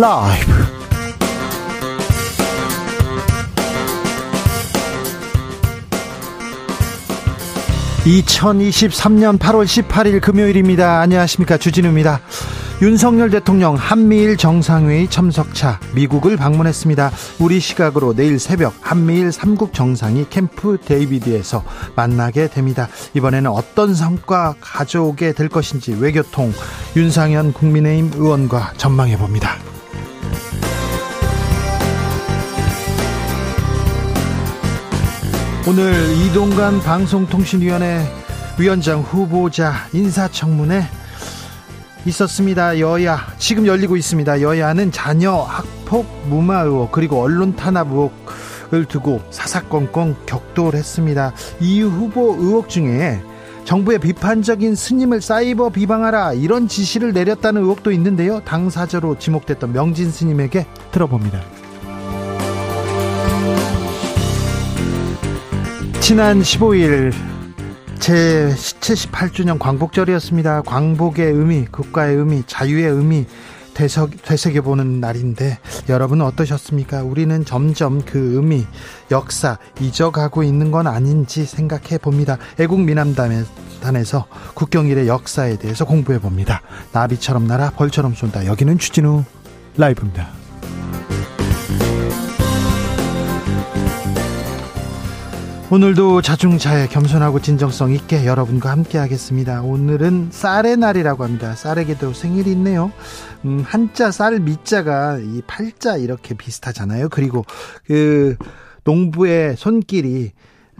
라이브 2023년 8월 18일 금요일입니다. 안녕하십니까. 주진우입니다. 윤석열 대통령 한미일 정상회의 참석차 미국을 방문했습니다. 우리 시각으로 내일 새벽 한미일 3국 정상이 캠프 데이비드에서 만나게 됩니다. 이번에는 어떤 성과 가져오게 될 것인지 외교통 윤상현 국민의힘 의원과 전망해 봅니다. 오늘 이동관 방송통신위원회 위원장 후보자 인사청문회 있었습니다. 여야 지금 열리고 있습니다. 여야는 자녀 학폭 무마 의혹 그리고 언론 탄압 의혹을 두고 사사건건 격돌했습니다. 이 후보 의혹 중에 정부의 비판적인 스님을 사이버 비방하라 이런 지시를 내렸다는 의혹도 있는데요. 당사자로 지목됐던 명진 스님에게 들어봅니다. 지난 15일 제 78주년 광복절이었습니다. 광복의 의미, 국가의 의미, 자유의 의미 되새겨 보는 날인데 여러분은 어떠셨습니까? 우리는 점점 그 의미, 역사 잊어가고 있는 건 아닌지 생각해 봅니다. 애국 미남단에서 국경일의 역사에 대해서 공부해 봅니다. 나비처럼 날아 벌처럼 쏜다. 여기는 주진우 라이브입니다. 오늘도 자중차에 겸손하고 진정성 있게 여러분과 함께 하겠습니다. 오늘은 쌀의 날이라고 합니다. 쌀에게도 생일이 있네요. 음, 한자 쌀 밑자가 이 팔자 이렇게 비슷하잖아요. 그리고 그 농부의 손길이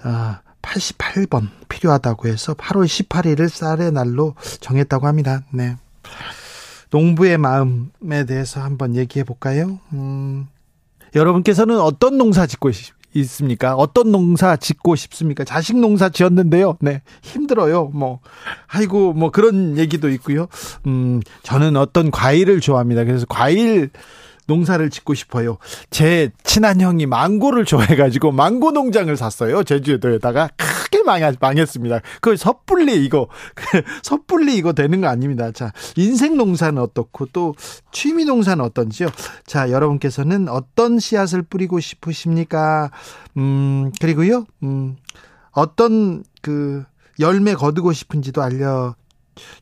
아 88번 필요하다고 해서 8월 18일을 쌀의 날로 정했다고 합니다. 네. 농부의 마음에 대해서 한번 얘기해 볼까요? 음, 여러분께서는 어떤 농사 짓고 있습니까? 어떤 농사 짓고 싶습니까? 자식 농사 지었는데요. 네. 힘들어요. 뭐, 아이고, 뭐 그런 얘기도 있고요. 음, 저는 어떤 과일을 좋아합니다. 그래서 과일 농사를 짓고 싶어요. 제 친한 형이 망고를 좋아해가지고 망고 농장을 샀어요. 제주도에다가 크게 망했습니다. 그 섣불리 이거 섣불리 이거 되는 거 아닙니다. 자 인생 농사는 어떻고 또 취미 농사는 어떤지요. 자 여러분께서는 어떤 씨앗을 뿌리고 싶으십니까? 음 그리고요. 음 어떤 그 열매 거두고 싶은지도 알려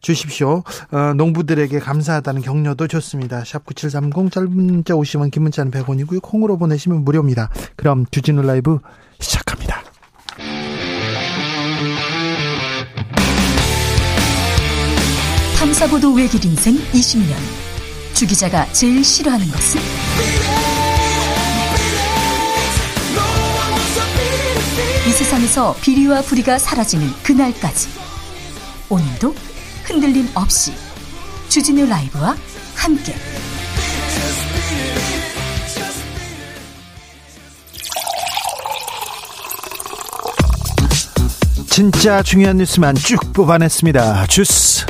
주십시오. 어, 농부들에게 감사하다는 격려도 좋습니다. 샵 9730 짧은 문자 50원 긴 문자는 100원이고요. 콩으로 보내시면 무료입니다. 그럼 주진우 라이브 시작합니다. 탐사보도 외길 인생 20년. 주 기자가 제일 싫어하는 것은? 이 세상에서 비리와 부리가 사라지는 그날까지. 오늘도 흔들림 없이 주진우 라이브와 함께 진짜 중요한 뉴스만 쭉 뽑아냈습니다. 주스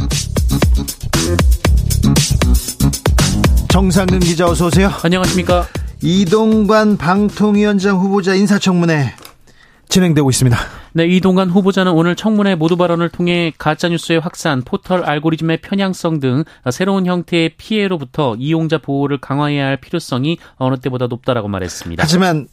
정상근 기자 어서 오세요. 안녕하십니까. 이동관 방통위원장 후보자 인사청문회 진행되고 있습니다. 네, 이동관 후보자는 오늘 청문회 모두 발언을 통해 가짜뉴스의 확산, 포털 알고리즘의 편향성 등 새로운 형태의 피해로부터 이용자 보호를 강화해야 할 필요성이 어느 때보다 높다라고 말했습니다. 하지만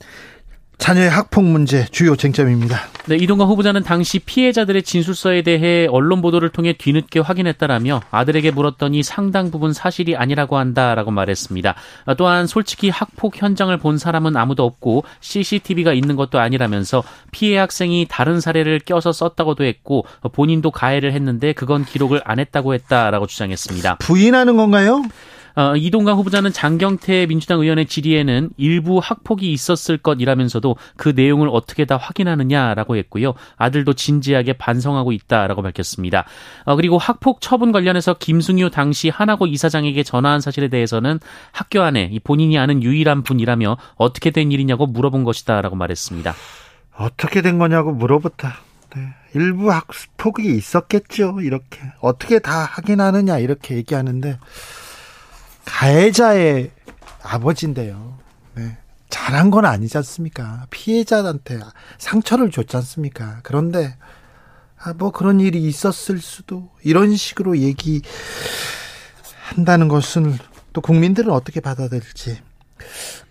자녀의 학폭 문제 주요 쟁점입니다. 네, 이동관 후보자는 당시 피해자들의 진술서에 대해 언론 보도를 통해 뒤늦게 확인했다라며 아들에게 물었더니 상당 부분 사실이 아니라고 한다라고 말했습니다. 또한 솔직히 학폭 현장을 본 사람은 아무도 없고 CCTV가 있는 것도 아니라면서 피해 학생이 다른 사례를 껴서 썼다고도 했고 본인도 가해를 했는데 그건 기록을 안 했다고 했다라고 주장했습니다. 부인하는 건가요? 어, 이동강 후보자는 장경태 민주당 의원의 질의에는 일부 학폭이 있었을 것이라면서도 그 내용을 어떻게 다 확인하느냐라고 했고요. 아들도 진지하게 반성하고 있다라고 밝혔습니다. 어, 그리고 학폭 처분 관련해서 김승유 당시 하나고 이사장에게 전화한 사실에 대해서는 학교 안에 본인이 아는 유일한 분이라며 어떻게 된 일이냐고 물어본 것이다라고 말했습니다. 어떻게 된 거냐고 물어봤다. 네. 일부 학폭이 있었겠죠. 이렇게 어떻게 다 확인하느냐 이렇게 얘기하는데 가해자의 아버지인데요. 네. 잘한 건 아니지 않습니까? 피해자한테 상처를 줬지 않습니까? 그런데 아, 뭐 그런 일이 있었을 수도 이런 식으로 얘기한다는 것은 또 국민들은 어떻게 받아들일지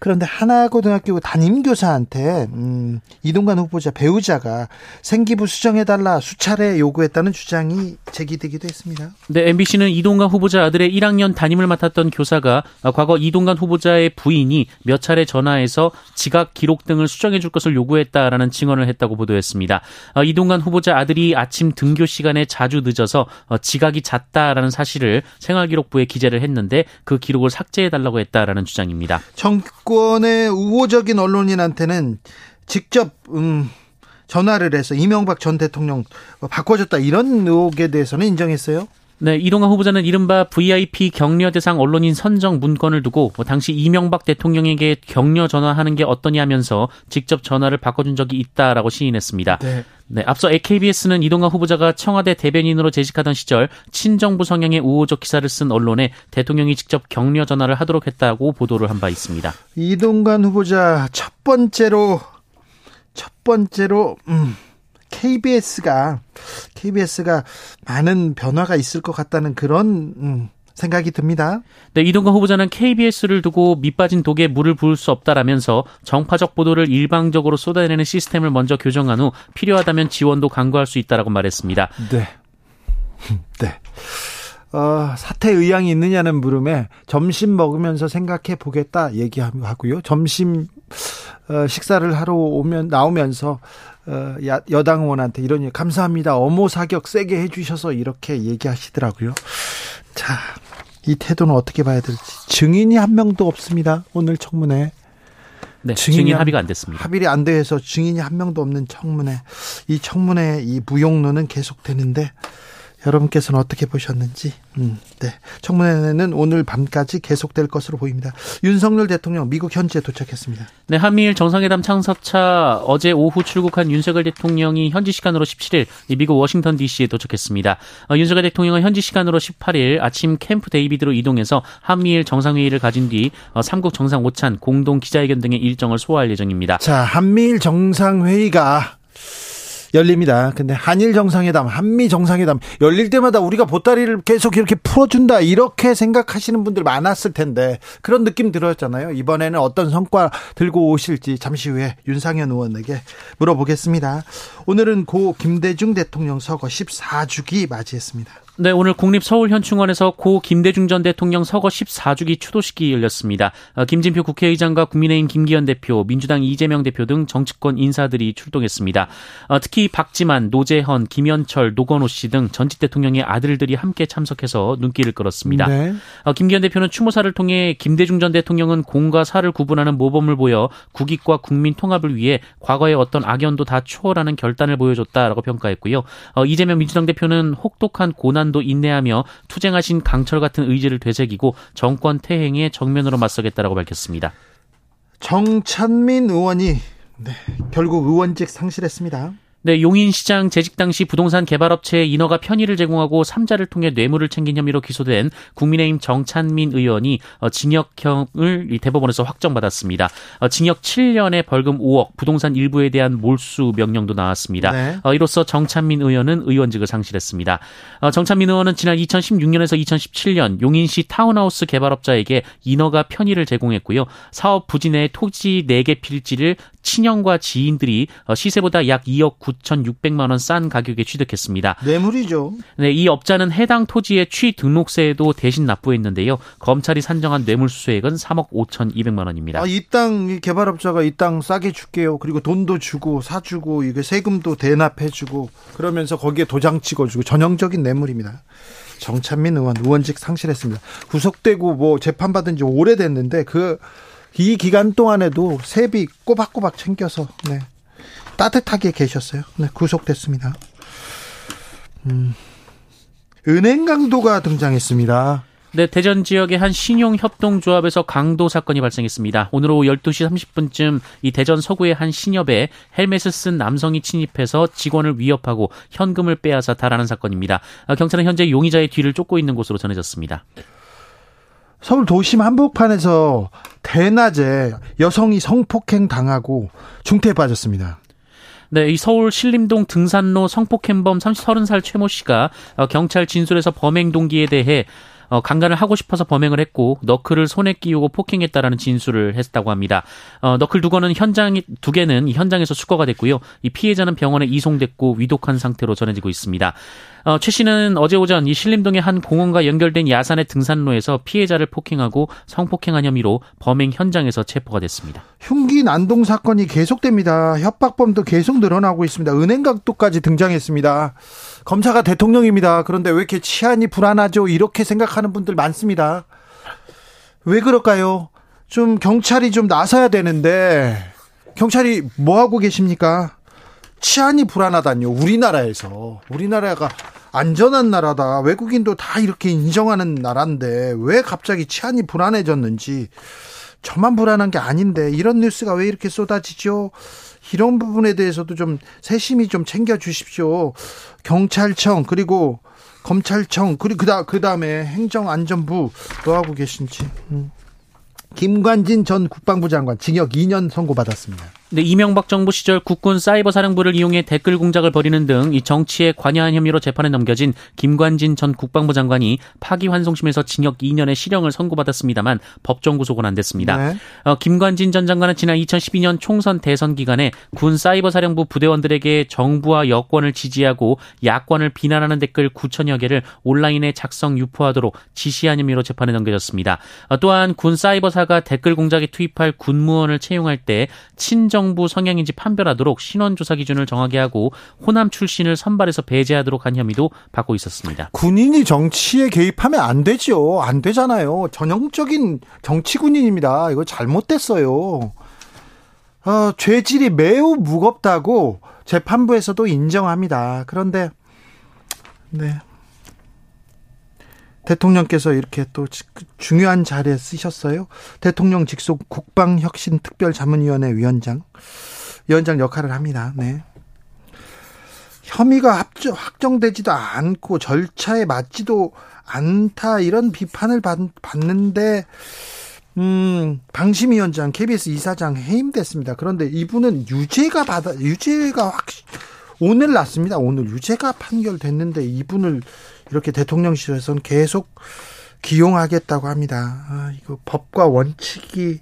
그런데 하나고등학교 담임교사한테 음, 이동관 후보자 배우자가 생기부 수정해달라 수차례 요구했다는 주장이 제기되기도 했습니다. 네, MBC는 이동관 후보자 아들의 1학년 담임을 맡았던 교사가 과거 이동관 후보자의 부인이 몇 차례 전화해서 지각 기록 등을 수정해 줄 것을 요구했다라는 증언을 했다고 보도했습니다. 어, 이동관 후보자 아들이 아침 등교 시간에 자주 늦어서 어, 지각이 잦다라는 사실을 생활기록부에 기재를 했는데 그 기록을 삭제해 달라고 했다라는 주장입니다. 정 권의 우호적인 언론인한테는 직접 음, 전화를 해서 이명박 전 대통령 바꿔줬다 이런 의혹에 대해서는 인정했어요. 네, 이동환 후보자는 이른바 VIP 격려 대상 언론인 선정 문건을 두고 뭐 당시 이명박 대통령에게 격려 전화하는 게 어떠냐면서 직접 전화를 바꿔준 적이 있다라고 시인했습니다. 네. 네, 앞서 KBS는 이동관 후보자가 청와대 대변인으로 재직하던 시절 친정부 성향의 우호적 기사를 쓴 언론에 대통령이 직접 격려 전화를 하도록 했다고 보도를 한 바 있습니다. 이동관 후보자 첫 번째로 첫 번째로 음 KBS가 KBS가 많은 변화가 있을 것 같다는 그런 음, 생각이 듭니다. 네, 이동관 후보자는 KBS를 두고 밑빠진 독에 물을 부을 수 없다라면서 정파적 보도를 일방적으로 쏟아내는 시스템을 먼저 교정한 후 필요하다면 지원도 강구할 수 있다라고 말했습니다. 네. 네. 어, 사퇴 의향이 있느냐는 물음에 점심 먹으면서 생각해 보겠다 얘기하고요. 점심 어, 식사를 하러 오면 나오면서 여당 의원한테 이런 감사합니다. 어모 사격 세게 해주셔서 이렇게 얘기하시더라고요. 자, 이 태도는 어떻게 봐야 될지 증인이 한 명도 없습니다. 오늘 청문회. 네, 증인 합의가 안 됐습니다. 합의가 안 돼서 증인이 한 명도 없는 청문회. 이 청문회 이 무용론은 계속되는데 여러분께서는 어떻게 보셨는지 음, 네. 청문회는 오늘 밤까지 계속될 것으로 보입니다. 윤석열 대통령 미국 현지에 도착했습니다. 네, 한미일 정상회담 창섭차 어제 오후 출국한 윤석열 대통령이 현지 시간으로 17일 미국 워싱턴 DC에 도착했습니다. 어, 윤석열 대통령은 현지 시간으로 18일 아침 캠프 데이비드로 이동해서 한미일 정상회의를 가진 뒤 어, 삼국 정상 오찬 공동 기자회견 등의 일정을 소화할 예정입니다. 자, 한미일 정상회의가 열립니다. 근데 한일 정상회담, 한미 정상회담 열릴 때마다 우리가 보따리를 계속 이렇게 풀어준다 이렇게 생각하시는 분들 많았을 텐데 그런 느낌 들었잖아요. 이번에는 어떤 성과 들고 오실지 잠시 후에 윤상현 의원에게 물어보겠습니다. 오늘은 고 김대중 대통령 서거 14주기 맞이했습니다. 네, 오늘 국립서울현충원에서 고 김대중 전 대통령 서거 14주기 추도식이 열렸습니다. 어, 김진표 국회의장과 국민의힘 김기현 대표, 민주당 이재명 대표 등 정치권 인사들이 출동했습니다. 어, 특히 박지만, 노재헌, 김현철, 노건호 씨 등 전직 대통령의 아들들이 함께 참석해서 눈길을 끌었습니다. 네. 어, 김기현 대표는 추모사를 통해 김대중 전 대통령은 공과 사를 구분하는 모범을 보여 국익과 국민 통합을 위해 과거의 어떤 악연도 다 초월하는 결단을 보여줬다라고 평가했고요. 이재명 민주당 대표는 혹독한 고난 고난도 인내하며 투쟁하신 강철 같은 의지를 되새기고 정권 퇴행에 정면으로 맞서겠다라고 밝혔습니다. 정찬민 의원이 네, 결국 의원직 상실했습니다. 네, 용인시장 재직 당시 부동산 개발업체에 인허가 편의를 제공하고 삼자를 통해 뇌물을 챙긴 혐의로 기소된 국민의힘 정찬민 의원이 어, 징역형을 대법원에서 확정받았습니다. 어, 징역 7년에 벌금 5억, 부동산 일부에 대한 몰수 명령도 나왔습니다. 네. 어, 이로써 정찬민 의원은 의원직을 상실했습니다. 정찬민 의원은 지난 2016년에서 2017년 용인시 타운하우스 개발업자에게 인허가 편의를 제공했고요. 사업 부지 내 토지 4개 필지를 친형과 지인들이 시세보다 약 2억 9,600만 원 싼 가격에 취득했습니다. 뇌물이죠. 네, 이 업자는 해당 토지의 취등록세도 대신 납부했는데요. 검찰이 산정한 뇌물 수수액은 3억 5,200만 원입니다. 아, 이 땅 개발업자가 이 땅 싸게 줄게요. 그리고 돈도 주고 사주고 이게 세금도 대납해주고 그러면서 거기에 도장 찍어주고 전형적인 뇌물입니다. 정찬민 의원 의원직 상실했습니다. 구속되고 뭐 재판받은 지 오래됐는데 그 이 기간 동안에도 세비 꼬박꼬박 챙겨서 네. 따뜻하게 계셨어요. 네, 구속됐습니다. 음, 은행 강도가 등장했습니다. 네, 대전 지역의 한 신용협동조합에서 강도 사건이 발생했습니다. 오늘 오후 12시 30분쯤 이 대전 서구의 한 신협에 헬멧을 쓴 남성이 침입해서 직원을 위협하고 현금을 빼앗아 달하는 사건입니다. 아, 경찰은 현재 용의자의 뒤를 쫓고 있는 것으로 전해졌습니다. 서울 도심 한복판에서 대낮에 여성이 성폭행 당하고 중태에 빠졌습니다. 네, 이 서울 신림동 등산로 성폭행범 30, 30살 최모 씨가 어, 경찰 진술에서 범행 동기에 대해 어, 강간을 하고 싶어서 범행을 했고 너클을 손에 끼우고 폭행했다라는 진술을 했다고 합니다. 어, 너클 두 개는 현장 두 개는 현장에서 수거가 됐고요. 이 피해자는 병원에 이송됐고 위독한 상태로 전해지고 있습니다. 어, 최 씨는 어제 오전 이 신림동의 한 공원과 연결된 야산의 등산로에서 피해자를 폭행하고 성폭행한 혐의로 범행 현장에서 체포가 됐습니다. 흉기 난동 사건이 계속됩니다. 협박범도 계속 늘어나고 있습니다. 은행 각도까지 등장했습니다. 검사가 대통령입니다. 그런데 왜 이렇게 치안이 불안하죠? 이렇게 생각하는 분들 많습니다. 왜 그럴까요? 좀 경찰이 좀 나서야 되는데 경찰이 뭐 하고 계십니까? 치안이 불안하다뇨. 우리나라에서. 우리나라가 안전한 나라다. 외국인도 다 이렇게 인정하는 나라인데 왜 갑자기 치안이 불안해졌는지 저만 불안한 게 아닌데 이런 뉴스가 왜 이렇게 쏟아지죠? 이런 부분에 대해서도 좀 세심히 좀 챙겨 주십시오. 경찰청 그리고 검찰청 그리고 그다 그다음에 행정안전부 뭐 하고 계신지. 음. 김관진 전 국방부 장관 징역 2년 선고받았습니다. 네, 이명박 정부 시절 국군 사이버 사령부를 이용해 댓글 공작을 벌이는 등 이 정치에 관여한 혐의로 재판에 넘겨진 김관진 전 국방부 장관이 파기환송심에서 징역 2년의 실형을 선고받았습니다만 법정 구속은 안 됐습니다. 네. 어, 김관진 전 장관은 지난 2012년 총선 대선 기간에 군 사이버 사령부 부대원들에게 정부와 여권을 지지하고 야권을 비난하는 댓글 9천여 개를 온라인에 작성 유포하도록 지시한 혐의로 재판에 넘겨졌습니다. 어, 또한 군 사이버사가 댓글 공작에 투입할 군무원을 채용할 때 친정 정부 성향인지 판별하도록 신원 조사 기준을 정하게 하고 호남 출신을 선발해서 배제하도록 한 혐의도 받고 있었습니다. 군인이 정치에 개입하면 안 되죠. 안 되잖아요. 전형적인 정치 군인입니다. 이거 잘못됐어요. 어, 죄질이 매우 무겁다고 재판부에서도 인정합니다. 그런데 네. 대통령께서 이렇게 또 중요한 자리에 쓰셨어요. 대통령 직속 국방혁신특별자문위원회 위원장, 위원장 역할을 합니다. 네. 혐의가 합정, 확정되지도 않고 절차에 맞지도 않다 이런 비판을 받, 받는데 음, 방심위원장 KBS 이사장 해임됐습니다. 그런데 이분은 유죄가 받아 유죄가 확 오늘 났습니다. 오늘 유죄가 판결됐는데 이분을 이렇게 대통령실에서는 계속 기용하겠다고 합니다. 아, 이거 법과 원칙이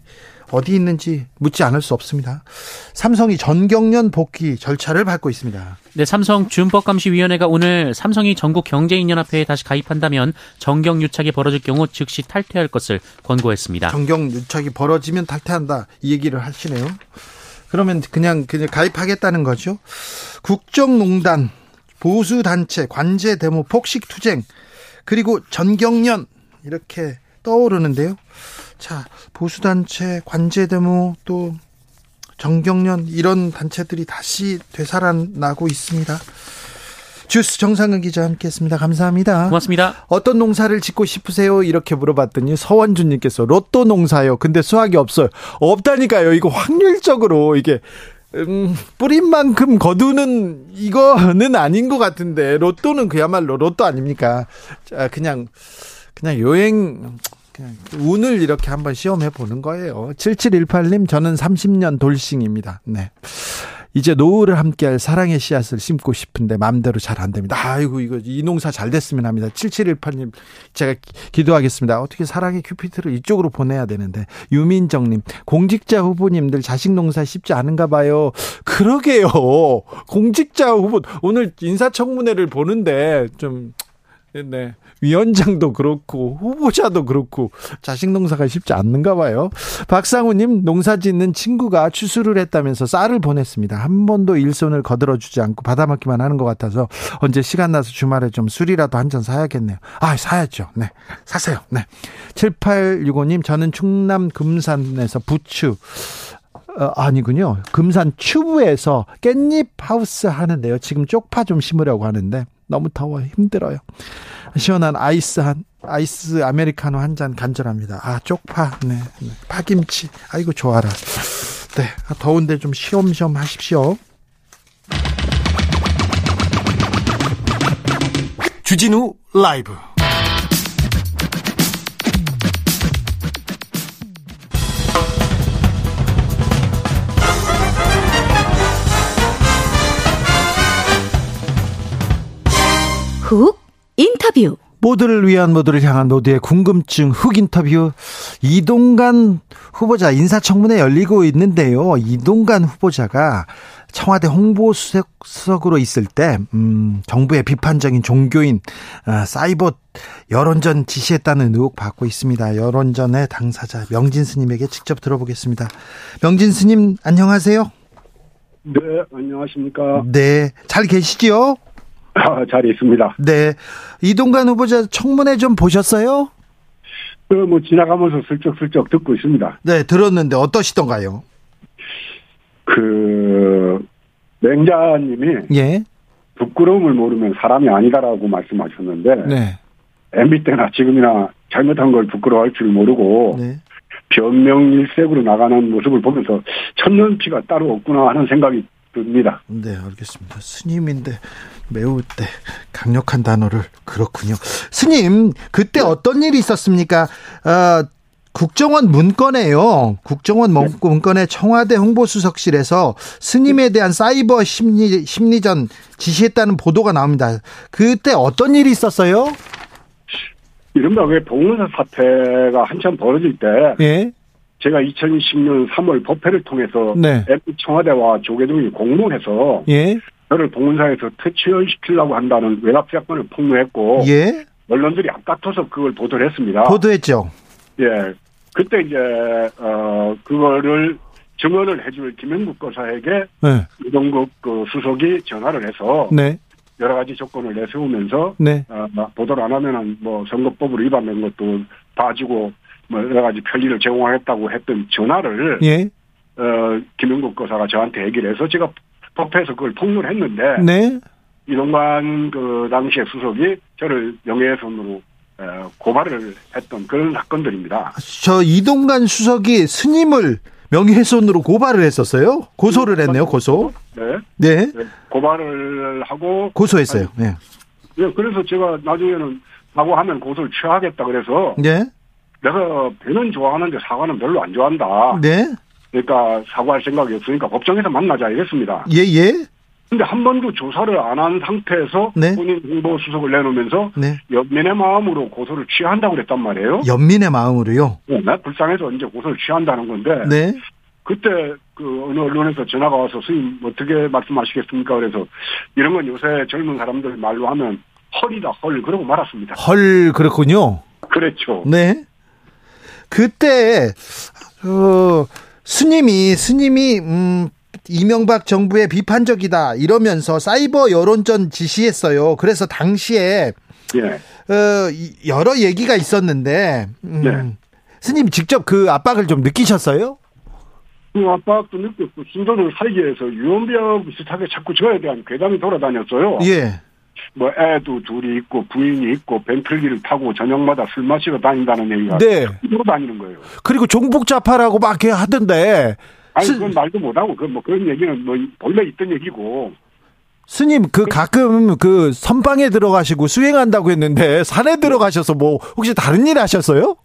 어디 있는지 묻지 않을 수 없습니다. 삼성이 전경련 복귀 절차를 밟고 있습니다. 네, 삼성 준법감시위원회가 오늘 삼성이 전국 경제인연합회에 다시 가입한다면 정경유착이 벌어질 경우 즉시 탈퇴할 것을 권고했습니다. 정경유착이 벌어지면 탈퇴한다 이 얘기를 하시네요. 그러면 그냥 그냥 가입하겠다는 거죠. 국정농단 보수 단체, 관제 데모, 폭식 투쟁, 그리고 전경련 이렇게 떠오르는데요. 자, 보수 단체, 관제 데모 또 정경련 이런 단체들이 다시 되살아나고 있습니다. 주스 정상근 기자 함께했습니다. 감사합니다. 고맙습니다. 어떤 농사를 짓고 싶으세요? 이렇게 물어봤더니 서원준님께서 로또 농사요. 근데 수확이 없어요. 없다니까요. 이거 확률적으로 이게 음, 뿌린 만큼 거두는 이거는 아닌 것 같은데 로또는 그야말로 로또 아닙니까? 자, 그냥 그냥 여행 그냥 운을 이렇게 한번 시험해 보는 거예요. 7718님 저는 30년 돌싱입니다. 네. 이제 노후를 함께할 사랑의 씨앗을 심고 싶은데 마음대로 잘 안 됩니다. 아이고 이거 이 농사 잘 됐으면 합니다. 7718님 제가 기도하겠습니다. 어떻게 사랑의 큐피트를 이쪽으로 보내야 되는데 유민정님 공직자 후보님들 자식 농사 쉽지 않은가 봐요. 그러게요. 공직자 후보 오늘 인사청문회를 보는데 좀 네. 위원장도 그렇고 후보자도 그렇고 자식 농사가 쉽지 않는가 봐요. 박상우님 농사 짓는 친구가 추수를 했다면서 쌀을 보냈습니다. 한 번도 일손을 거들어 주지 않고 받아먹기만 하는 것 같아서 언제 시간 나서 주말에 좀 술이라도 한 잔 사야겠네요. 아 사야죠. 네 사세요. 네 7865님 저는 충남 금산에서 부추 어, 아니군요. 금산 추부에서 깻잎 하우스 하는데요. 지금 쪽파 좀 심으려고 하는데 너무 더워 힘들어요. 시원한 아이스 한 아이스 아메리카노 한 잔 간절합니다. 아 쪽파, 네, 네. 파김치, 아이고 좋아라. 네, 더운데 좀 시험시험 하십시오. 주진우 라이브. 훅 인터뷰 모두를 위한 모두를 향한 모두의 궁금증 흑 인터뷰 이동관 후보자 인사청문회 열리고 있는데요. 이동관 후보자가 청와대 홍보수석으로 있을 때 음, 정부의 비판적인 종교인 아, 사이버 여론전 지시했다는 의혹 받고 있습니다. 여론전의 당사자 명진 스님에게 직접 들어보겠습니다. 명진 스님 안녕하세요. 네, 안녕하십니까. 네, 잘 계시지요? 아, 잘 있습니다. 네, 이동관 후보자 청문회 좀 보셨어요? 그, 뭐, 지나가면서 슬쩍슬쩍 듣고 있습니다. 네, 들었는데 어떠시던가요? 그, 맹자님이 예, 부끄러움을 모르면 사람이 아니다라고 말씀하셨는데, 네, MB 때나 지금이나 잘못한 걸 부끄러워할 줄 모르고, 네. 변명일색으로 나가는 모습을 보면서 천년피가 따로 없구나 하는 생각이 듭니다. 네, 알겠습니다. 스님인데 매우 네, 강력한 단어를 그렇군요. 스님, 그때 어떤 일이 있었습니까? 어, 국정원 문건에요. 국정원 문- 문건에 청와대 홍보수석실에서 스님에 대한 사이버 심리 심리전 지시했다는 보도가 나옵니다. 그때 어떤 일이 있었어요? 이른바 왜 봉은사 사태가 한참 벌어질 때, 예, 제가 2010년 3월 법회를 통해서 네, 청와대와 조계종이 공모해서 예, 저를 봉은사에서 퇴출시키려고 한다는 외압사건을 폭로했고 예, 언론들이 앞다퉈서 그걸 보도를 했습니다. 보도했죠. 예. 그때 이제 어 그거를 증언을 해줄 김영국 거사에게 네, 이동국 그 수석이 전화를 해서 네, 여러 가지 조건을 내세우면서 네, 어, 보도를 안 하면은 뭐 선거법으로 위반된 것도 봐주고 뭐 여러 가지 편리를 제공하겠다고 했던 전화를 예, 어 김영국 거사가 저한테 얘기를 해서 제가 법회에서 그걸 폭로를 했는데 네. 이동관 그 당시의 수석이 저를 명예훼손으로 에, 고발을 했던 그런 사건들입니다. 저 이동관 수석이 스님을 명예훼손으로 고발을 했었어요? 고소를 했네요, 고소. 네, 네, 네, 고발을 하고 고소했어요. 네, 예, 그래서 제가 나중에는 사과하면 고소를 취하겠다 그래서 네, 내가 배는 좋아하는데 사과는 별로 안 좋아한다. 네, 그러니까 사과할 생각이 없으니까 법정에서 만나자 이랬습니다. 예, 예, 근데 한 번도 조사를 안 한 상태에서 네. 본인 홍보 수석을 내놓으면서 네. 연민의 마음으로 고소를 취한다고 그랬단 말이에요. 연민의 마음으로요. 네, 불쌍해서 이제 고소를 취한다는 건데 네, 그때 그 어느 언론에서 전화가 와서 스님 어떻게 말씀하시겠습니까? 그래서 이런 건 요새 젊은 사람들 말로 하면 헐이다 헐 그러고 말았습니다. 헐 그렇군요. 그렇죠. 네, 그때 어, 스님이 스님이 음. 이명박 정부의 비판적이다 이러면서 사이버 여론전 지시했어요. 그래서 당시에 예. 어, 이- 여러 얘기가 있었는데 음, 네. 스님 직접 그 압박을 좀 느끼셨어요? 그 압박도 느꼈고 살기 위해서 유언비어 비슷하게 자꾸 저에 대한 괴담이 돌아다녔어요. 예. 뭐 애도 둘이 있고 부인이 있고 벤틀리를 타고 저녁마다 술 마시러 다닌다는 얘기가 네. 돌아다니는 거예요. 그리고 종북자파라고 막 하던데 아니 스- 그건 말도 못하고 그 뭐 그런 얘기는 뭐 본래 있던 얘기고 스님 그 가끔 그 선방에 들어가시고 수행한다고 했는데 산에 들어가셔서 뭐 혹시 다른 일 하셨어요?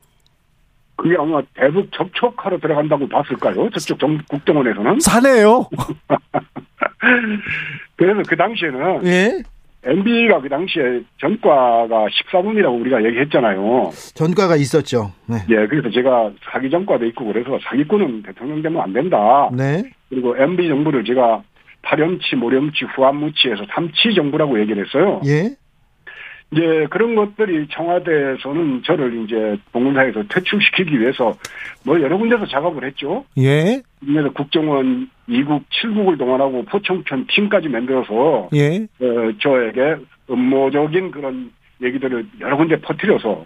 그게 아마 대북 접촉하러 들어간다고 봤을까요? 저쪽 정, 국정원에서는. 산에요? 그래서 그 당시에는 예. MB가 그 당시에 전과가 14분이라고 우리가 얘기했잖아요. 전과가 있었죠. 네. 예, 그래서 제가 사기 전과도 있고 그래서 사기꾼은 대통령 되면 안 된다. 네. 그리고 MB 정부를 제가 파렴치, 모렴치, 후한무치해서 삼치 정부라고 얘기를 했어요. 예. 이제 그런 것들이 청와대에서는 저를 이제 봉문사에서 퇴출시키기 위해서 뭐 여러 군데서 작업을 했죠. 예. 그래서 국정원 2국, 7국을 동원하고 포청천 팀까지 만들어서 예. 어, 저에게 음모적인 그런 얘기들을 여러 군데 퍼뜨려서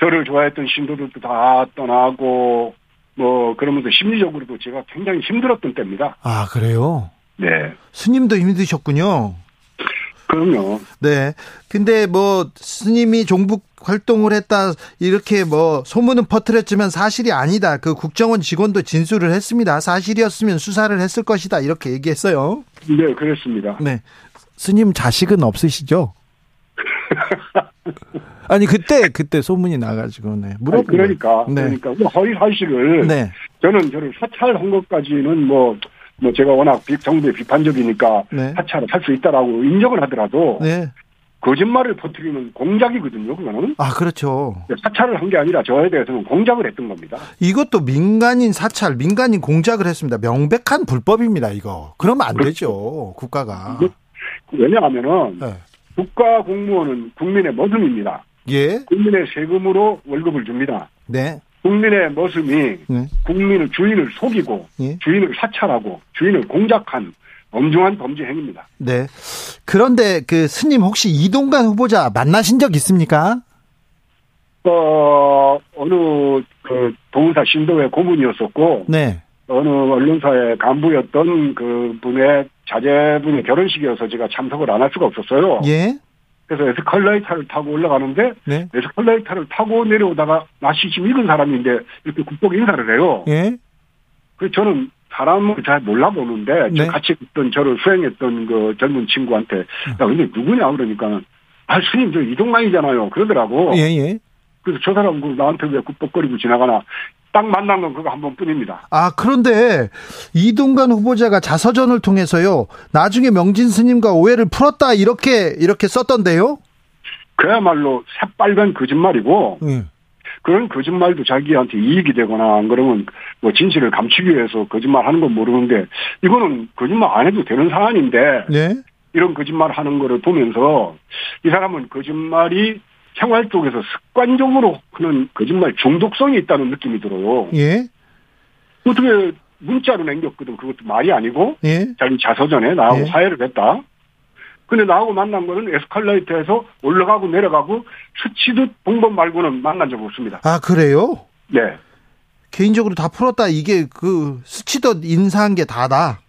저를 좋아했던 신도들도 다 떠나고 뭐 그러면서 심리적으로도 제가 굉장히 힘들었던 때입니다. 아, 그래요? 네. 스님도 힘드셨군요. 그럼요. 네. 근데 뭐 스님이 종북 활동을 했다 이렇게 뭐 소문은 퍼뜨렸지만 사실이 아니다. 그 국정원 직원도 진술을 했습니다. 사실이었으면 수사를 했을 것이다. 이렇게 얘기했어요. 네, 그랬습니다. 네. 스님 자식은 없으시죠? 아니 그때 그때 소문이 나가지고 네. 물어본 그러니까. 네. 그러니까 뭐 허위 사실을 네. 저는 저를 사찰한 것까지는 뭐, 뭐 제가 워낙 비- 정부에 비판적이니까 네. 사찰을 할 수 있다라고 인정을 하더라도 네. 거짓말을 퍼뜨리는 공작이거든요. 그거는 아, 그렇죠. 사찰을 한 게 아니라 저에 대해서는 공작을 했던 겁니다. 이것도 민간인 사찰, 민간인 공작을 했습니다. 명백한 불법입니다, 이거. 그러면 안 그렇죠. 되죠, 국가가. 왜냐하면은 네. 국가 공무원은 국민의 머슴입니다. 예, 국민의 세금으로 월급을 줍니다. 네, 국민의 머슴이 네, 국민을 주인을 속이고 예. 주인을 사찰하고 주인을 공작한 엄중한 범죄 행위입니다. 네. 그런데 그 스님 혹시 이동관 후보자 만나신 적 있습니까? 어 어느 그 동사 신도의 고문이었었고 네. 어느 언론사의 간부였던 그 분의 자제분의 결혼식이어서 제가 참석을 안 할 수가 없었어요. 예. 그래서 에스컬레이터를 타고 올라가는데 네. 에스컬레이터를 타고 내려오다가 나시 좀 익은 사람인데 이렇게 국복 인사를 해요. 예. 그래서 저는 사람을 잘 몰라보는데 저 네. 같이 있던 저를 수행했던 그 젊은 친구한테 야 근데 누구냐 그러니까 아 스님 저 이동만이잖아요 그러더라고. 예, 예. 그래서 저 사람 그 나한테 왜 국복거리고 지나가나 딱 만난 건 그거 한 번뿐입니다. 아, 그런데 이동관 후보자가 자서전을 통해서요. 나중에 명진 스님과 오해를 풀었다 이렇게 이렇게 썼던데요. 그야말로 새빨간 거짓말이고 예. 그런 거짓말도 자기한테 이익이 되거나 안 그러면 뭐 진실을 감추기 위해서 거짓말 하는 건 모르는데 이거는 거짓말 안 해도 되는 사안인데 네. 이런 거짓말 하는 거를 보면서 이 사람은 거짓말이 생활 속에서 습관적으로 하는 거짓말 중독성이 있다는 느낌이 들어요. 예. 어떻게 문자로 남겼거든. 그것도 말이 아니고 예. 자기 자서전에 나하고 예. 화해를 했다. 근데 나하고 만난 거는 에스컬레이터에서 올라가고 내려가고 스치듯 본것 말고는 만난 적 없습니다. 아, 그래요? 네. 개인적으로 다 풀었다. 이게 그 스치듯 인사한 게 다다.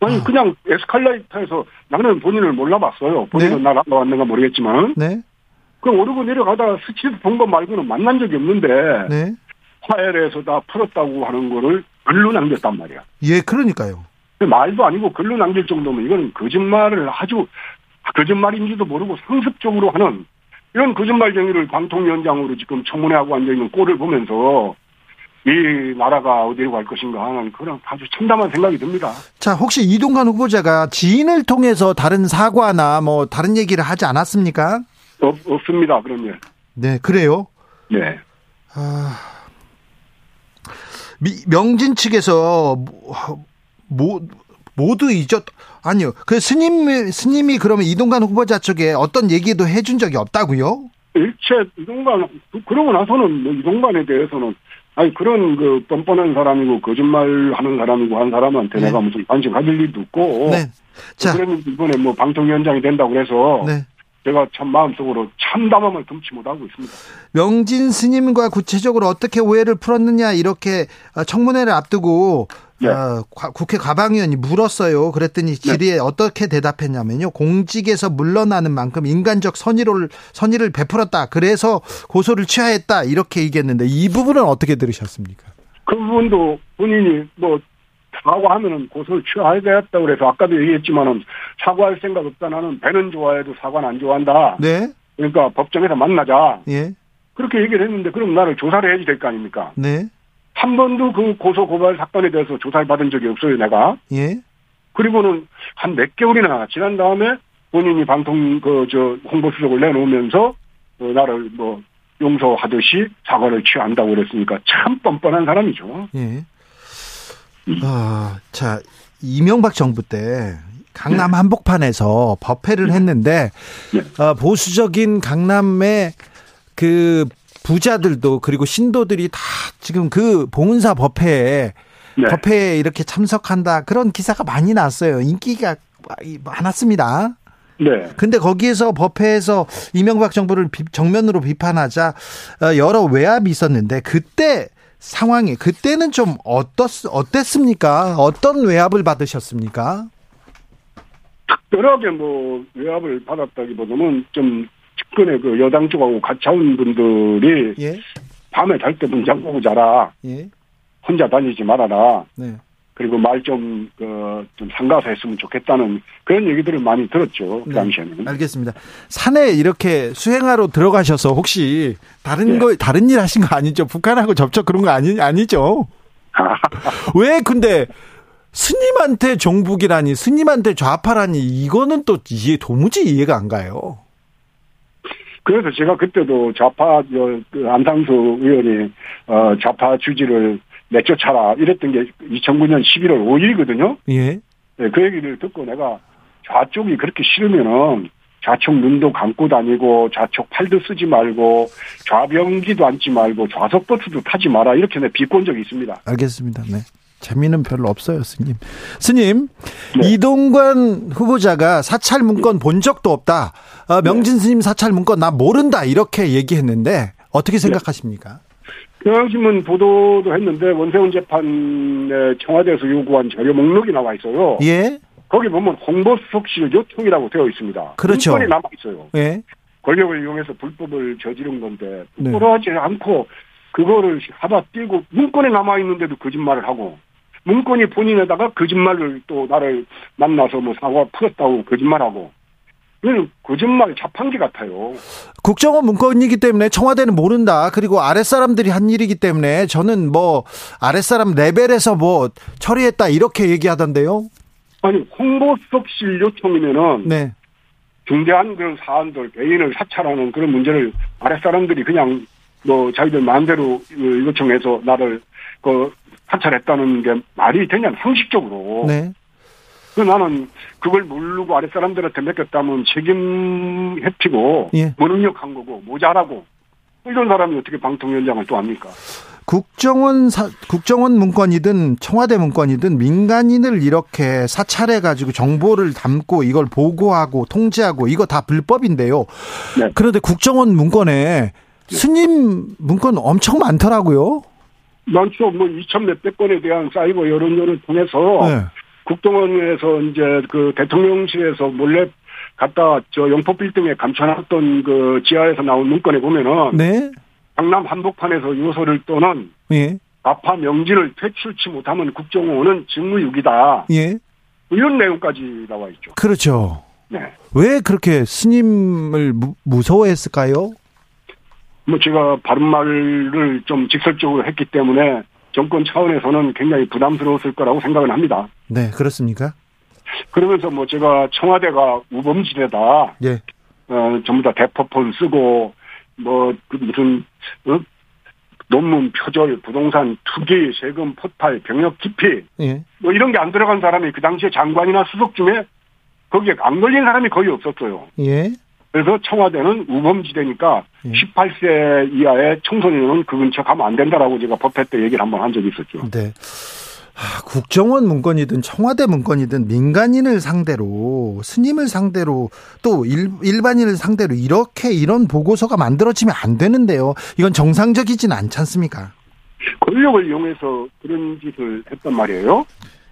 아니 아. 그냥 에스컬레이터에서 나는 본인을 몰라봤어요. 본인은 네. 날 알아왔는가 모르겠지만 네. 그 오르고 내려가다가 스치듯 본것 말고는 만난 적이 없는데 네. 화해를 해서 다 풀었다고 하는 거를 글로 남겼단 말이야. 예, 그러니까요. 말도 아니고 글로 남길 정도면 이건 거짓말을 아주 거짓말인지도 모르고 상습적으로 하는 이런 거짓말쟁이를 방통위원장으로 지금 청문회하고 앉아있는 꼴을 보면서 이 나라가 어디로 갈 것인가 하는 그런 아주 참담한 생각이 듭니다. 자, 혹시 이동관 후보자가 지인을 통해서 다른 사과나 뭐 다른 얘기를 하지 않았습니까? 없, 없습니다. 그런 일. 네, 그래요. 네. 아, 미, 명진 측에서 뭐, 뭐 모두 잊었 아니요. 그 스님 스님이 그러면 이동관 후보자 쪽에 어떤 얘기도 해준 적이 없다고요? 일체 이동관 그러고 나서는 뭐 이동관에 대해서는 아니 그런 그 뻔뻔한 사람이고 거짓말 하는 사람이고 한 사람한테 네. 내가 무슨 관심 가질 일도 없고 네. 자, 그랬는데 이번에 뭐 방통위원장이 된다고 그래서 네. 제가 참 마음속으로 참담함을 금치 못하고 있습니다. 명진 스님과 구체적으로 어떻게 오해를 풀었느냐 이렇게 어, 청문회를 앞두고 네. 어, 과- 국회 과방위원이 물었어요. 그랬더니 질의에 어떻게 대답했냐면요. 공직에서 물러나는 만큼 인간적 선의를 선의를 베풀었다. 그래서 고소를 취하했다. 이렇게 얘기했는데 이 부분은 어떻게 들으셨습니까? 그 부분도 본인이 뭐 사과하면은 고소를 취하해야겠다 그래서 아까도 얘기했지만은 사과할 생각 없다 나는 배는 좋아해도 사과는 안 좋아한다. 네. 그러니까 법정에서 만나자. 예. 그렇게 얘기를 했는데 그럼 나를 조사를 해야지 될 거 아닙니까? 네. 한 번도 그 고소 고발 사건에 대해서 조사를 받은 적이 없어요, 내가. 예. 그리고는 한 몇 개월이나 지난 다음에 본인이 방통 그 저 홍보 수석을 내놓으면서 어, 나를 뭐 용서하듯이 사과를 취한다고 그랬으니까 참 뻔뻔한 사람이죠. 예. 아, 자, 이명박 정부 때 강남 한복판에서 법회를 했는데 네. 어, 보수적인 강남의 그 부자들도 그리고 신도들이 다 지금 그 봉은사 법회에 네. 법회에 이렇게 참석한다 그런 기사가 많이 났어요. 인기가 많았습니다. 네. 근데 거기에서 법회에서 이명박 정부를 비- 정면으로 비판하자 어, 여러 외압이 있었는데 그때 상황이 그때는 좀 어떻 어땠습니까? 어떤 외압을 받으셨습니까? 특별하게 뭐 외압을 받았다기보다는 좀 측근의 그 여당 쪽하고 같이 온 분들이 예, 밤에 잘 때 문 잠그고 자라. 예, 혼자 다니지 말아라. 네, 그리고 말 좀, 그, 좀 삼가서 했으면 좋겠다는 그런 얘기들을 많이 들었죠. 그 네. 당시에는. 알겠습니다. 산에 이렇게 수행하러 들어가셔서 혹시 다른 네. 거 다른 일 하신 거 아니죠? 북한하고 접촉 그런 거 아니 아니죠? 왜 근데 스님한테 종북이라니, 스님한테 좌파라니, 이거는 또 이해, 도무지 이해가 안 가요. 그래서 제가 그때도 좌파, 그 안상수 의원이, 어, 좌파 주지를 내쫓아라. 이랬던 게 2009년 11월 5일이거든요. 예. 네, 그 얘기를 듣고 내가 좌쪽이 그렇게 싫으면은 좌측 눈도 감고 다니고 좌측 팔도 쓰지 말고 좌병기도 앉지 말고 좌석 버스도 타지 마라 이렇게 내 비꼰 적이 있습니다. 알겠습니다. 네. 재미는 별로 없어요, 스님. 스님, 네. 이동관 후보자가 사찰 문건 본 적도 없다. 어, 명진 스님 사찰 문건 나 모른다. 이렇게 얘기했는데 어떻게 네. 생각하십니까? 네. 경향신문 보도도 했는데 원세훈 재판에 청와대에서 요구한 자료 목록이 나와 있어요. 예. 거기 보면 홍보수석실 요청이라고 되어 있습니다. 그렇죠. 문건이 남아 있어요. 예. 권력을 이용해서 불법을 저지른 건데 부끄러워하지 네. 않고 그거를 하다 띄고 문건에 남아 있는데도 거짓말을 하고 문건이 본인에다가 거짓말을 또 나를 만나서 뭐 사과 풀었다고 거짓말하고 이건 거짓말 자판기 같아요. 국정원 문건이기 때문에 청와대는 모른다. 그리고 아랫사람들이 한 일이기 때문에 저는 뭐 아랫사람 레벨에서 뭐 처리했다 이렇게 얘기하던데요. 아니 홍보수석실 요청이면은 네. 중대한 그런 사안들 개인을 사찰하는 그런 문제를 아랫사람들이 그냥 뭐 자기들 마음대로 요청해서 나를 그 사찰했다는 게 말이 되냐 상식적으로. 네. 그 나는 그걸 모르고 아랫 사람들한테 맡겼다면 책임 회피고 예. 무능력한 거고 모자라고 이런 사람이 어떻게 방통위원장을 또 합니까? 국정원 사, 국정원 문건이든 청와대 문건이든 민간인을 이렇게 사찰해 가지고 정보를 담고 이걸 보고하고 통제하고 이거 다 불법인데요. 네. 그런데 국정원 문건에 스님 문건 엄청 많더라고요. 많죠. 뭐 2천 몇백 건에 대한 사이버 여론전을 통해서 네. 국정원에서 이제 그 대통령실에서 몰래 갔다 저 영포 빌딩에 감춰놨던 그 지하에서 나온 문건에 보면은 네. 강남 한복판에서 요소를 떠는 예. 아파 명지를 퇴출치 못하면 국정원은 직무유기다. 예. 이런 내용까지 나와 있죠. 그렇죠. 네. 왜 그렇게 스님을 무, 무서워했을까요? 뭐 제가 바른 말을 좀 직설적으로 했기 때문에 정권 차원에서는 굉장히 부담스러웠을 거라고 생각을 합니다. 네, 그렇습니까? 그러면서 뭐 제가 청와대가 우범지대다. 예. 어, 전부 다 대포폰 쓰고 뭐, 그 무슨, 어? 논문 표절, 부동산 투기, 세금 포탈, 병역 기피, 예. 뭐 이런 게 안 들어간 사람이 그 당시에 장관이나 수석 중에 거기에 안 걸린 사람이 거의 없었어요. 예. 그래서 청와대는 우범지대니까 예. 18세 이하의 청소년은 그 근처 가면 안 된다라고 제가 법회 때 얘기를 한번 한 적이 있었죠. 네. 국정원 문건이든 청와대 문건이든 민간인을 상대로 스님을 상대로 또 일, 일반인을 상대로 이렇게 이런 보고서가 만들어지면 안 되는데요. 이건 정상적이진 않지 않습니까? 권력을 이용해서 그런 짓을 했단 말이에요.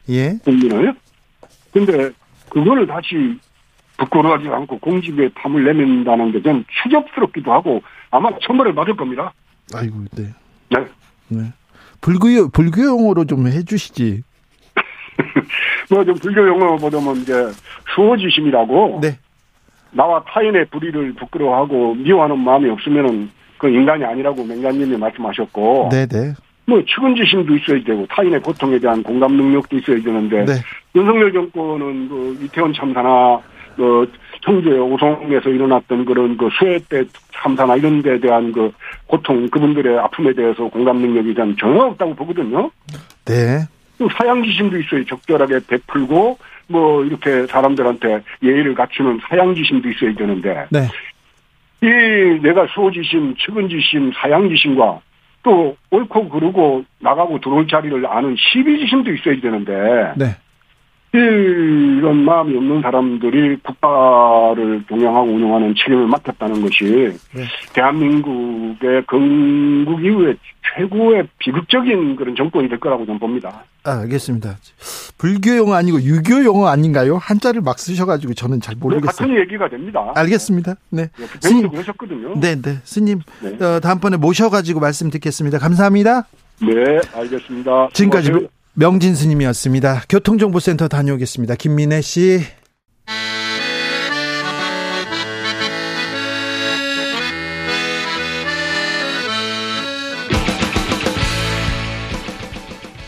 예. 국민을. 근데 그거를 다시 부끄러워하지 않고 공직에 탐을 내민다는 게좀 추접스럽기도 하고 아마 처벌을 받을 겁니다. 아이고, 네. 네. 네. 불교, 불교 용어로 좀 해주시지. 뭐 좀 불교 용어 보자면 이제 수호지심이라고. 네. 나와 타인의 불의를 부끄러워하고 미워하는 마음이 없으면은 그 인간이 아니라고 맹간님이 말씀하셨고. 네네. 뭐 측은지심도 있어야 되고 타인의 고통에 대한 공감 능력도 있어야 되는데. 네. 윤석열 정권은 그 이태원 참사나 그 청주의 오송에서 일어났던 그런 그 수해 때 참사나 이런 데 대한 그 고통 그분들의 아픔에 대해서 공감 능력이 전 전혀 없다고 보거든요. 네. 사양지심도 있어요. 적절하게 베풀고 뭐 이렇게 사람들한테 예의를 갖추는 사양지심도 있어야 되는데 네. 이 내가 수호지심, 측은지심, 사양지심과 또 옳고 그르고 나가고 들어올 자리를 아는 시비지심도 있어야 되는데 네. 이런 마음이 없는 사람들이 국가를 동영하고 운영하는 책임을 맡았다는 것이 네. 대한민국의 건국 이후에 최고의 비극적인 그런 정권이 될 거라고 저는 봅니다. 아, 알겠습니다. 불교 용어 아니고 유교 용어 아닌가요? 한자를 막 쓰셔가지고 저는 잘 모르겠어요. 같은 얘기가 됩니다. 알겠습니다. 네. 스님 그러셨거든요. 네, 네. 스님, 네. 어, 다음번에 모셔가지고 말씀 듣겠습니다. 감사합니다. 네, 알겠습니다. 지금까지. 명진 스님이었습니다. 교통정보센터 다녀오겠습니다. 김민혜 씨.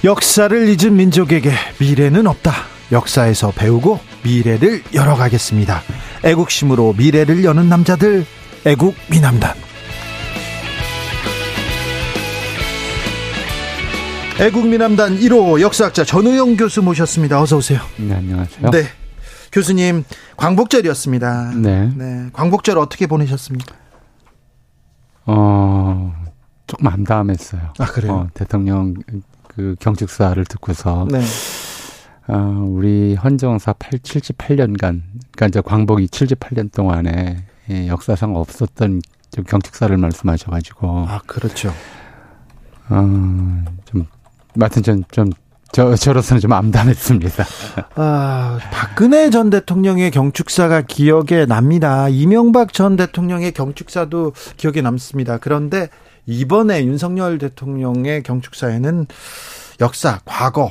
역사를 잊은 민족에게 미래는 없다. 역사에서 배우고 미래를 열어가겠습니다. 애국심으로 미래를 여는 남자들, 애국 미남단. 애국 미남단 1호 역사학자 전우영 교수 모셨습니다. 어서 오세요. 네, 안녕하세요. 네. 교수님, 광복절이었습니다. 네. 네. 광복절 어떻게 보내셨습니까? 어, 조금 암담했어요. 아, 그래요? 어, 대통령 그 경축사를 듣고서 네. 어, 우리 헌정사 8, 78년간, 그러니까 이제 광복이 78년 동안에 예, 역사상 없었던 좀 경축사를 말씀하셔가지고, 아, 그렇죠. 어, 좀, 하여튼 좀, 좀, 저, 저로서는 좀 암담했습니다. 아, 박근혜 전 대통령의 경축사가 기억에 납니다. 이명박 전 대통령의 경축사도 기억에 남습니다. 그런데 이번에 윤석열 대통령의 경축사에는 역사, 과거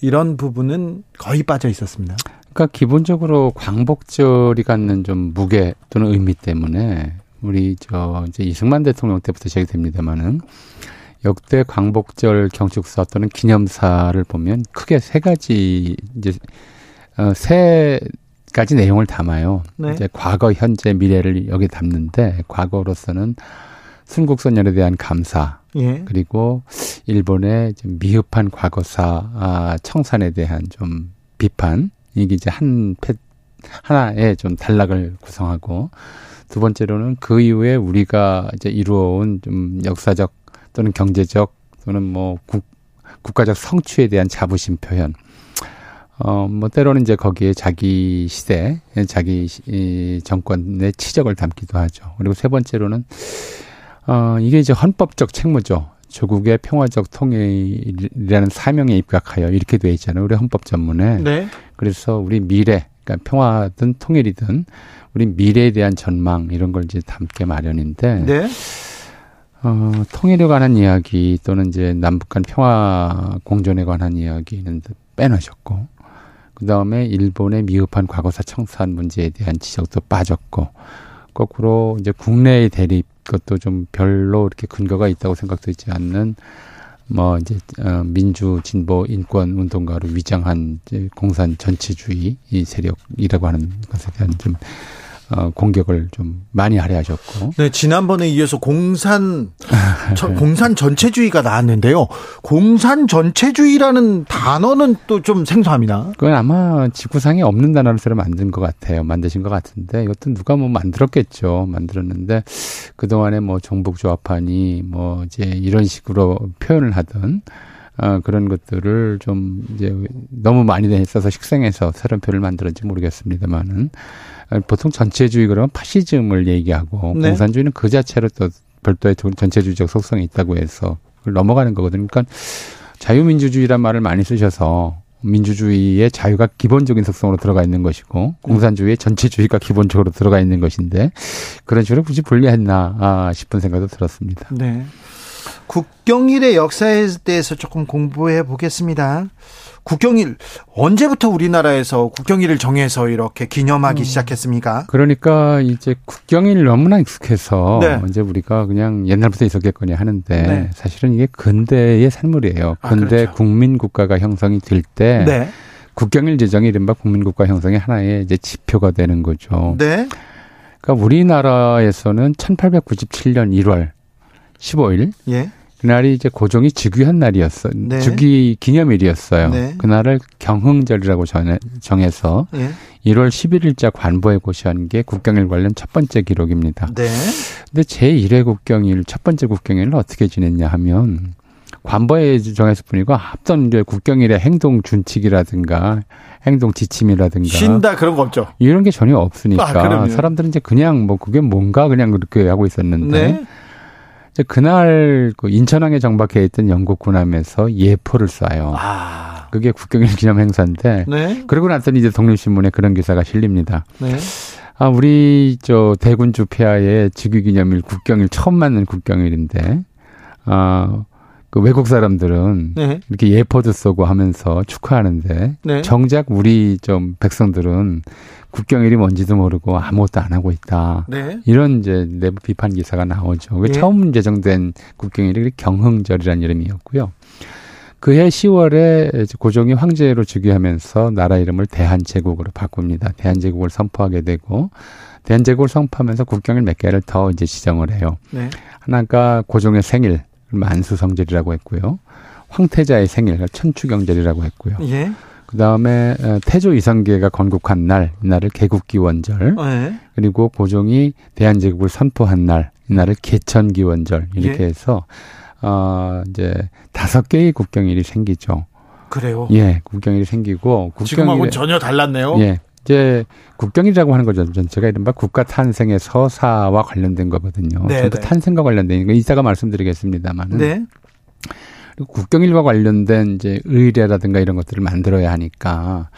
이런 부분은 거의 빠져 있었습니다. 그러니까 기본적으로 광복절이 갖는 좀 무게 또는 의미 때문에 우리 저 이제 이승만 대통령 때부터 시작됩니다마는 역대 광복절 경축사 또는 기념사를 보면 크게 세 가지 이제 어 세 가지 내용을 담아요. 네. 이제 과거, 현재, 미래를 여기 담는데 과거로서는 순국선열에 대한 감사 예. 그리고 일본의 좀 미흡한 과거사 아, 청산에 대한 좀 비판 이게 이제 한 패, 하나의 좀 단락을 구성하고 두 번째로는 그 이후에 우리가 이제 이루어온 좀 역사적 또는 경제적 또는 뭐 국, 국가적 성취에 대한 자부심 표현. 어, 뭐, 때로는 이제 거기에 자기 시대, 자기 시- 이 정권의 치적을 담기도 하죠. 그리고 세 번째로는, 어, 이게 이제 헌법적 책무죠. 조국의 평화적 통일이라는 사명에 입각하여 이렇게 돼 있잖아요. 우리 헌법 전문에. 네. 그래서 우리 미래, 그러니까 평화든 통일이든 우리 미래에 대한 전망 이런 걸 이제 담게 마련인데 네. 어, 통일에 관한 이야기 또는 이제 남북 간 평화 공존에 관한 이야기는 빼놓으셨고 그 다음에 일본의 미흡한 과거사 청산 문제에 대한 지적도 빠졌고 거꾸로 이제 국내의 대립 것도 좀 별로 이렇게 근거가 있다고 생각되지 않는 뭐 이제 어, 민주 진보 인권 운동가로 위장한 이제 공산 전체주의 이 세력이라고 하는 것에 대한 좀 어, 공격을 좀 많이 할애하셨고 네, 지난번에 이어서 공산 저- 공산 전체주의가 나왔는데요. 공산 전체주의라는 단어는 또 좀 생소합니다. 그건 아마 지구상에 없는 단어를 새로 만든 것 같아요. 만드신 것 같은데 이것도 누가 뭐 만들었겠죠. 만들었는데 그 동안에 뭐 종북조합하니 뭐 이제 이런 식으로 표현을 하던 어, 그런 것들을 좀 이제 너무 많이 했어서 식생해서 새로운 표현을 만들었는지 모르겠습니다만은 어, 보통 전체주의 그러면 파시즘을 얘기하고 네. 공산주의는 그 자체로 또 별도의 전- 전체주의적 속성이 있다고 해서 그걸 넘어가는 거거든요. 그러니까 자유민주주의란 말을 많이 쓰셔서 민주주의의 자유가 기본적인 속성으로 들어가 있는 것이고 공산주의의 전체주의가 기본적으로 들어가 있는 것인데 그런 식으로 굳이 분리했나 아, 싶은 생각도 들었습니다. 네. 국경일의 역사에 대해서 조금 공부해 보겠습니다. 국경일 언제부터 우리나라에서 국경일을 정해서 이렇게 기념하기 음. 시작했습니까? 그러니까 이제 국경일 너무나 익숙해서 네. 이제 우리가 그냥 옛날부터 있었겠거니 하는데 네. 사실은 이게 근대의 산물이에요. 아, 근대 그렇죠. 국민 국가가 형성이 될때 네. 국경일 제정이 이른바 국민 국가 형성의 하나의 이제 지표가 되는 거죠. 네. 그러니까 우리나라에서는 1897년 1월 15일 예. 그날이 이제 고종이 즉위한 날이었어. 네. 즉위 기념일이었어요. 네. 그날을 경흥절이라고 전해, 정해서 예. 1월 11일자 관보에 고시한 게 국경일 관련 첫 번째 기록입니다. 네. 근데 제1회 국경일, 첫 번째 국경일을 어떻게 지냈냐 하면 관보에 정했을 뿐이고 앞선 이제 국경일의 행동 준칙이라든가 행동 지침이라든가 쉰다 그런 거 없죠. 이런 게 전혀 없으니까 아. 사람들은 이제 그냥 뭐 그게 뭔가 그냥 그렇게 하고 있었는데 네. 그날 그 인천항에 정박해 있던 영국 군함에서 예포를 쏴요. 아. 그게 국경일 기념 행사인데 네. 그러고 났더니 이제 독립신문에 그런 기사가 실립니다. 네. 아 우리 저 대군주 폐하의 즉위기념일 국경일 처음 맞는 국경일인데 아 그 외국 사람들은 네. 이렇게 예포도 쏘고 하면서 축하하는데 네. 정작 우리 좀 백성들은 국경일이 뭔지도 모르고 아무것도 안 하고 있다. 네. 이런 이제 내부 비판 기사가 나오죠. 그 예. 처음 제정된 국경일이 경흥절이라는 이름이었고요. 그해 10월에 고종이 황제로 즉위하면서 나라 이름을 대한제국으로 바꿉니다. 대한제국을 선포하게 되고 대한제국을 선포하면서 국경일 몇 개를 더 이제 지정을 해요. 네. 하나가 고종의 생일 만수성절이라고 했고요. 황태자의 생일 천추경절이라고 했고요. 예. 그 다음에 태조 이성계가 건국한 날, 이날을 개국기원절. 네. 그리고 고종이 대한제국을 선포한 날, 이날을 개천기원절 이렇게 예. 해서 어 이제 다섯 개의 국경일이 생기죠. 그래요. 예, 국경일이 생기고 국경일에- 전혀 달랐네요. 예. 이제 국경이라고 하는 거죠. 전체가 이른바 국가 탄생의 서사와 관련된 거거든요. 네, 전부 네. 탄생과 관련된 거 이따가 말씀드리겠습니다만은 네. 그리고 국경일과 관련된 이제 의례라든가 이런 것들을 만들어야 하니까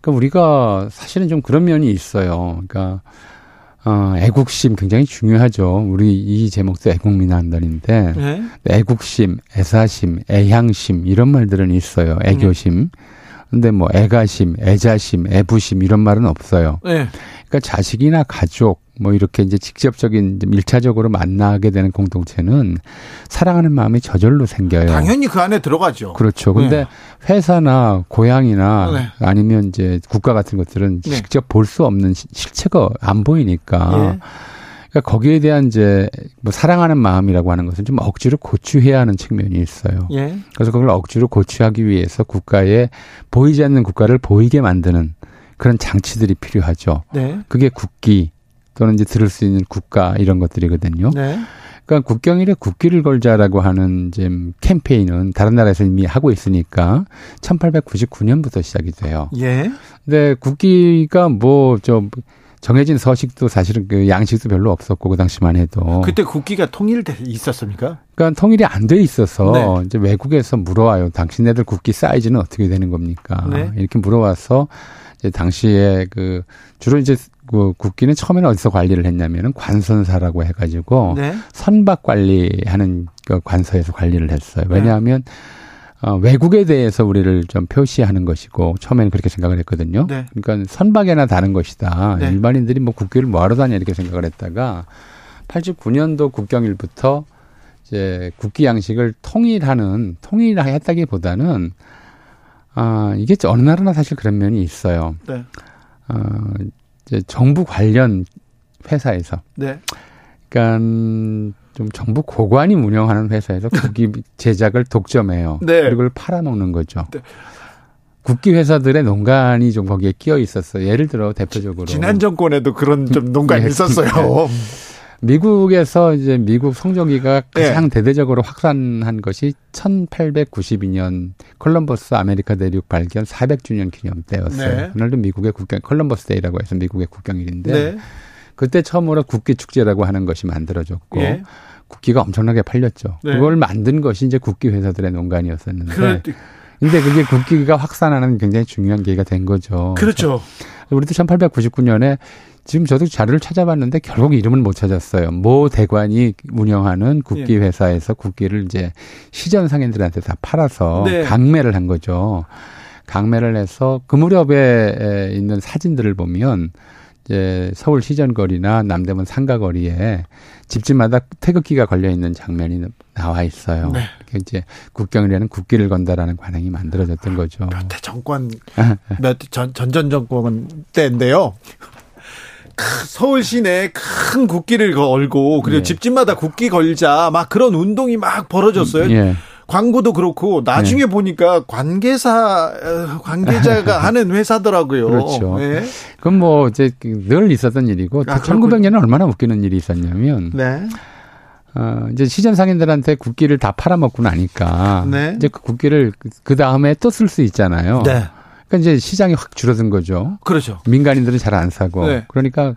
그러니까 우리가 사실은 좀 그런 면이 있어요. 그러니까 어, 애국심 굉장히 중요하죠. 우리 이 제목도 애국민한단인데 네. 애국심, 애사심, 애향심 이런 말들은 있어요. 애교심. 근데 뭐 애가심, 애자심, 애부심 이런 말은 없어요. 네. 그러니까 자식이나 가족 뭐 이렇게 이제 직접적인 좀 일차적으로 만나게 되는 공동체는 사랑하는 마음이 저절로 생겨요. 당연히 그 안에 들어가죠. 그렇죠. 근데 네. 회사나 고향이나 네. 아니면 이제 국가 같은 것들은 네. 직접 볼 수 없는 시- 실체가 안 보이니까 예. 그러니까 거기에 대한 이제 뭐 사랑하는 마음이라고 하는 것은 좀 억지로 고취해야 하는 측면이 있어요. 예. 그래서 그걸 억지로 고취하기 위해서 국가에 보이지 않는 국가를 보이게 만드는 그런 장치들이 필요하죠. 네. 그게 국기 또는 이제 들을 수 있는 국가 이런 것들이거든요. 네. 그러니까 국경일에 국기를 걸자라고 하는 지금 캠페인은 다른 나라에서 이미 하고 있으니까 1899년부터 시작이 돼요. 예. 근데 국기가 뭐좀 정해진 서식도 사실은 그 양식도 별로 없었고 그 당시만 해도 그때 국기가 통일돼 있었습니까? 그러니까 통일이 안 돼 있어서 네. 이제 외국에서 물어와요. 당신네들 국기 사이즈는 어떻게 되는 겁니까? 네. 이렇게 물어와서 이제 당시에 그 주로 이제 그 국기는 처음에는 어디서 관리를 했냐면은 관선사라고 해가지고 네. 선박 관리하는 그 관서에서 관리를 했어요. 네. 왜냐하면 어, 외국에 대해서 우리를 좀 표시하는 것이고 처음에는 그렇게 생각을 했거든요. 네. 그러니까 선박에나 다른 것이다. 네. 일반인들이 뭐 국기를 뭐하러 다냐 이렇게 생각을 했다가 89년도 국경일부터 이제 국기 양식을 통일하는 통일했다기보다는 아 이게 어느 나라나 사실 그런 면이 있어요. 네. 어, 이제 정부 관련 회사에서 네. 그러니까 좀 정부 고관이 운영하는 회사에서 국기 제작을 독점해요. 네. 그리고 그걸 팔아먹는 거죠. 네. 국기 회사들의 농간이 좀 거기에 끼어 있었어요. 예를 들어 대표적으로 지난 정권에도 그런 좀 농간이 예. 있었어요. 미국에서 이제 미국 성조기가 네. 가장 대대적으로 확산한 것이 1892년 콜럼버스 아메리카 대륙 발견 400주년 기념 때였어요. 네. 그날도 미국의 국경 콜럼버스 Day라고 해서 미국의 국경일인데 네. 그때 처음으로 국기 축제라고 하는 것이 만들어졌고 예. 국기가 엄청나게 팔렸죠. 네. 그걸 만든 것이 이제 국기 회사들의 농간이었었는데 그럴 근데 그게 국기가 확산하는 굉장히 중요한 계기가 된 거죠. 그렇죠. 우리도 1899년에 지금 저도 자료를 찾아봤는데 결국 이름은 못 찾았어요. 모 대관이 운영하는 국기 예. 회사에서 국기를 이제 시전 상인들한테 다 팔아서 네. 강매를 한 거죠. 강매를 해서 그 무렵에 있는 사진들을 보면 이제 서울 시전거리나 남대문 상가거리에 집집마다 태극기가 걸려 있는 장면이 나와 있어요. 네. 이렇게 이제 국경이라는 국기를 건다라는 관행이 만들어졌던 거죠. 몇해 정권 몇 전 전전 정권 때인데요. 크, 서울 시내에 큰 국기를 걸고 그리고 예. 집집마다 국기 걸자 막 그런 운동이 막 벌어졌어요. 예. 광고도 그렇고 나중에 보니까 관계사 어, 관계자가 하는 회사더라고요. 그렇죠. 네. 그건 뭐 이제 늘 있었던 일이고 아, 1900년에 얼마나 웃기는 일이 있었냐면 네. 어 이제 시전 상인들한테 국기를 다 팔아먹고 나니까 네. 이제 그 국기를 그 다음에 또 쓸 수 있잖아요. 네. 그러니까 이제 시장이 확 줄어든 거죠. 그렇죠. 민간인들은 잘 안 사고 네. 그러니까 어,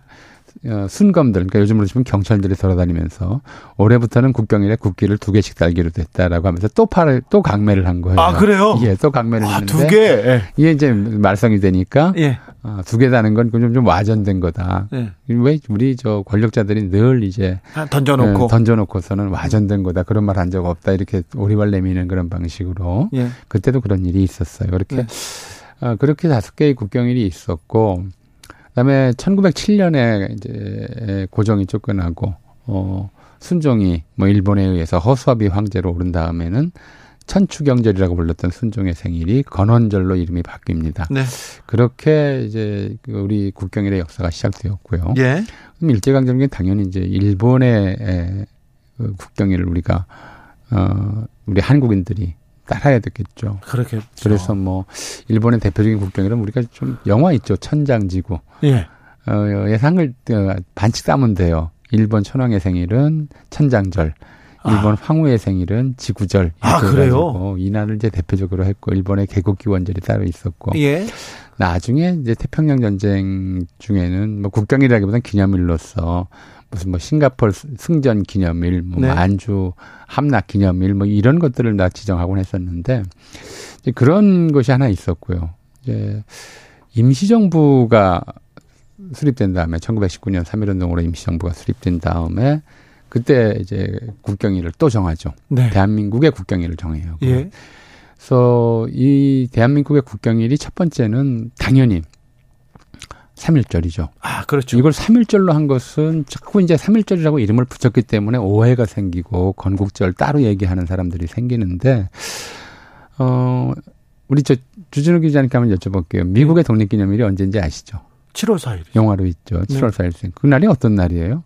순검들 그러니까 요즘으로 치면 경찰들이 돌아다니면서 올해부터는 국경일에 국기를 두 개씩 달기로 됐다라고 하면서 또 팔을 또 강매를 한 거예요. 아, 그래요? 예, 또 강매를 아, 했는데 두 개. 예. 이게 이제 말썽이 되니까 예. 아, 두 개 다는 건 좀 좀 와전된 거다. 예. 왜 우리 저 권력자들이 늘 이제 아, 던져놓고. 예, 던져놓고서는 와전된 거다 그런 말 한 적 없다 이렇게 오리발 내미는 그런 방식으로 예. 그때도 그런 일이 있었어요. 그렇게 네. 아, 그렇게 다섯 개의 국경일이 있었고 그다음에 1907년에 이제 고종이 쫓겨나고 어 순종이 뭐 일본에 의해서 허수아비 황제로 오른 다음에는 천추경절이라고 불렀던 순종의 생일이 건원절로 이름이 바뀝니다. 네. 그렇게 이제 그 우리 국경일의 역사가 시작되었고요. 예. 그럼 일제강점기는 당연히 이제 일본의 에, 그 국경일을 우리가 어 우리 한국인들이 따라야 되겠죠. 그렇게. 그래서 뭐 일본의 대표적인 국경일은 우리가 좀 영화 있죠. 천장지구. 예. 어, 예상을 어, 반칙 따면 돼요. 일본 천황의 생일은 천장절. 일본 황후의 생일은 지구절. 아, 그래요? 이날을 이제 대표적으로 했고 일본의 개국기원절이 따로 있었고 예. 나중에 이제 태평양 전쟁 중에는 뭐 국경이라기보다는 기념일로서 무슨 뭐 싱가폴 승전 기념일, 뭐 네. 만주 함락 기념일 뭐 이런 것들을 다 지정하곤 했었는데 이제 그런 것이 하나 있었고요. 이제 임시정부가 수립된 다음에 1919년 3.1운동으로 임시정부가 수립된 다음에 그때 이제 국경일을 또 정하죠. 네. 대한민국의 국경일을 정해요. 예. 그래서 이 대한민국의 국경일이 첫 번째는 당연히 3.1절이죠. 아, 그렇죠. 이걸 3.1절로 한 것은 자꾸 이제 3.1절이라고 이름을 붙였기 때문에 오해가 생기고 건국절 따로 얘기하는 사람들이 생기는데, 어, 우리 저 주진우 기자님께 한번 여쭤볼게요. 미국의 독립기념일이 언제인지 아시죠? 7월 4일. 영화로 있죠. 네. 7월 4일 생. 그날이 어떤 날이에요?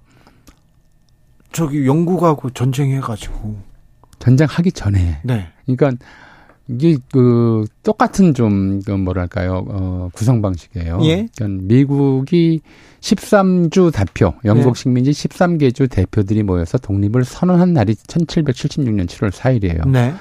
저기 영국하고 전쟁해 가지고. 전쟁하기 전에. 네. 그러니까 이게 그 똑같은 좀 그 뭐랄까요 어 구성 방식이에요. 예. 그러니까 미국이 13주 대표, 영국 네. 식민지 13개 주 대표들이 모여서 독립을 선언한 날이 1776년 7월 4일이에요. 네.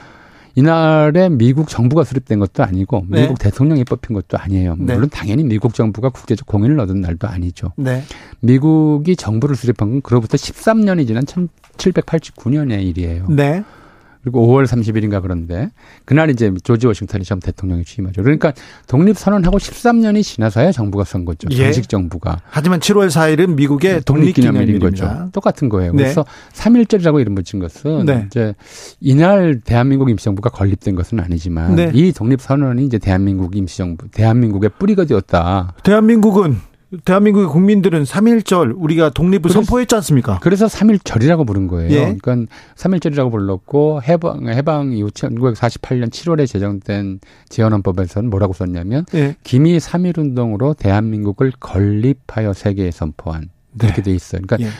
이날에 미국 정부가 수립된 것도 아니고 네. 미국 대통령이 뽑힌 것도 아니에요. 네. 물론 당연히 미국 정부가 국제적 공인을 얻은 날도 아니죠. 네. 미국이 정부를 수립한 건 그로부터 13년이 지난 1789년의 일이에요. 네. 그리고 5월 30일인가 그런데 그날 이제 조지 워싱턴이 처음 대통령이 취임하죠. 그러니까 독립 선언하고 13년이 지나서야 정부가 선 거죠. 예. 정식 정부가 하지만 7월 4일은 미국의 독립기념일인 독립기념일입니다. 거죠. 똑같은 거예요. 네. 그래서 3.1절이라고 이름 붙인 것은 네. 이제 이날 대한민국 임시정부가 건립된 것은 아니지만 네. 이 독립 선언이 이제 대한민국 임시정부, 대한민국의 뿌리가 되었다. 대한민국은 대한민국의 국민들은 3.1절 우리가 독립을 그래서- 선포했지 않습니까? 그래서 3.1절이라고 부른 거예요. 예. 그러니까 3.1절이라고 불렀고 해방 해방 이후 1948년 7월에 제정된 재헌헌법에서는 뭐라고 썼냐면 예. 기미 3.1 운동으로 대한민국을 건립하여 세계에 선포한 네. 이렇게 돼 있어요. 그러니까 예.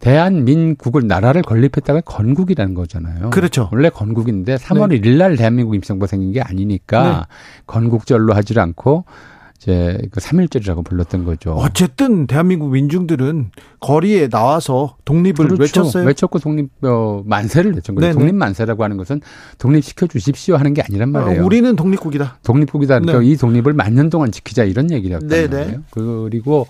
대한민국을 나라를 건립했다가 건국이라는 거잖아요. 그렇죠. 원래 건국인데 3월 1일 날 대한민국 임시정부가 생긴 게 아니니까 건국절로 하질 않고 이제 그 3.1절이라고 불렀던 거죠. 어쨌든 대한민국 민중들은 거리에 나와서 독립을 그렇죠. 외쳤어요. 외쳤고 독립 어, 만세를 외친 거예요. 독립 만세라고 하는 것은 독립시켜 주십시오 하는 게 아니란 말이에요. 어, 우리는 독립국이다. 독립국이다. 그러니까 네. 이 독립을 만년 동안 지키자 이런 얘기라고 네네. 말이에요. 그리고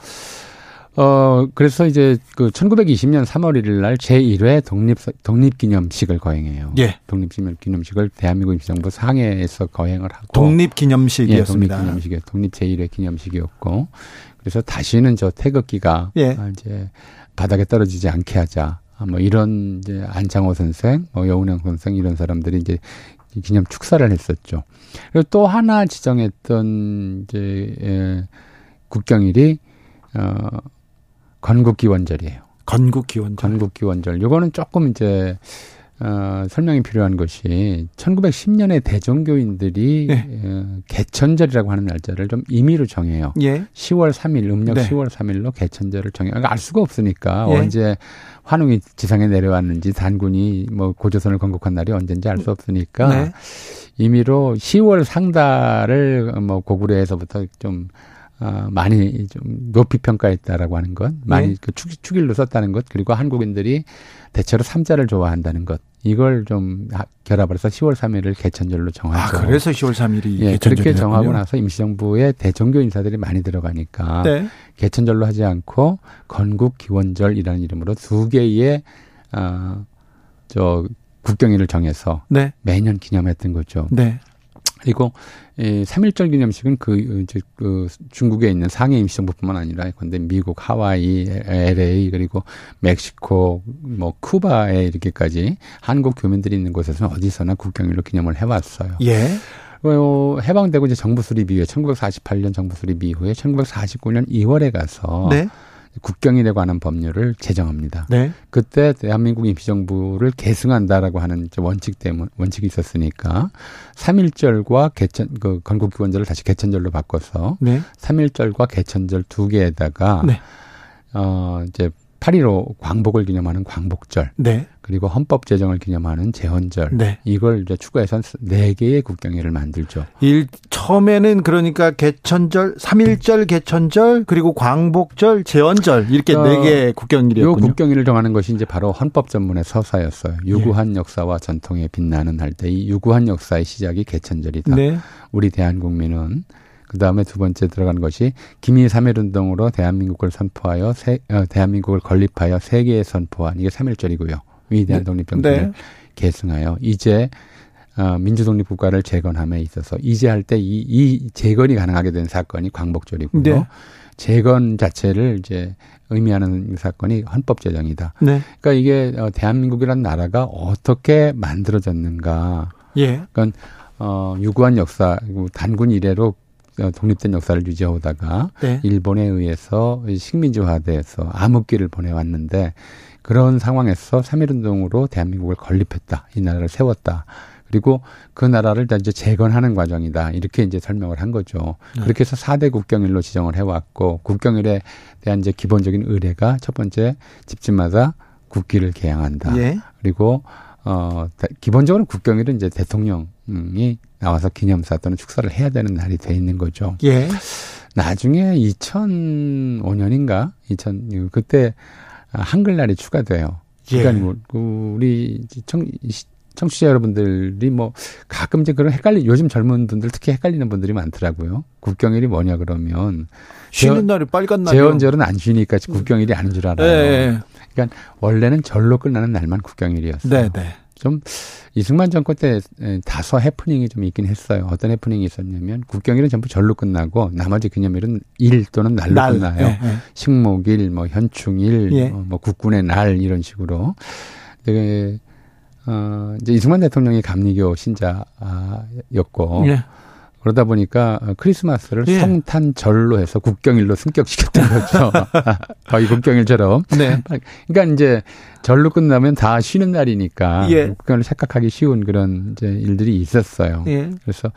어 그래서 이제 그 1920년 3월 1일 날 제1회 독립 독립기념식을 거행해요. 예. 독립기념식을 대한민국 임시정부 상해에서 거행을 하고 예, 독립기념식이었습니다. 독립기념식이 독립 제1회 기념식이었고 그래서 다시는 저 태극기가 예. 아, 이제 바닥에 떨어지지 않게 하자. 아, 뭐 이런 이제 안창호 선생, 뭐 여운형 선생 이런 사람들이 이제 이 기념 축사를 했었죠. 그리고 또 하나 지정했던 이제 예, 국경일이 어 건국기원절이에요. 건국기원절. 건국기원절. 요거는 조금 이제 어, 설명이 필요한 것이 1910년에 대종교인들이 네. 어, 개천절이라고 하는 날짜를 좀 임의로 정해요. 예. 10월 3일, 음력 네. 10월 3일로 개천절을 정해. 그러니까 알 수가 없으니까 예. 언제 환웅이 지상에 내려왔는지 단군이 뭐 고조선을 건국한 날이 언제인지 알 수 없으니까 네. 임의로 10월 상달을 뭐 고구려에서부터 좀 어, 많이 좀 높이 평가했다라고 하는 것, 많이 예. 그 축, 축일로 썼다는 것, 그리고 한국인들이 대체로 삼자를 좋아한다는 것, 이걸 좀 하- 결합을 해서 10월 3일을 개천절로 아, 정하죠. 그래서 10월 3일이 예, 그렇게 정하고 나서 임시정부에 대종교 인사들이 많이 들어가니까 네. 개천절로 하지 않고 건국 기원절이라는 이름으로 두 개의 어 저 국경일을 정해서 네. 매년 기념했던 거죠. 네. 그리고 이 3.1절 기념식은 그, 이제 그 중국에 있는 상해 임시정부뿐만 아니라 근데 미국, 하와이, LA 그리고 멕시코, 뭐 쿠바에 이렇게까지 한국 교민들이 있는 곳에서는 어디서나 국경일로 기념을 해왔어요. 예. 어, 해방되고 이제 정부 수립 이후에 1948년 정부 수립 이후에 1949년 2월에 가서 네. 국경일에 관한 법률을 제정합니다. 네. 그때 대한민국 임시정부를 계승한다라고 하는 원칙 때문 원칙이 있었으니까 3.1절과 개천 그 건국기원절을 다시 개천절로 바꿔서 네. 3.1절과 개천절 두 개에다가 네. 어 이제 8.15 광복을 기념하는 광복절 네. 그리고 헌법 제정을 기념하는 제헌절 네. 이걸 이제 추가해서 네 개의 국경일을 만들죠. 일 처음에는 그러니까 개천절, 삼일절 개천절, 그리고 광복절, 제헌절 이렇게 어, 네개요 국경일이었군요. 국경일을 정하는 것이 이제 바로 헌법 전문의 서사였어요. 유구한 역사와 전통에 빛나는 할 때 이 유구한 역사의 시작이 개천절이다. 네. 우리 대한국민은 그 다음에 두 번째 들어간 것이 김일 삼일운동으로 대한민국을 선포하여 세, 어, 대한민국을 건립하여 세계에 선포한 이게 삼일절이고요. 위대한 네. 독립정신을 네. 계승하여 이제 어, 민주독립 국가를 재건함에 있어서 이제 할 때 이 이 재건이 가능하게 된 사건이 광복절이고요. 네. 재건 자체를 이제 의미하는 사건이 헌법 제정이다. 네. 그러니까 이게 어, 대한민국이라는 나라가 어떻게 만들어졌는가. 예. 그러니까 어, 유구한 역사, 단군 이래로 어, 독립된 역사를 유지하다가 네. 일본에 의해서 식민지화돼서 암흑기를 보내왔는데 그런 상황에서 3.1운동으로 대한민국을 건립했다. 이 나라를 세웠다. 그리고 그 나라를 다 이제 재건하는 과정이다. 이렇게 이제 설명을 한 거죠. 네. 그렇게 해서 4대 국경일로 지정을 해왔고 국경일에 대한 이제 기본적인 의례가 첫 번째 집집마다 국기를 개양한다. 예. 그리고 어 다- 기본적으로 국경일은 이제 대통령이 나와서 기념사 또는 축사를 해야 되는 날이 돼 있는 거죠. 예. 나중에 2005년인가 2000 그때 한글날이 추가돼요. 예. 그러니까 우리 청, 청취자 여러분들이 뭐 가끔 이제 그런 헷갈리 요즘 젊은 분들 특히 헷갈리는 분들이 많더라고요. 국경일이 뭐냐 그러면 쉬는 날이 빨간 날이요. 재헌절은 안 쉬니까 국경일이 아닌 줄 예. 알아요. 예. 원래는 절로 끝나는 날만 국경일이었어요. 네, 네. 좀 이승만 정권 때 에, 다소 해프닝이 좀 있긴 했어요. 어떤 해프닝이 있었냐면 국경일은 전부 절로 끝나고 나머지 기념일은 일 또는 날로 날. 끝나요. 예, 예. 식목일, 뭐 현충일, 예. 어, 뭐 국군의 날 이런 식으로. 되게 어 이제 이승만 대통령이 감리교 신자였고 예. 그러다 보니까 어, 크리스마스를 예. 성탄절로 해서 국경일로 승격시켰던 거죠. 거의 국경일처럼. 네. 그러니까 이제 절로 끝나면 다 쉬는 날이니까 예. 국경을 착각하기 쉬운 그런 이제 일들이 있었어요. 예. 그래서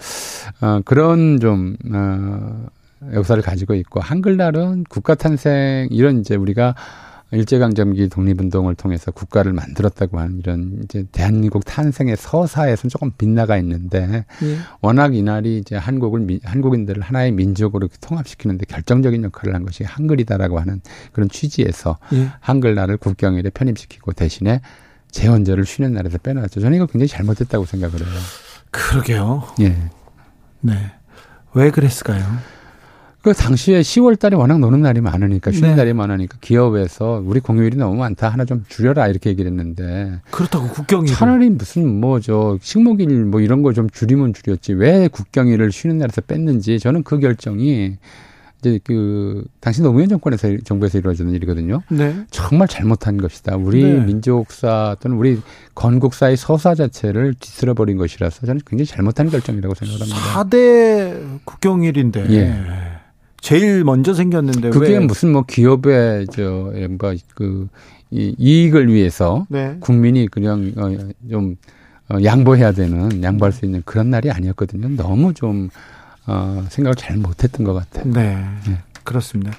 어 그런 좀 어, 역사를 가지고 있고 한글날은 국가 탄생 이런 이제 우리가 일제강점기 독립운동을 통해서 국가를 만들었다고 하는 이런 이제 대한민국 탄생의 서사에서는 조금 빗나가 있는데 예. 워낙 이날이 이제 한국을 미- 한국인들을 하나의 민족으로 통합시키는데 결정적인 역할을 한 것이 한글이다라고 하는 그런 취지에서 예. 한글날을 국경일에 편입시키고 대신에 제헌절을 쉬는 날에서 빼놨죠. 저는 이거 굉장히 잘못했다고 생각을 해요. 그러게요. 예. 네. 왜 그랬을까요? 그 당시에 10월 달에 워낙 노는 날이 많으니까 쉬는 네. 날이 많으니까 기업에서 우리 공휴일이 너무 많다. 하나 좀 줄여라 이렇게 얘기를 했는데 그렇다고 국경이 차라리 무슨 뭐 저 식목일 뭐 이런 거 좀 줄이면 줄였지 왜 국경일을 쉬는 날에서 뺐는지 저는 그 결정이 이제 그 당시 노무현 정권에서 정부에서 이루어지는 일이거든요. 네. 정말 잘못한 것이다. 우리 네. 민족사 또는 우리 건국사의 서사 자체를 뒤틀어 버린 것이라서 저는 굉장히 잘못한 결정이라고 생각합니다. 4대 국경일인데 예. 제일 먼저 생겼는데 그게 왜? 무슨 뭐 기업의 저 뭔가 그 이, 이익을 위해서 네. 국민이 그냥 어, 좀 어, 양보해야 되는 양보할 수 있는 그런 날이 아니었거든요. 너무 좀 어, 생각을 잘 못했던 것 같아요. 네. 네. 그렇습니다.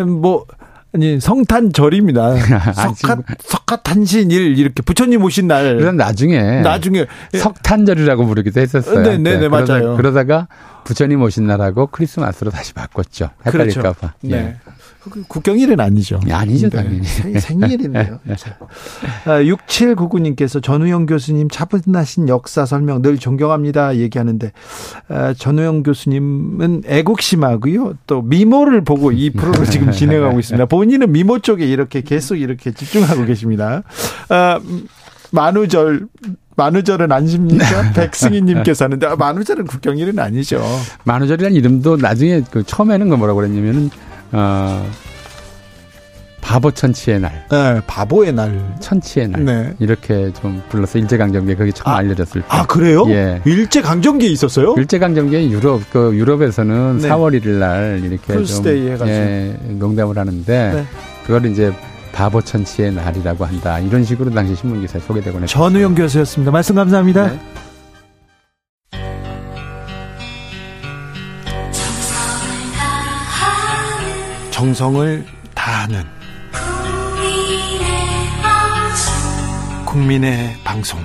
음, 뭐 아니 성탄절입니다. 석가 석가탄신일 이렇게 부처님 오신 날 그래서 나중에 나중에 예. 석탄절이라고 부르기도 했었어요. 네, 네, 네, 맞아요. 그러다가 부처님 오신 날하고 크리스마스로 다시 바꿨죠. 그렇죠. 헷갈릴까봐. 예. 네. 그 국경일은 아니죠. 예, 아니죠, 네. 당연히. 생- 생일이네요. 자. 아, 6799님께서 전우영 교수님 차분하신 역사 설명 늘 존경합니다. 얘기하는데, 아, 전우영 교수님은 애국심하고요. 또 미모를 보고 이 프로를 지금 진행하고 있습니다. 본인은 미모 쪽에 이렇게 계속 이렇게 집중하고 계십니다. 아, 음, 만우절, 만우절은 안십니까? 백승희님께서 하는데, 아, 만우절은 국경일은 아니죠. 만우절이라는 이름도 나중에 그 처음에는 그 뭐라고 그랬냐면은 어 바보 천치의 날, 네, 바보의 날. 천치의 날 네. 이렇게 좀 불러서 일제강점기에 그게 처음 아, 알려졌을 때. 아, 그래요? 예. 일제 강점기에 있었어요? 일제강점기에 유럽 그 유럽에서는 네. 4월 1일 날 이렇게 좀 Fool's Day 해가지고. 예, 농담을 하는데 네. 그걸 이제 바보 천치의 날이라고 한다. 이런 식으로 당시 신문 기사에 소개되곤 했죠. 전우영 교수였습니다. 말씀 감사합니다. 네. 정성을 다하는 국민의 방송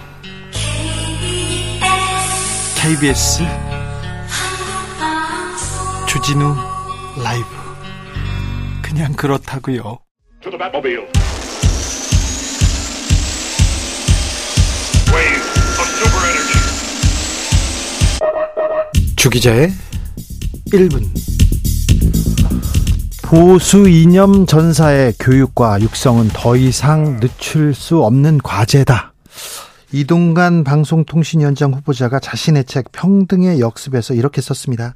KBS 주진우 라이브 그냥 그렇다고요. The Batmobile. Wave of super energy. 주기자의 1분 보수 이념 전사의 교육과 육성은 더 이상 늦출 수 없는 과제다. 이동관 방송통신위원장 후보자가 자신의 책 평등의 역습에서 이렇게 썼습니다.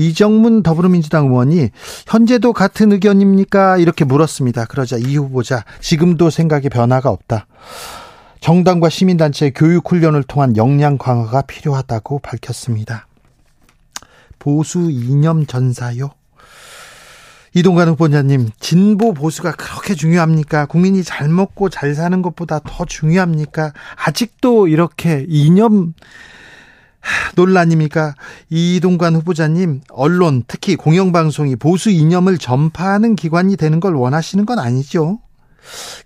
이정문 더불어민주당 의원이 현재도 같은 의견입니까? 이렇게 물었습니다. 그러자 이 후보자 지금도 생각에 변화가 없다. 정당과 시민단체의 교육 훈련을 통한 역량 강화가 필요하다고 밝혔습니다. 보수 이념 전사요. 이동관 후보자님, 진보 보수가 그렇게 중요합니까? 국민이 잘 먹고 잘 사는 것보다 더 중요합니까? 아직도 이렇게 이념 논란입니까? 이동관 후보자님, 언론, 특히 공영방송이 보수 이념을 전파하는 기관이 되는 걸 원하시는 건 아니죠?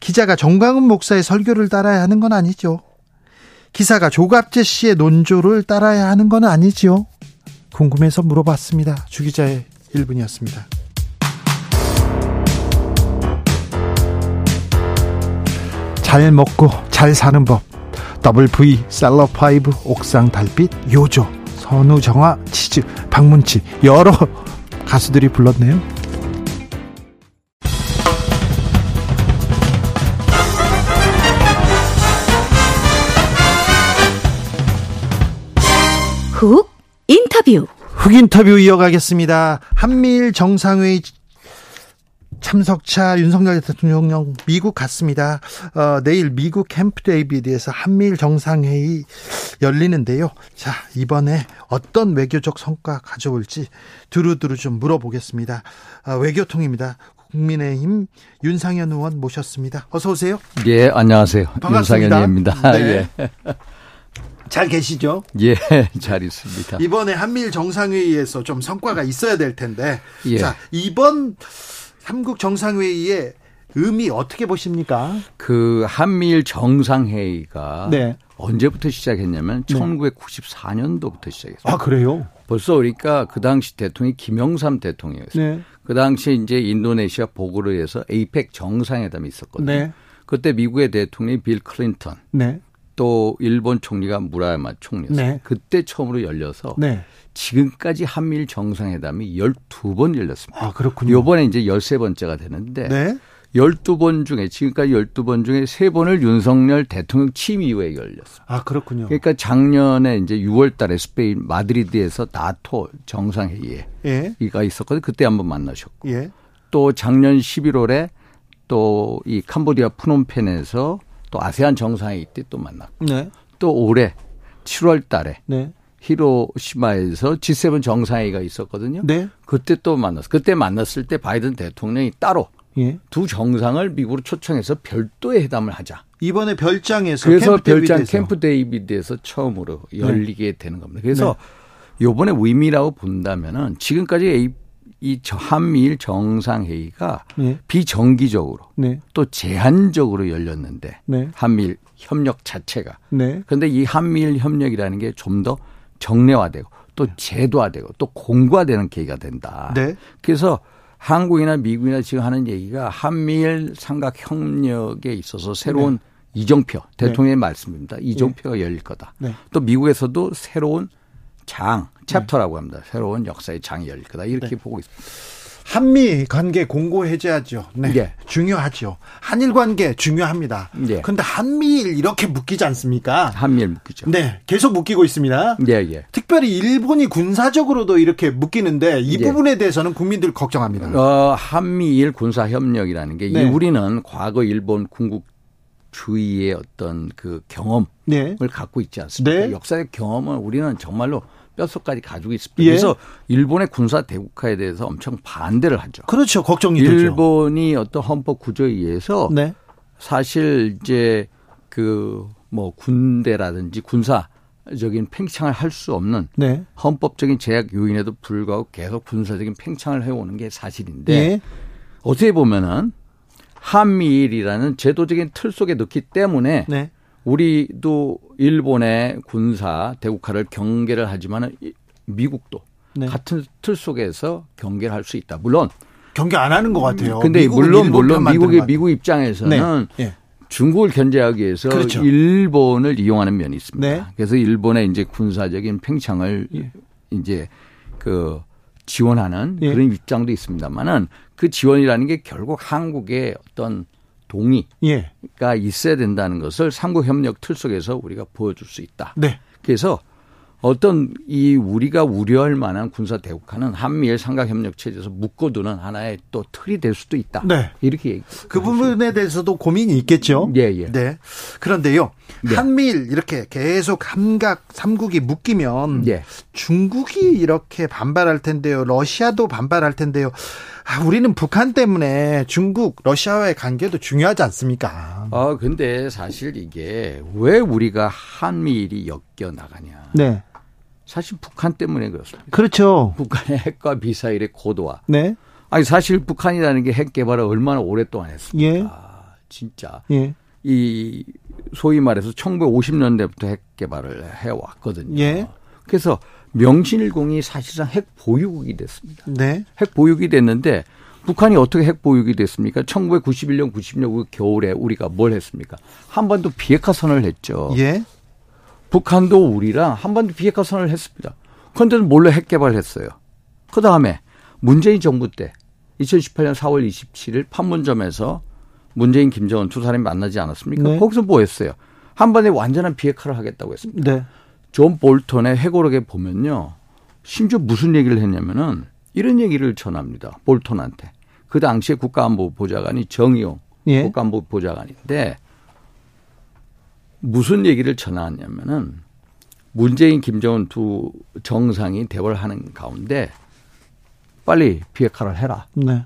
기자가 정광훈 목사의 설교를 따라야 하는 건 아니죠? 기사가 조갑재 씨의 논조를 따라야 하는 건 아니죠? 궁금해서 물어봤습니다. 주기자의 1분이었습니다. 잘 먹고 잘 사는 법. 더블 V 셀러 파이브 옥상 달빛 요조 선우정아 치즈 박문치 여러 가수들이 불렀네요. 훅 인터뷰. 훅 인터뷰 이어가겠습니다. 한미일 정상회의 참석차 윤석열 대통령 미국 갔습니다. 어, 내일 미국 캠프 데이비드에서 한미일 정상회의 열리는데요. 자, 이번에 어떤 외교적 성과 가져올지 두루두루 좀 물어보겠습니다. 어, 외교통입니다. 국민의힘 윤상현 의원 모셨습니다. 어서 오세요. 예, 안녕하세요. 반갑습니다. 윤상현입니다. 네. 예. 잘 계시죠? 예, 잘 있습니다. 이번에 한미일 정상회의에서 좀 성과가 있어야 될 텐데. 예. 자, 이번 삼국 정상회의의 의미 어떻게 보십니까? 그 한미일 정상회의가 네. 언제부터 시작했냐면 1994년도부터 시작했어요. 아, 그래요? 벌써 그러니까 그 당시 대통령이 김영삼 대통령이었어요. 네. 그 당시 이제 인도네시아 보고르에서 에이펙 정상회담이 있었거든요. 네. 그때 미국의 대통령이 빌 클린턴, 네. 또 일본 총리가 무라야마 총리였어요. 네. 그때 처음으로 열려서 네. 지금까지 한미일 정상회담이 12번 열렸습니다. 아, 그렇군요. 요번에 이제 13번째가 되는데 네. 12번 중에 지금까지 12번 중에 3번을 윤석열 대통령 취임 이후에 열렸어요. 아, 그렇군요. 그러니까 작년에 이제 6월 달에 스페인 마드리드에서 나토 정상회의에 예. 이가 있었거든요. 그때 한번 만나셨고. 예. 또 작년 11월에 또 이 캄보디아 프놈펜에서 또 아세안 정상회의 때 또 만났고. 네. 또 올해 7월 달에 네. 히로시마에서 G7 정상회의가 있었거든요. 네. 그때 또 만났어. 그때 만났을 때 바이든 대통령이 따로 예. 두 정상을 미국으로 초청해서 별도의 회담을 하자. 이번에 별장에서 그래서 캠프 별장 데이비드에서. 캠프 데이비드에서 처음으로 열리게 되는 겁니다. 그래서 요번에 의미라고 본다면은 지금까지 이, 한미일 정상회의가 네. 비정기적으로 네. 또 제한적으로 열렸는데 네. 한미일 협력 자체가 네. 그런데 이 한미일 협력이라는 게 좀 더 정례화되고 또 제도화되고 또 공고화되는 계기가 된다. 네. 그래서 한국이나 미국이나 지금 하는 얘기가 한미일 삼각 협력에 있어서 새로운 이정표 대통령의 말씀입니다. 이정표가 열릴 거다. 네. 또 미국에서도 새로운 장 chapter라고 합니다. 새로운 역사의 장이 열릴 거다. 이렇게 네. 보고 있습니다. 한미 관계 공고해지죠. 네. 예. 중요하죠. 한일 관계 중요합니다. 예. 근데 한미일 이렇게 묶이지 않습니까? 한미일 묶이죠. 네. 계속 묶이고 있습니다. 예, 예. 특별히 일본이 군사적으로도 이렇게 묶이는데 이 예. 부분에 대해서는 국민들 걱정합니다. 어, 한미일 군사 협력이라는 게이 네. 우리는 과거 일본 군국 주의의 어떤 그 경험을 네. 갖고 있지 않습니까? 네. 역사의 경험은 우리는 정말로 뼛속까지 가지고 있습니다. 예. 그래서 일본의 군사 대국화에 대해서 엄청 반대를 하죠. 그렇죠. 걱정이 되죠. 일본이 어떤 헌법 구조에 의해서 네. 사실 이제 그 뭐 군대라든지 군사 적인 팽창을 할 수 없는 네. 헌법적인 제약 요인에도 불구하고 계속 군사적인 팽창을 해오는 게 사실인데 예. 어떻게 보면은 한미일이라는 제도적인 틀 속에 넣기 때문에 네. 우리도 일본의 군사 대국화를 경계를 하지만은 이- 미국도 네. 같은 틀 속에서 경계를 할 수 있다. 물론 경계 안 하는 것 같아요. 근데 물론 물론 미국의 것 미국 입장에서는. 네. 예. 중국을 견제하기 위해서 그렇죠. 일본을 이용하는 면이 있습니다. 네. 그래서 일본의 이제 군사적인 팽창을 예. 이제 그 지원하는 예. 그런 입장도 있습니다만은 그 지원이라는 게 결국 한국의 어떤 동의가 예. 있어야 된다는 것을 삼국 협력 틀 속에서 우리가 보여줄 수 있다. 네. 그래서 어떤 이 우리가 우려할 만한 군사 대국화는 한미일 삼각 협력 체제에서 묶어두는 하나의 또 틀이 될 수도 있다. 네. 이렇게 얘기. 그 부분에 대해서도 고민이 있겠죠. 예, 예. 네. 그런데요. 네. 한미일 이렇게 계속 삼각 삼국이 묶이면 예. 중국이 이렇게 반발할 텐데요. 러시아도 반발할 텐데요. 아, 우리는 북한 때문에 중국, 러시아와의 관계도 중요하지 않습니까? 아, 근데 사실 이게 왜 우리가 한미일이 엮여 나가냐. 네. 사실 북한 때문에 그렇습니다. 그렇죠. 북한의 핵과 미사일의 고도화. 네. 아니, 사실 북한이라는 게 핵 개발을 얼마나 오랫동안 했습니까? 예. 아, 진짜. 예. 이, 소위 말해서 1950년대부터 핵 개발을 해왔거든요. 예. 그래서 명신일공이 사실상 핵 보유국이 됐습니다. 네. 핵 보유국이 됐는데 북한이 어떻게 핵 보유국이 됐습니까? 1991년, 90년 그 겨울에 우리가 뭘 했습니까? 한반도 비핵화 선언을 했죠. 예. 북한도 우리랑 한반도 비핵화 선언을 했습니다. 그런데 몰래 핵 개발했어요. 그 다음에 문재인 정부 때 2018년 4월 27일 판문점에서 문재인, 김정은 두 사람이 만나지 않았습니까? 네. 거기서 뭐 했어요? 한반도에 완전한 비핵화를 하겠다고 했습니다. 네. 존 볼턴의 회고록에 보면요. 심지어 무슨 얘기를 했냐면은 이런 얘기를 전합니다. 볼턴한테. 그 당시에 국가안보 보좌관이 정의용 예. 국가안보 보좌관인데 무슨 얘기를 전하냐면은 문재인, 김정은 두 정상이 대화를 하는 가운데 빨리 비핵화를 해라. 네.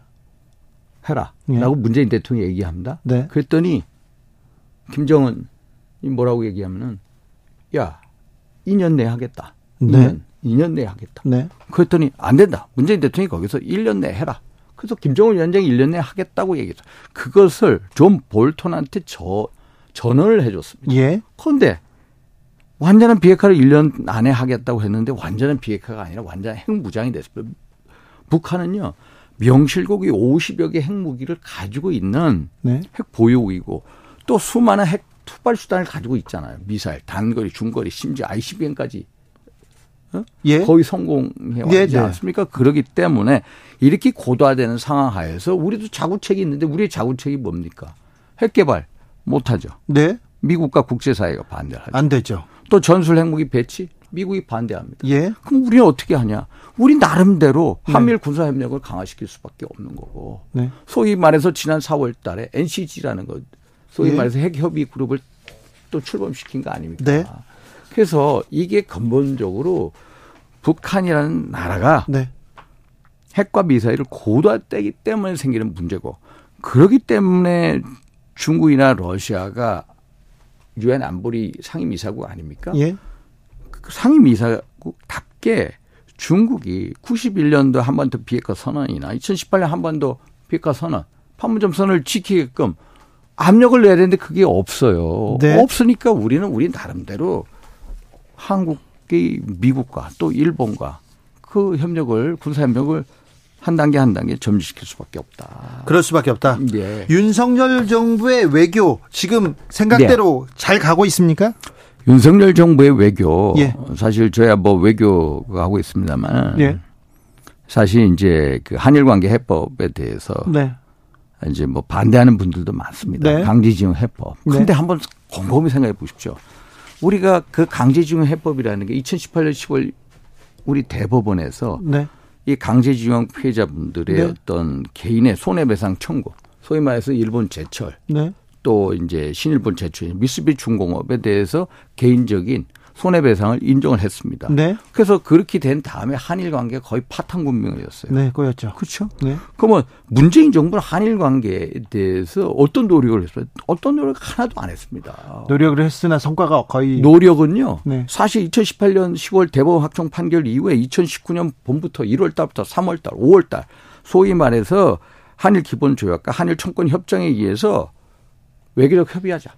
해라. 예. 라고 문재인 대통령이 얘기합니다. 네. 그랬더니 김정은이 뭐라고 얘기하면은 야 2년 내에 하겠다. 네. 2년, 2년 내에 하겠다. 네. 그랬더니 안 된다. 문재인 대통령이 거기서 1년 내에 해라. 그래서 김정은 위원장이 1년 내에 하겠다고 얘기했어. 그것을 존 볼턴한테 저, 전언을 해줬습니다. 예. 그런데 완전한 비핵화를 1년 안에 하겠다고 했는데 완전한 비핵화가 아니라 완전 핵무장이 됐습니다. 북한은요, 명실국이 50여 개 핵무기를 가지고 있는 네. 핵 보유국이고 또 수많은 핵 투발 수단을 가지고 있잖아요. 미사일, 단거리, 중거리, 심지어 ICBM까지 예. 거의 성공해 왔지 예, 네. 않습니까? 그렇기 때문에 이렇게 고도화되는 상황 하에서 우리도 자구책이 있는데 우리의 자구책이 뭡니까? 핵 개발 못 하죠. 네. 미국과 국제 사회가 반대를 하죠. 안 되죠. 또 전술 핵무기 배치 미국이 반대합니다. 예. 그럼 우리는 어떻게 하냐? 우리 나름대로 한미일 군사 협력을 강화시킬 수밖에 없는 거고. 네. 소위 말해서 지난 4월 달에 NCG라는 것, 소위 예. 말해서 핵협의 그룹을 또 출범시킨 거 아닙니까? 네. 그래서 이게 근본적으로 북한이라는 나라가 네. 핵과 미사일을 고도화되기 때문에 생기는 문제고 그렇기 때문에 중국이나 러시아가 유엔 안보리 상임이사국 아닙니까? 예. 그 상임이사국답게 중국이 91년도 한반도 비핵화 선언이나 2018년 한반도 비핵화 선언, 판문점 선언을 지키게끔 압력을 내야 되는데 그게 없어요. 네. 없으니까 우리는 우리 나름대로 한국이 미국과 또 일본과 그 협력을 군사 협력을 한 단계 한 단계 점진시킬 수밖에 없다. 그럴 수밖에 없다. 예. 윤석열 정부의 외교 지금 생각대로 네. 잘 가고 있습니까? 윤석열 정부의 외교 예. 사실 저야 뭐 외교가 하고 있습니다만 예. 사실 이제 그 한일 관계 해법에 대해서 네. 이제 뭐 반대하는 분들도 많습니다. 네. 강제징용 해법. 네. 근데 한번 곰곰이 생각해 보십시오. 우리가 그 강제징용 해법이라는 게 2018년 10월 우리 대법원에서 네. 이 강제징용 피해자분들의 네. 어떤 개인의 손해배상 청구, 소위 말해서 일본 제철, 네. 또 이제 신일본 제철, 미쓰비 중공업에 대해서 개인적인 손해배상을 인정을 했습니다. 네. 그래서 그렇게 된 다음에 한일 관계가 거의 파탄 군명이었어요. 네, 꼬였죠. 그렇죠? 네. 그러면 문재인 정부는 한일 관계에 대해서 어떤 노력을 했어요? 어떤 노력 하나도 안 했습니다. 노력을 했으나 성과가 거의 노력은요. 네. 사실 2018년 10월 대법원 확정 판결 이후에 2019년 봄부터 1월 달부터 3월 달, 5월 달 소위 말해서 한일 기본 조약과 한일 청권 협정에 의해서 외교적 협의하자.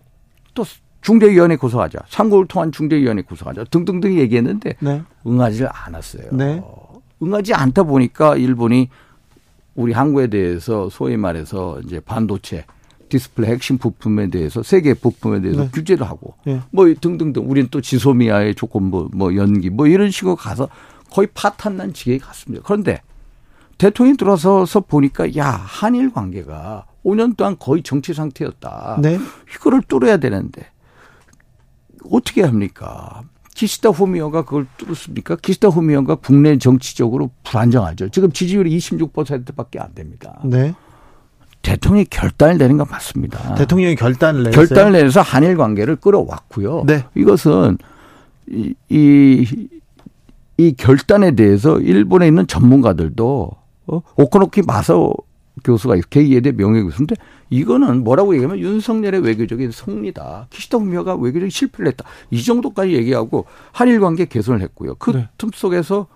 또 중대위원회 구성하자. 상고를 통한 중대위원회 구성하자. 등등등 얘기했는데 네. 응하지를 않았어요. 네. 응하지 않다 보니까 일본이 우리 한국에 대해서 소위 말해서 이제 반도체 디스플레이 핵심 부품에 대해서 세 개 부품에 대해서 네. 규제를 하고 예. 뭐 등등등 우리는 또 지소미아의 조건부 뭐 연기 뭐 이런 식으로 가서 거의 파탄난 지경에 갔습니다. 그런데 대통령이 들어서서 보니까 야 한일 관계가 5년 동안 거의 정체 상태였다. 네. 이거를 뚫어야 되는데 어떻게 합니까? 기시다 후미오가 그걸 뚫었습니까? 기시다 후미오가 국내 정치적으로 불안정하죠. 지금 지지율이 26%밖에 안 됩니다. 네. 대통령이 결단을 내는 건 맞습니다. 대통령이 결단을 내었어요. 결단을 내서 한일 관계를 끌어왔고요. 네. 이것은 이, 이, 이 결단에 대해서 일본에 있는 전문가들도 어? 오코노키 마서 교수가 게이에대 명예교수인데 이거는 뭐라고 얘기하면 윤석열의 외교적인 승리다. 키시다 후미오가 외교적인 실패를 했다. 이 정도까지 얘기하고 한일 관계 개선을 했고요. 그 네. 틈 속에서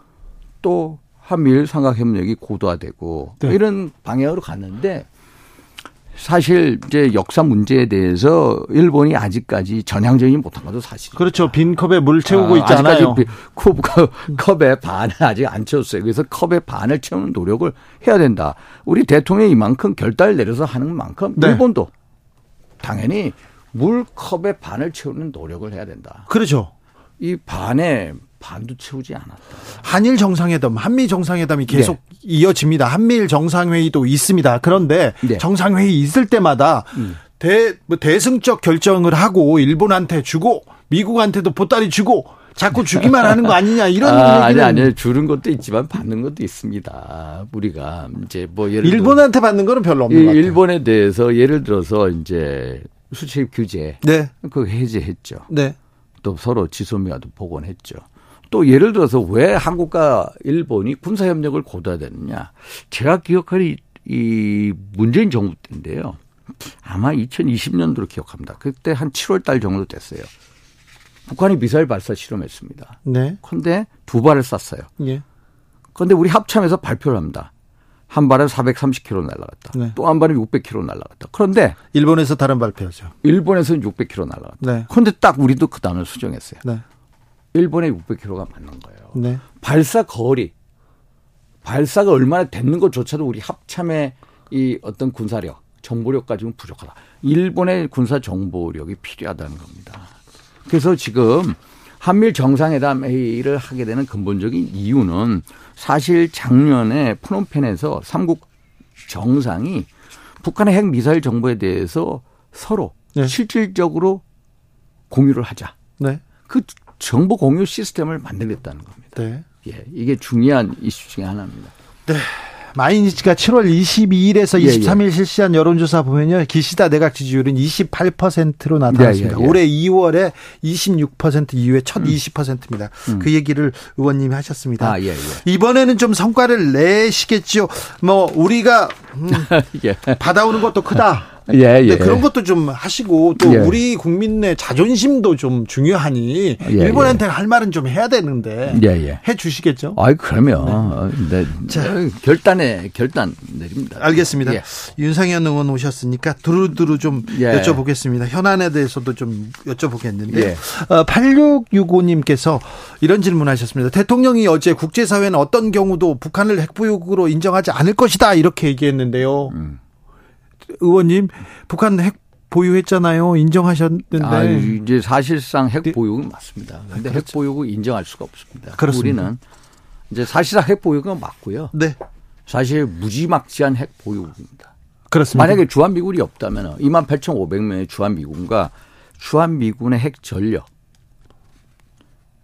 또 한미일 삼각협력이 고도화되고 네. 이런 방향으로 갔는데 사실 이제 역사 문제에 대해서 일본이 아직까지 전향적이지 못한 것도 사실이에요. 그렇죠. 빈 컵에 물 채우고 아, 있잖아요. 컵, 컵에 반을 아직 안 채웠어요. 그래서 컵에 반을 채우는 노력을 해야 된다. 우리 대통령이 이만큼 결단을 내려서 하는 만큼 네. 일본도 당연히 물 컵에 반을 채우는 노력을 해야 된다. 그렇죠. 이 반에 반도 채우지 않았다. 한일 정상회담, 한미 정상회담이 계속 이어집니다. 한미일 정상회의도 있습니다. 그런데 네. 정상회의 있을 때마다 음. 대, 뭐 대승적 결정을 하고 일본한테 주고 미국한테도 보따리 주고 자꾸 주기만 하는 거 아니냐 이런 아, 아니 얘기는 아니 주는 것도 있지만 받는 것도 있습니다. 우리가 이제 뭐 예를 일본한테 받는 거는 별로 이 없는 것 같아요. 일본에 대해서 예를 들어서 이제 수출 규제 네, 그거 해제했죠. 네, 또 서로 지소미아도 복원했죠. 또 예를 들어서 왜 한국과 일본이 군사 협력을 고도화되느냐? 제가 기억하는 이, 이 문재인 정부 때인데요. 아마 2020년도로 기억합니다. 그때 한 7월 달 정도 됐어요. 북한이 미사일 발사 실험했습니다. 네, 근데 두 발을 쐈어요. 예, 그런데 우리 합참에서 발표를 합니다. 한 발은 430km 날아갔다. 네. 또한 발은 600km 날아갔다. 그런데 일본에서 다른 발표죠. 일본에서는 600km 날아갔다. 네, 그런데 딱 우리도 그 단어를 수정했어요. 네, 일본의 600km가 맞는 거예요. 네, 발사 거리, 발사가 얼마나 됐는 것조차도 우리 합참의 이 어떤 군사력, 정보력 가지고는 부족하다. 일본의 군사 정보력이 필요하다는 겁니다. 그래서 지금 한밀 정상회담 회의를 하게 되는 근본적인 이유는 사실 작년에 프놈펜에서 삼국 정상이 북한의 핵 미사일 정보에 대해서 서로 네. 실질적으로 공유를 하자. 네, 그 정보 공유 시스템을 만들겠다는 겁니다. 네. 예, 이게 중요한 이슈 중에 하나입니다. 마이니치가 7월 22일에서 예, 23일 실시한 여론조사 보면요. 기시다 내각 지지율은 28%로 나타났습니다. 예, 예, 예. 올해 2월에 26% 이후에 첫 20%입니다. 그 얘기를 의원님이 하셨습니다. 음. 아, 예, 예. 이번에는 좀 성과를 내시겠죠. 뭐 우리가 음, 예. 받아오는 것도 크다. 예, 예. 네, 그런 것도 좀 하시고 또 예. 우리 국민의 자존심도 좀 중요하니 예, 일본한테 할 말은 좀 해야 되는데 예, 예. 해 주시겠죠? 아이, 그러면, 네. 결단에, 결단 내립니다. 알겠습니다. 예. 윤상현 의원 오셨으니까 두루두루 좀 예. 여쭤보겠습니다. 현안에 대해서도 좀 여쭤보겠는데 예. 어, 8665님께서 이런 질문하셨습니다. 대통령이 어제 국제사회는 어떤 경우도 북한을 핵보유국으로 인정하지 않을 것이다 이렇게 얘기했는데요. 음. 의원님 북한 핵 보유했잖아요. 인정하셨는데 아, 이제 사실상 핵 네. 보유는 맞습니다. 근데 핵 보유국 인정할 수가 없습니다. 그렇습니다. 우리는 이제 사실상 핵 보유국은 맞고요. 네 사실 무지막지한 핵 보유국입니다. 그렇습니다. 만약에 주한미군이 없다면 28,500명의 주한미군과 주한미군의 핵 전력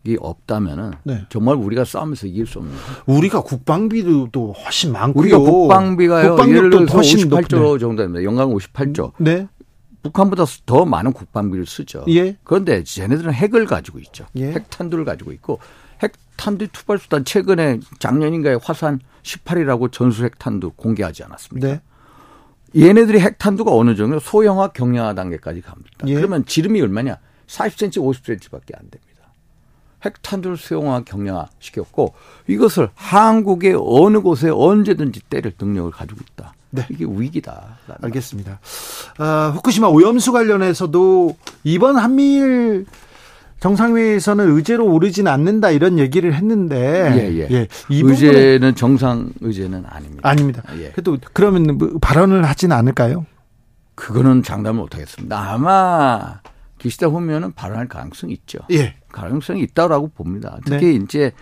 이 없다면은 네. 정말 우리가 싸우면서 이길 수 없는. 우리가 국방비도 훨씬 많고요. 우리가 국방비가요. 예를 들어서 훨씬 58조 높네. 정도 됩니다. 연간 58조. 네. 북한보다 더 많은 국방비를 쓰죠. 예. 그런데 쟤네들은 핵을 가지고 있죠. 예. 핵탄두를 가지고 있고 핵탄두 투발수단 최근에 작년인가에 화산 18이라고 전술 핵탄두 공개하지 않았습니까? 네. 얘네들이 핵탄두가 어느 정도 소형화 경량화 단계까지 갑니다. 예. 그러면 지름이 얼마냐? 40cm, 50cm밖에 안 됩니다. 핵탄두를 소형화 경량화 시켰고 이것을 한국의 어느 곳에 언제든지 때릴 능력을 가지고 있다. 네. 이게 위기다. 알겠습니다. 아, 후쿠시마 오염수 관련해서도 이번 한미일 정상회의에서는 의제로 오르진 않는다 이런 얘기를 했는데 예, 예. 이 부분은 의제는 정상 의제는 아닙니다. 아닙니다. 예. 그래도 그러면 뭐 발언을 하진 않을까요? 그거는 장담을 못 하겠습니다. 아마 기시다 후면은 발언할 가능성이 있죠. 예. 가능성이 있다고 봅니다. 네. 특히 이제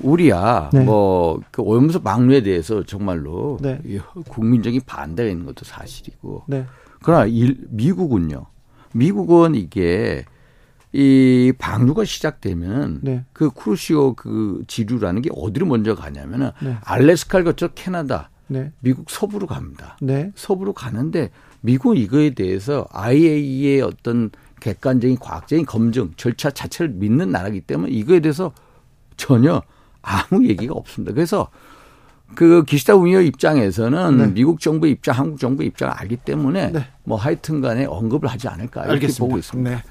우리야 네. 뭐그 오염수 방류에 대해서 정말로 네. 이 국민적인 반대가 있는 것도 사실이고 네. 그러나 일, 미국은요. 미국은 이게 이 방류가 시작되면 네. 그 크루시오 그 지류라는 게 어디로 먼저 가냐면은 네. 알래스카를 거쳐 캐나다, 네. 미국 서부로 갑니다. 네. 서부로 가는데 미국은 이거에 대해서 IAEA의 어떤 객관적인 과학적인 검증 절차 자체를 믿는 나라이기 때문에 이거에 대해서 전혀 아무 얘기가 없습니다. 그래서 그 기시다 운여 입장에서는 네. 미국 정부 입장, 한국 정부 입장을 알기 때문에 네. 뭐 하여튼 간에 언급을 하지 않을까 이렇게 알겠습니다. 보고 있습니다. 네.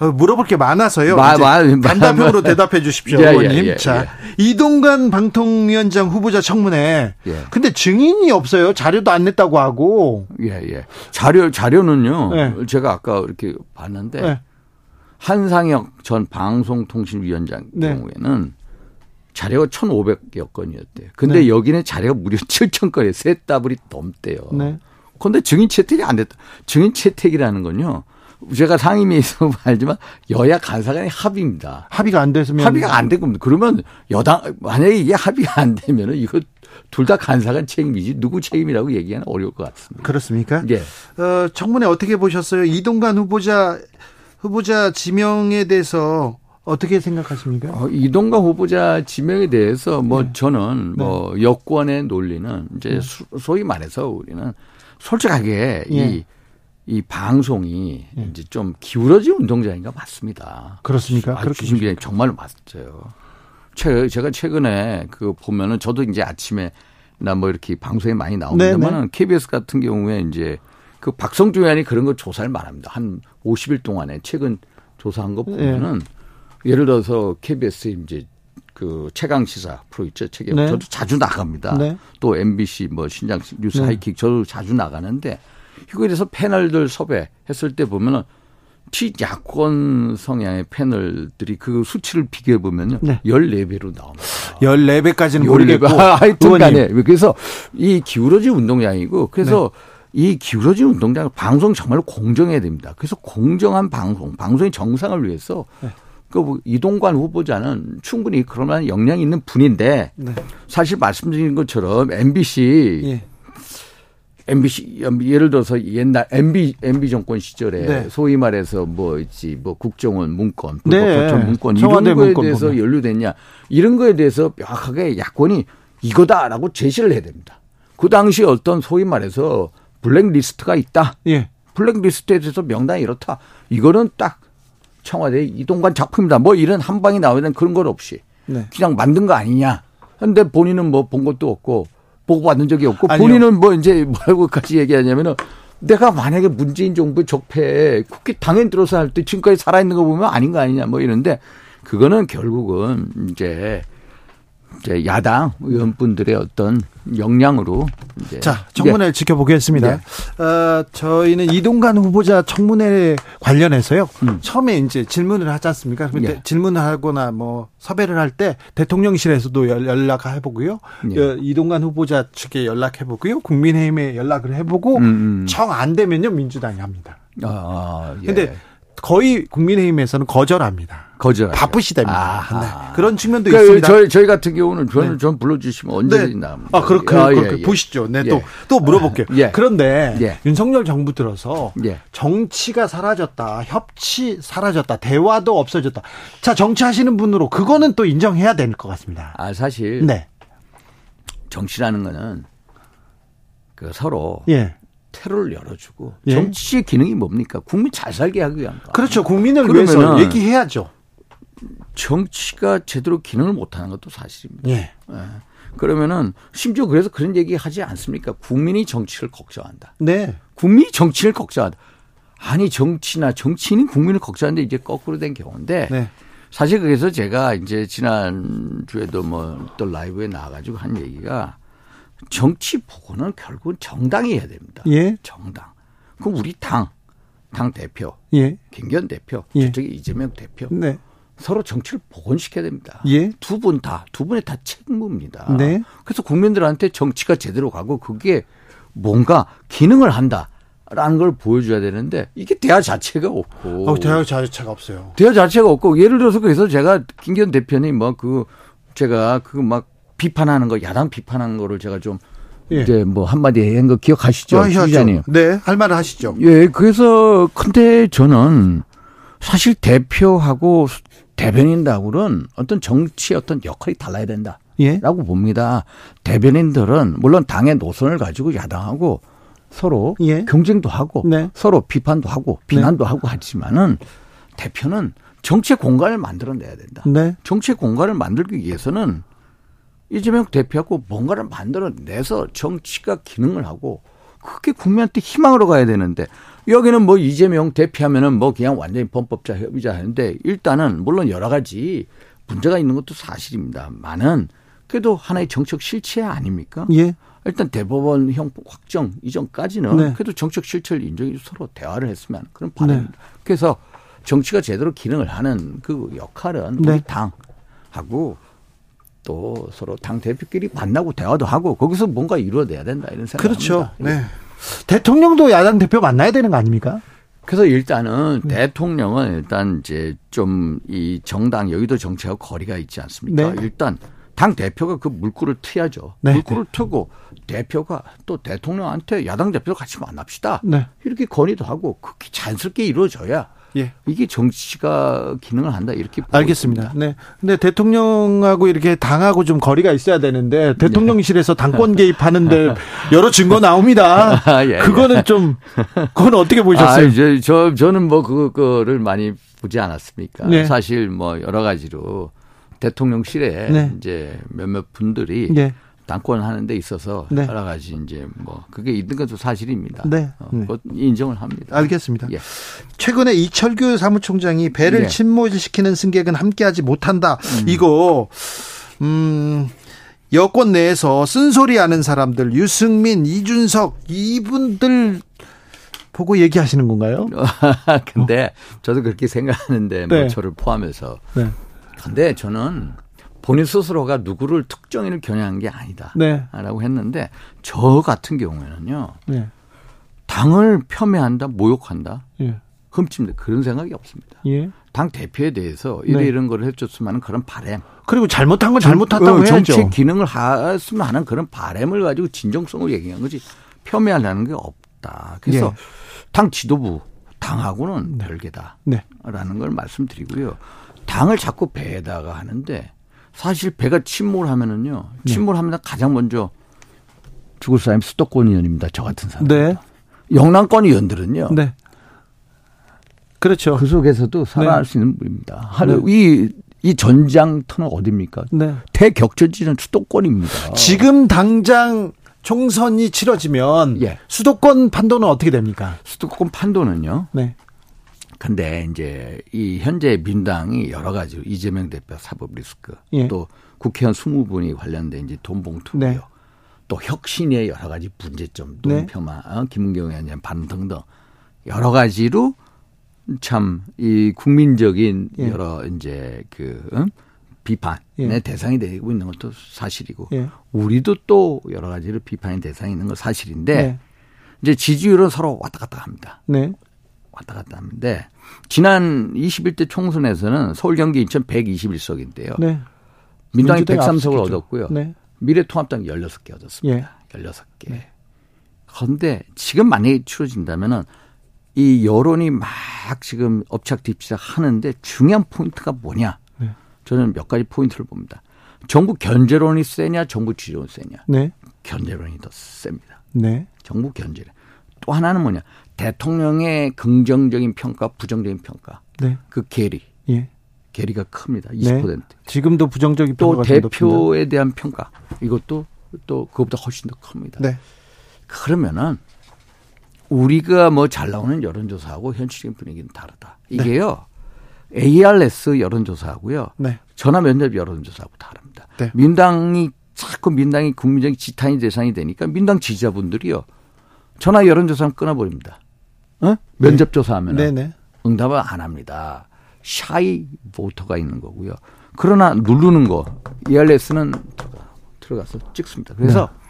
어, 물어볼 게 많아서요. 마- 마- 마- 단답형으로 대답해 주십시오, 예, 예, 의원님. 예, 자, 이동관 방통위원장 후보자 청문회. 예. 근데 증인이 없어요. 자료도 안 냈다고 하고. 예, 예. 자료 자료는요. 네. 제가 아까 이렇게 봤는데 네. 한상혁 전 방송통신위원장 네. 경우에는 자료가 1,500여 건이었대요. 근데 네. 여기는 자료가 무려 7,000건에 세 따블이 넘대요. 네. 그런데 증인 채택이 안 됐다. 증인 채택이라는 건요. 제가 상임위에서 알지만 여야 간사 간의 합의입니다. 합의가 안 됐으면 합의가 안 된 겁니다. 그러면 여당 만약에 이게 합의가 안 되면은 이거 둘 다 간사 간 책임이지 누구 책임이라고 얘기하는 어려울 것 같습니다. 그렇습니까? 예. 어, 청문회 어떻게 보셨어요? 이동관 후보자 후보자 지명에 대해서 어떻게 생각하십니까? 어, 이동관 후보자 지명에 대해서 뭐 네. 저는 뭐 여권의 논리는 이제 수- 소위 말해서 우리는 솔직하게 예. 이, 이 방송이 이제 좀 기울어진 운동장인가 맞습니다. 그렇습니까? 아, 그렇게 주신 게 정말 맞죠. 최, 제가 최근에 그 보면은 저도 이제 아침에 나 뭐 이렇게 방송에 많이 네, 나옵니다만은 KBS 같은 경우에 이제 그 박성주 의원이 그런 거 조사를 말합니다. 한 50일 동안에 최근 조사한 거 보면은 예를 들어서 KBS 이제 그 최강 시사 프로 있죠. 책에 네. 저도 자주 나갑니다. 네. 또 MBC 뭐 신장 뉴스 네. 하이킥 저도 자주 나가는데 이거에 대해서 패널들 섭외했을 때 보면은 피야권 성향의 패널들이 그 수치를 비교해 보면요. 네. 14배로 나옵니다. 14배까지는 모르겠고 하여튼 간에. 그래서 이 기울어진 운동장이고 그래서 네. 이 기울어진 운동장 방송 정말로 공정해야 됩니다. 그래서 공정한 방송, 방송의 정상을 위해서 네. 그뭐 이동관 후보자는 충분히 만한 역량이 있는 분인데 네. 사실 말씀드린 것처럼 MBC 예. MBC 예를 들어서 옛날 MB MB 정권 시절에 네. 소위 말해서 뭐 있지 뭐 국정원 문건, 네. 불법 문건 이런 거에 문건 대해서 보면. 연루됐냐 이런 거에 대해서 명확하게 야권이 이거다라고 제시를 해야 됩니다. 그 당시 어떤 소위 말해서 블랙리스트가 있다. 예. 블랙리스트에 대해서 명단이 이렇다. 이거는 딱 청와대 이동관 작품이다. 뭐 이런 한 방이 나와야 되는 그런 것 없이 네. 그냥 만든 거 아니냐. 근데 본인은 뭐 본 것도 없고 보고 받은 적이 없고 아니요. 본인은 뭐 이제 뭐라고까지 얘기하냐면은 내가 만약에 문재인 정부 적폐에 국회 당연 들어서 할 때 지금까지 살아있는 거 보면 아닌 거 아니냐 뭐 이런데 그거는 결국은 이제 이제 야당 의원분들의 어떤 역량으로 자, 청문회 지켜보겠습니다. 네. 어, 저희는 이동관 후보자 청문회 관련해서요. 음. 처음에 이제 질문을 하지 않습니까? 근데 예. 질문을 하거나 뭐 섭외를 할 때 대통령실에서도 연- 연락해 보고요. 예. 어, 이동관 후보자 측에 연락해 보고요. 국민의힘에 연락을 해보고 음, 음. 청안 되면요 민주당이 합니다. 아, 아, 예. 근데 거의 국민의힘에서는 거절합니다. 거절 바쁘시답니다. 아하. 네. 그런 측면도 그러니까 있습니다. 저희 저희 같은 경우는 저는 네. 전 불러주시면 언제든지 나옵니다. 아, 그렇게, 아, 예, 예. 보시죠. 네, 예. 또, 또 물어볼게요. 예. 그런데 예. 윤석열 정부 들어서 예. 정치가 사라졌다, 협치 사라졌다, 대화도 없어졌다. 자, 정치하시는 분으로 그거는 또 인정해야 될 것 같습니다. 아 사실 네. 정치라는 거는 그 서로 예. 테러를 열어주고 예. 정치의 기능이 뭡니까? 국민 잘 살게 하기 위한 거. 그렇죠. 국민을 위해서 얘기해야죠. 정치가 제대로 기능을 못하는 것도 사실입니다. 예. 그러면은 심지어 그래서 그런 얘기 하지 않습니까? 국민이 정치를 걱정한다. 네. 국민이 정치를 걱정한다. 아니 정치나 정치인이 국민을 걱정하는데 이제 거꾸로 된 경우인데 네. 사실 그래서 제가 이제 지난 주에도 뭐 또 라이브에 나와가지고 한 얘기가 정치 보고는 결국은 정당이 해야 됩니다. 예. 정당. 그럼 우리 당, 당 대표, 예. 김기현 대표, 예. 저쪽에 이재명 대표 네. 서로 정치를 복원시켜야 됩니다. 예. 두 분 다, 두 분의 다 책무입니다. 네. 그래서 국민들한테 정치가 제대로 가고 그게 뭔가 기능을 한다 라는 걸 보여줘야 되는데 이게 대화 자체가 없고. 어, 대학 자체가 없어요. 대화 자체가 없고 예를 들어서 그래서 제가 김기현 대표님 뭐 그 제가 그 막 비판하는 거 야당 비판하는 거를 제가 좀 예. 이제 뭐 한마디 한 거 기억하시죠, 아. 기자님? 네. 할 말을 하시죠. 예, 그래서 근데 저는 사실 대표하고 대변인하고는 어떤 정치의 어떤 역할이 달라야 된다. 예. 라고 봅니다. 대변인들은 물론 당의 노선을 가지고 야당하고 서로 예. 경쟁도 하고 네. 서로 비판도 하고 비난도 하고 하지만은 대표는 정치의 공간을 만들어내야 된다. 네. 정치의 공간을 만들기 위해서는 이재명 대표하고 뭔가를 만들어내서 정치가 기능을 하고 그게 국민한테 희망으로 가야 되는데 여기는 뭐 이재명 대표하면은 뭐 그냥 완전히 범법자 협의자 하는데 일단은 물론 여러 가지 문제가 있는 것도 사실입니다. 많은 그래도 하나의 정책 실체 아닙니까? 예. 일단 대법원 형 확정 이전까지는 네. 그래도 정책 실체를 인정해 서로 대화를 했으면 그런 바람입니다. 그래서 정치가 제대로 기능을 하는 그 역할은 네. 우리 당하고 또 서로 당 대표끼리 만나고 대화도 하고 거기서 뭔가 이루어내야 된다 이런 생각을 그렇죠. 네. 대통령도 야당 대표 만나야 되는 거 아닙니까? 그래서 일단은 네. 대통령은 일단 이제 좀 이 정당 여의도 정치하고 거리가 있지 않습니까? 네. 일단 당 대표가 그 물꼬를 트야죠. 네. 물꼬를 트고 대표가 또 대통령한테 야당 대표 같이 만납시다. 네. 이렇게 건의도 하고 그게 자연스럽게 이루어져야 예. 이게 정치가 기능을 한다 이렇게 알겠습니다. 있습니다. 네. 근데 대통령하고 이렇게 당하고 좀 거리가 있어야 되는데 대통령실에서 당권 개입하는데 여러 증거 나옵니다. 아, 예, 그거는 좀 그건 어떻게 아, 보셨어요? 이제 저 저는 뭐 그거를 많이 보지 않았습니까? 네. 사실 뭐 여러 가지로 대통령실에 네. 이제 몇몇 분들이 예. 당권 하는 데 있어서 네. 여러 가지 이제 뭐 그게 있는 것도 사실입니다. 네. 어, 네. 인정을 합니다. 알겠습니다. 예. 최근에 이철규 사무총장이 배를 네. 침몰시키는 승객은 함께하지 못한다. 이거 음 여권 내에서 쓴소리하는 사람들 유승민, 이준석 이분들 보고 얘기하시는 건가요? 근데 저도 그렇게 생각하는데 뭐 네. 저를 포함해서 네. 근데 저는 본인 스스로가 누구를 특정인을 겨냥한 게 아니다. 네. 라고 했는데 저 같은 경우에는요. 네. 당을 폄훼한다, 모욕한다, 예. 흠집니다. 그런 생각이 없습니다. 예. 당 대표에 대해서 이런 네. 이런 거를 해줬으면 그런 바램. 그리고 잘못한 건 잘못했다고 어, 해야죠. 정치 기능을 했으면 하는 그런 바램을 가지고 진정성을 얘기한 거지 폄훼하려는 게 없다. 그래서 예. 당 지도부 당하고는 별개다라는 네. 걸 말씀드리고요. 당을 자꾸 배에다가 하는데 사실 배가 침몰하면은요. 네. 침몰하면 가장 먼저 죽을 사람이 수도권 의원입니다. 저 같은 사람. 네. 영남권 의원들은요. 네. 그렇죠. 그 속에서도 살아날 수 있는 분입니다. 하루 이, 이 전장터는 어디입니까? 네. 대격전지는 수도권입니다. 지금 당장 총선이 치러지면 예. 수도권 판도는 어떻게 됩니까? 수도권 판도는요. 네. 근데 이제 이 현재 민당이 여러 가지로 이재명 대표 사법 리스크 예. 또 국회의원 20분이 관련된 이제 돈 봉투고요. 네. 또 혁신의 여러 가지 문제점, 네. 논평화, 어, 김은경 의원의 반 등등 여러 가지로 참 이 국민적인 예. 여러 이제 그 응? 비판의 예. 대상이 되고 있는 것도 사실이고 예. 우리도 또 여러 가지로 비판의 대상이 있는 건 사실인데 네. 이제 지지율은 서로 왔다 갔다 합니다. 네. 왔다 갔다 하는데 지난 21대 총선에서는 서울 경기 인천 121석인데요. 네. 민당이 민주당이 103석을 앞서겠죠. 얻었고요. 네. 미래통합당이 16개 얻었습니다. 예. 16개. 그런데 지금 만약에 치러진다면은 이 여론이 막 지금 엎착뒤치락 하는데 중요한 포인트가 뭐냐? 네. 저는 몇 가지 포인트를 봅니다. 정부 견제론이 세냐, 정부 지지론이 세냐? 네. 견제론이 더 셉니다. 네. 정부 견제. 또 하나는 뭐냐. 대통령의 긍정적인 평가, 부정적인 평가. 네. 그 괴리. 예. 괴리가 큽니다. 네. 20%. 지금도 부정적인 또 평가가 좀 높은데. 대표에 대한 평가. 이것도 또 그것보다 훨씬 더 큽니다. 네. 그러면은 우리가 뭐 잘 나오는 여론조사하고 현실적인 분위기는 다르다. 이게요. ARS 여론조사하고요. 네. 전화 면접 여론조사하고 다릅니다. 네. 민당이 자꾸 민당이 국민적인 지탄이 대상이 되니까 민당 지지자분들이요. 전화 여론조사는 끊어버립니다. 어? 면접 조사하면 네, 네. 응답을 안 합니다. 샤이 보터가 있는 거고요. 그러나 누르는 거 ARS는 들어가서 찍습니다. 그래서 네.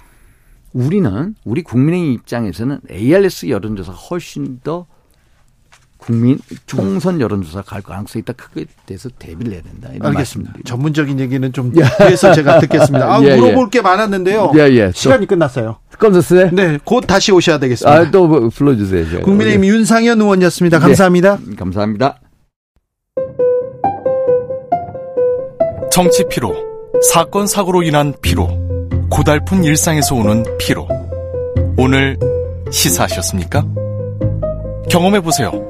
우리는 우리 국민의 입장에서는 ARS 여론조사가 훨씬 더 국민 총선 여론조사 갈 가능성이 있다. 크게 대해서 대비를 해야 된다. 알겠습니다. 말씀드립니다. 전문적인 얘기는 좀 뒤에서 제가 듣겠습니다. 아, 예, 예. 물어볼 게 많았는데요. 예, 예. 시간이 끝났어요. 껌졌어요? 네, 곧 다시 오셔야 되겠습니다. 아, 또뭐 불러주세요. 저. 국민의힘 윤상현 의원이었습니다. 감사합니다. 예. 감사합니다. 정치 피로, 사건 사고로 인한 피로, 고달픈 일상에서 오는 피로. 오늘 시사하셨습니까? 경험해 보세요.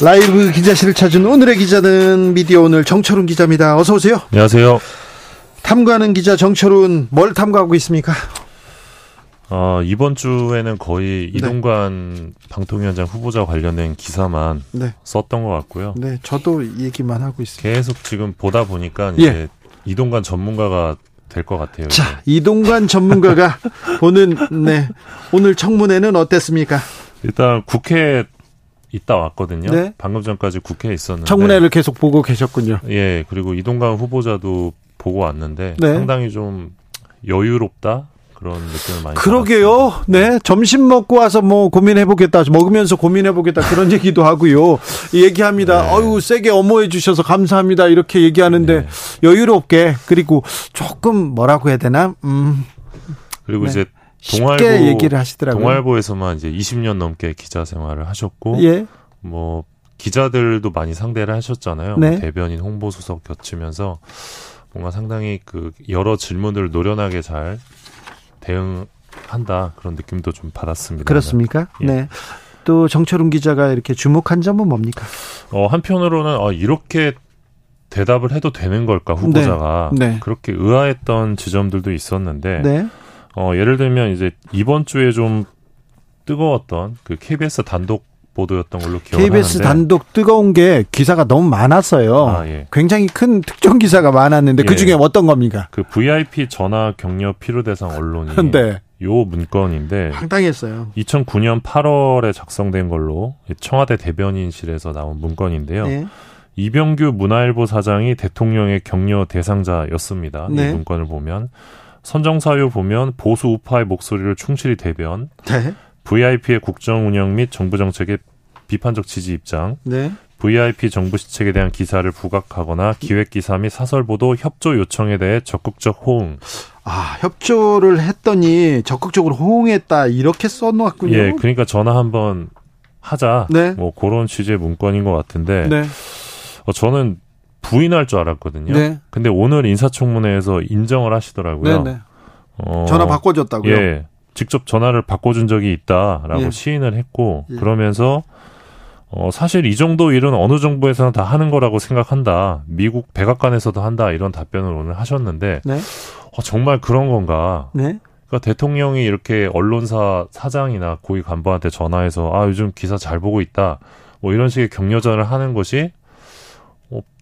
라이브 기자실을 찾은 오늘의 기자는 미디어 오늘 정철훈 기자입니다. 어서 오세요. 안녕하세요. 탐구하는 기자 정철훈 뭘 탐구하고 있습니까? 어, 이번 주에는 거의 이동관 방통위원장 후보자 관련된 기사만 네. 썼던 것 같고요. 네, 저도 얘기만 하고 있습니다. 계속 지금 보다 보니까 예. 이제 이동관 전문가가 될 것 같아요. 이제. 자, 이동관 전문가가 보는 네 오늘 청문회는 어땠습니까? 일단 국회에 있다 왔거든요. 네. 방금 전까지 국회에 있었는데. 청문회를 계속 보고 계셨군요. 예, 그리고 이동관 후보자도 보고 왔는데 네. 상당히 좀 여유롭다 그런 느낌을 많이 그러게요. 네, 점심 먹고 와서 뭐 고민해 보겠다, 먹으면서 고민해 보겠다 그런 얘기도 하고요. 얘기합니다. 네. 어유 세게 엄호해 주셔서 감사합니다. 이렇게 얘기하는데 네. 여유롭게 그리고 조금 뭐라고 해야 되나? 음, 그리고 네. 이제 동아일보 얘기를 하시더라고요. 동아일보에서만 이제 20년 넘게 기자 생활을 하셨고 예, 뭐 기자들도 많이 상대를 하셨잖아요. 네. 뭐 대변인 홍보수석 겹치면서 뭔가 상당히 그 여러 질문들을 노련하게 잘 대응한다 그런 느낌도 좀 받았습니다. 그렇습니까? 예. 네. 또 정철훈 기자가 이렇게 주목한 점은 뭡니까? 어, 한편으로는 아, 이렇게 대답을 해도 되는 걸까 후보자가 네. 네. 그렇게 의아했던 지점들도 있었는데 네, 어, 예를 들면 이제 이번 주에 좀 뜨거웠던 그 KBS 단독 보도였던 걸로 기억하는데 KBS 단독 뜨거운 게 기사가 너무 많았어요. 아, 예. 굉장히 큰 특정 기사가 많았는데 그 예. 중에 어떤 겁니까? 그 VIP 전화 격려 필요 대상 언론이 네, 요 문건인데 황당했어요. 2009년 8월에 작성된 걸로 청와대 대변인실에서 나온 문건인데요. 네. 이병규 문화일보 사장이 대통령의 격려 대상자였습니다. 네. 이 문건을 보면 선정사유 보면 보수 우파의 목소리를 충실히 대변, 네. VIP의 국정 운영 및 정부 정책의 비판적 지지 입장, 네. VIP 정부 시책에 대한 기사를 부각하거나 기획 기사 및 사설 보도 협조 요청에 대해 적극적 호응. 아, 협조를 했더니 적극적으로 호응했다. 이렇게 써놓았군요. 예, 그러니까 전화 한번 하자. 네. 뭐 그런 취지의 문건인 것 같은데 네. 어, 저는 부인할 줄 알았거든요. 네. 근데 오늘 인사청문회에서 인정을 하시더라고요. 네, 네. 어, 전화 바꿔줬다고요? 예. 직접 전화를 바꿔준 적이 있다라고 예. 시인을 했고 예. 그러면서 어, 사실 이 정도 일은 어느 정부에서는 다 하는 거라고 생각한다. 미국 백악관에서도 한다. 이런 답변을 오늘 하셨는데 네. 어, 정말 그런 건가? 네. 그러니까 대통령이 이렇게 언론사 사장이나 고위 간부한테 전화해서 아 요즘 기사 잘 보고 있다. 뭐 이런 식의 격려전을 하는 것이 어,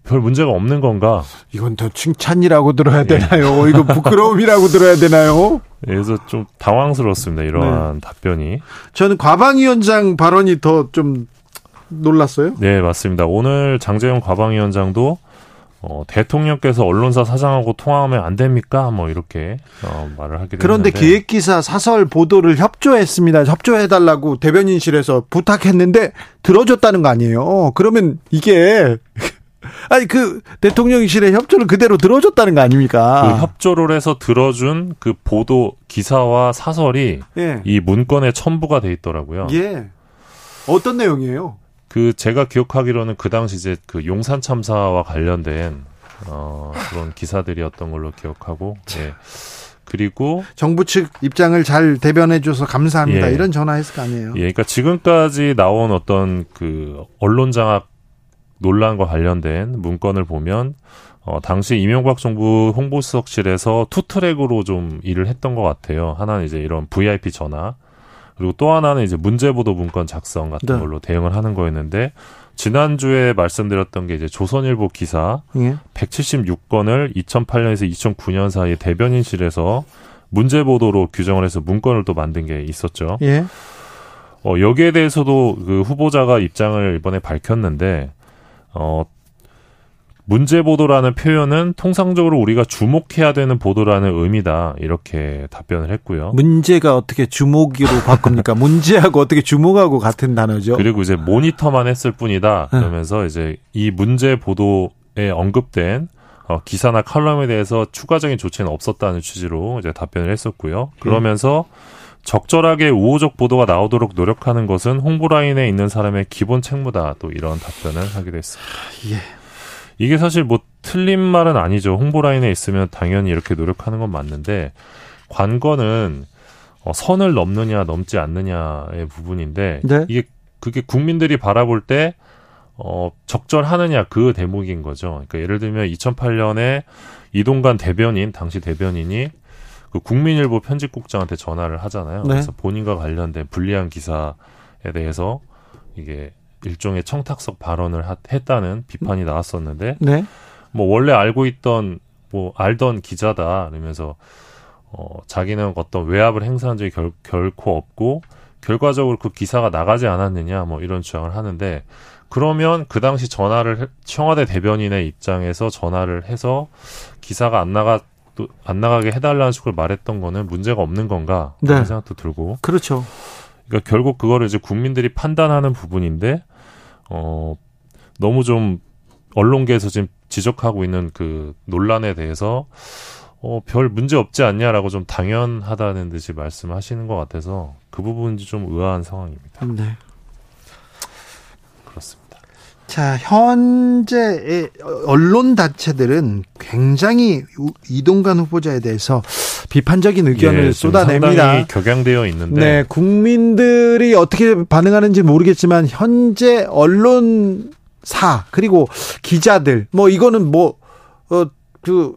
별 문제가 없는 건가? 이건 더 칭찬이라고 들어야 예. 되나요? 이거 부끄러움이라고 들어야 되나요? 그래서 좀 당황스럽습니다. 이러한 네. 답변이. 저는 과방위원장 발언이 더 좀 놀랐어요. 네, 맞습니다. 오늘 장재영 과방위원장도 어, 대통령께서 언론사 사장하고 통화하면 안 됩니까? 뭐 이렇게 어, 말을 하게 그런데 됐는데 기획기사 사설 보도를 협조했습니다. 협조해달라고 대변인실에서 부탁했는데 들어줬다는 거 아니에요. 그러면 이게 아니 그 대통령실의 협조를 그대로 들어줬다는 거 아닙니까? 그 협조를 해서 들어준 그 보도 기사와 사설이 예. 이 문건에 첨부가 돼 있더라고요. 예. 어떤 내용이에요? 그 제가 기억하기로는 그 당시 이제 그 용산 참사와 관련된 어 그런 기사들이었던 걸로 기억하고 예. 그리고 정부 측 입장을 잘 대변해줘서 감사합니다. 예. 이런 전화했을 거 아니에요. 예, 그러니까 지금까지 나온 어떤 그 언론 장악 논란과 관련된 문건을 보면 어 당시 이명박 정부 홍보수석실에서 two track으로 좀 일을 했던 것 같아요. 하나는 이제 이런 VIP 전화 그리고 또 하나는 이제 문제보도 문건 작성 같은 네. 걸로 대응을 하는 거였는데 지난주에 말씀드렸던 게 이제 조선일보 기사 예. 176건을 2008년에서 2009년 사이에 대변인실에서 문제 보도로 규정을 해서 문건을 또 만든 게 있었죠. 예. 어, 여기에 대해서도 그 후보자가 입장을 이번에 밝혔는데, 어, 문제 보도라는 표현은 통상적으로 우리가 주목해야 되는 보도라는 의미다. 이렇게 답변을 했고요. 문제가 어떻게 주목으로 바꿉니까? 문제하고 어떻게 주목하고 같은 단어죠? 그리고 이제 모니터만 했을 뿐이다. 네. 그러면서 이제 이 문제 보도에 언급된 어, 기사나 칼럼에 대해서 추가적인 조치는 없었다는 취지로 이제 답변을 했었고요. 그러면서 적절하게 우호적 보도가 나오도록 노력하는 것은 홍보 라인에 있는 사람의 기본 책무다. 또 이런 답변을 하기도 했습니다. 예. 이게 사실 뭐 틀린 말은 아니죠. 홍보 라인에 있으면 당연히 이렇게 노력하는 건 맞는데 관건은 어, 선을 넘느냐 넘지 않느냐의 부분인데 네. 이게 그게 국민들이 바라볼 때 어, 적절하느냐 그 대목인 거죠. 그러니까 예를 들면 2008년에 이동관 대변인 당시 대변인이 그 국민일보 편집국장한테 전화를 하잖아요. 네. 그래서 본인과 관련된 불리한 기사에 대해서 이게 일종의 청탁석 발언을 하- 했다는 비판이 나왔었는데 네. 뭐 원래 알고 있던 뭐 알던 기자다 그러면서 어 자기는 어떤 외압을 행사한 적이 결, 결코 없고 결과적으로 그 기사가 나가지 않았느냐 뭐 이런 주장을 하는데 그러면 그 당시 전화를 해- 청와대 대변인의 입장에서 전화를 해서 기사가 안 나가 또 안 나가게 해달라는 식으로 말했던 거는 문제가 없는 건가 그런 네. 생각도 들고 그렇죠. 그러니까 결국 그거를 이제 국민들이 판단하는 부분인데 어 너무 좀 언론계에서 지금 지적하고 있는 그 논란에 대해서 어 별 문제 없지 않냐라고 좀 당연하다는 듯이 말씀하시는 것 같아서 그 부분이 좀 의아한 상황입니다. 네. 자, 현재의 언론 단체들은 굉장히 우- 이동관 후보자에 대해서 비판적인 의견을 예, 쏟아냅니다. 상당히 격양되어 있는데 네, 국민들이 어떻게 반응하는지 모르겠지만 현재 언론사 그리고 기자들 뭐 이거는 뭐어그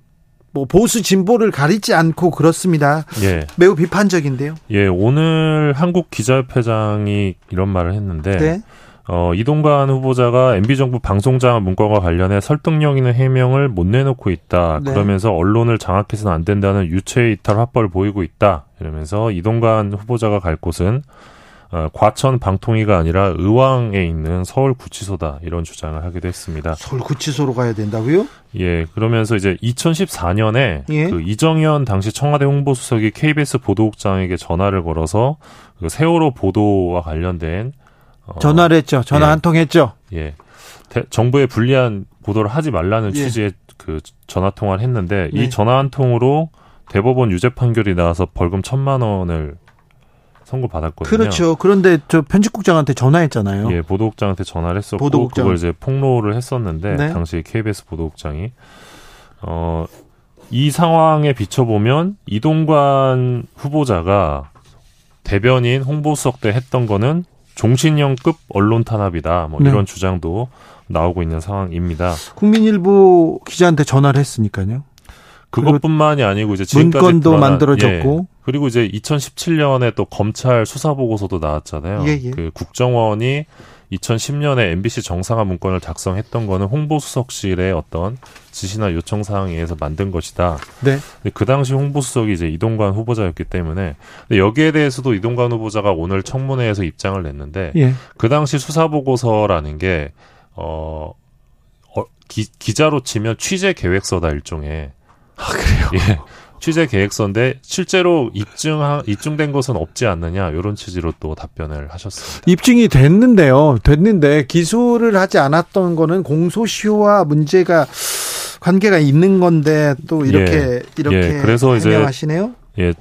뭐 보수 진보를 가리지 않고 그렇습니다. 예, 매우 비판적인데요. 예 오늘 한국 기자협회장이 이런 말을 했는데 네. 어, 이동관 후보자가 MB정부 방송장악 문건과 관련해 설득력 있는 해명을 못 내놓고 있다. 네. 그러면서 언론을 장악해서는 안 된다는 유체 이탈 화법을 보이고 있다. 이러면서 이동관 후보자가 갈 곳은 어, 과천 방통위가 아니라 의왕에 있는 서울 구치소다. 이런 주장을 하기도 했습니다. 서울 구치소로 가야 된다고요? 예, 그러면서 이제 2014년에 예. 그 이정현 당시 청와대 홍보수석이 KBS 보도국장에게 전화를 걸어서 그 세월호 보도와 관련된 어, 전화를 했죠. 전화 예. 한통 했죠. 예. 대- 정부에 불리한 보도를 하지 말라는 예. 취지의 그 전화 통화를 했는데 네. 이 전화 한 통으로 대법원 유죄 판결이 나와서 벌금 천만 원을 선고받았거든요. 그렇죠. 그런데 저 편집국장한테 전화했잖아요. 예, 보도국장한테 전화를 했었고 보도국장. 그걸 이제 폭로를 했었는데 네. 당시 KBS 보도국장이 어, 이 상황에 비춰보면 이동관 후보자가 대변인 홍보수석 때 했던 거는 종신형급 언론 탄압이다. 뭐 네. 이런 주장도 나오고 있는 상황입니다. 국민일보 기자한테 전화를 했으니까요. 그것뿐만이 아니고 이제 지금까지 문건도 드러난- 만들어졌고. 예. 그리고 이제 2017년에 또 검찰 수사 보고서도 나왔잖아요. 예, 예. 그 국정원이 2010년에 MBC 정상화 문건을 작성했던 거는 홍보수석실의 어떤 지시나 요청 사항에 의해서 만든 것이다. 네. 근데 그 당시 홍보수석이 이제 이동관 후보자였기 때문에 여기에 대해서도 이동관 후보자가 오늘 청문회에서 입장을 냈는데 예. 그 당시 수사 보고서라는 게 어. 어, 기, 기자로 치면 취재 계획서다 일종의. 아, 그래요? 예. 취재 계획서인데 실제로 입증 입증된 것은 없지 않느냐 이런 취지로 또 답변을 하셨습니다. 입증이 됐는데요. 됐는데 기소를 하지 않았던 거는 공소시효와 문제가 관계가 있는 건데 또 이렇게 예, 이렇게 예, 그래서 이제- 해명하시네요. 예.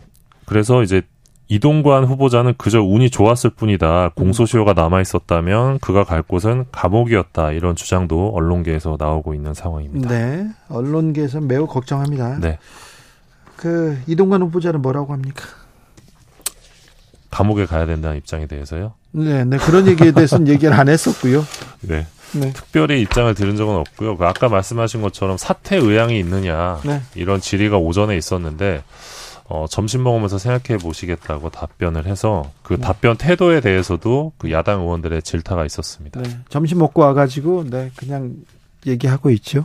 그래서 이제 이동관 후보자는 그저 운이 좋았을 뿐이다. 공소시효가 남아 있었다면 그가 갈 곳은 감옥이었다. 이런 주장도 언론계에서 나오고 있는 상황입니다. 네, 언론계에서 매우 걱정합니다. 네. 그 이동관 후보자는 뭐라고 합니까? 감옥에 가야 된다는 입장에 대해서요. 네, 네 그런 얘기에 대해서는 얘기를 안 했었고요. 네. 네, 특별히 입장을 들은 적은 없고요. 그 아까 말씀하신 것처럼 사퇴 의향이 있느냐 네. 이런 질의가 오전에 있었는데 어, 점심 먹으면서 생각해 보시겠다고 답변을 해서 그 네. 답변 태도에 대해서도 그 야당 의원들의 질타가 있었습니다. 네, 점심 먹고 와가지고 네 그냥 얘기하고 있죠.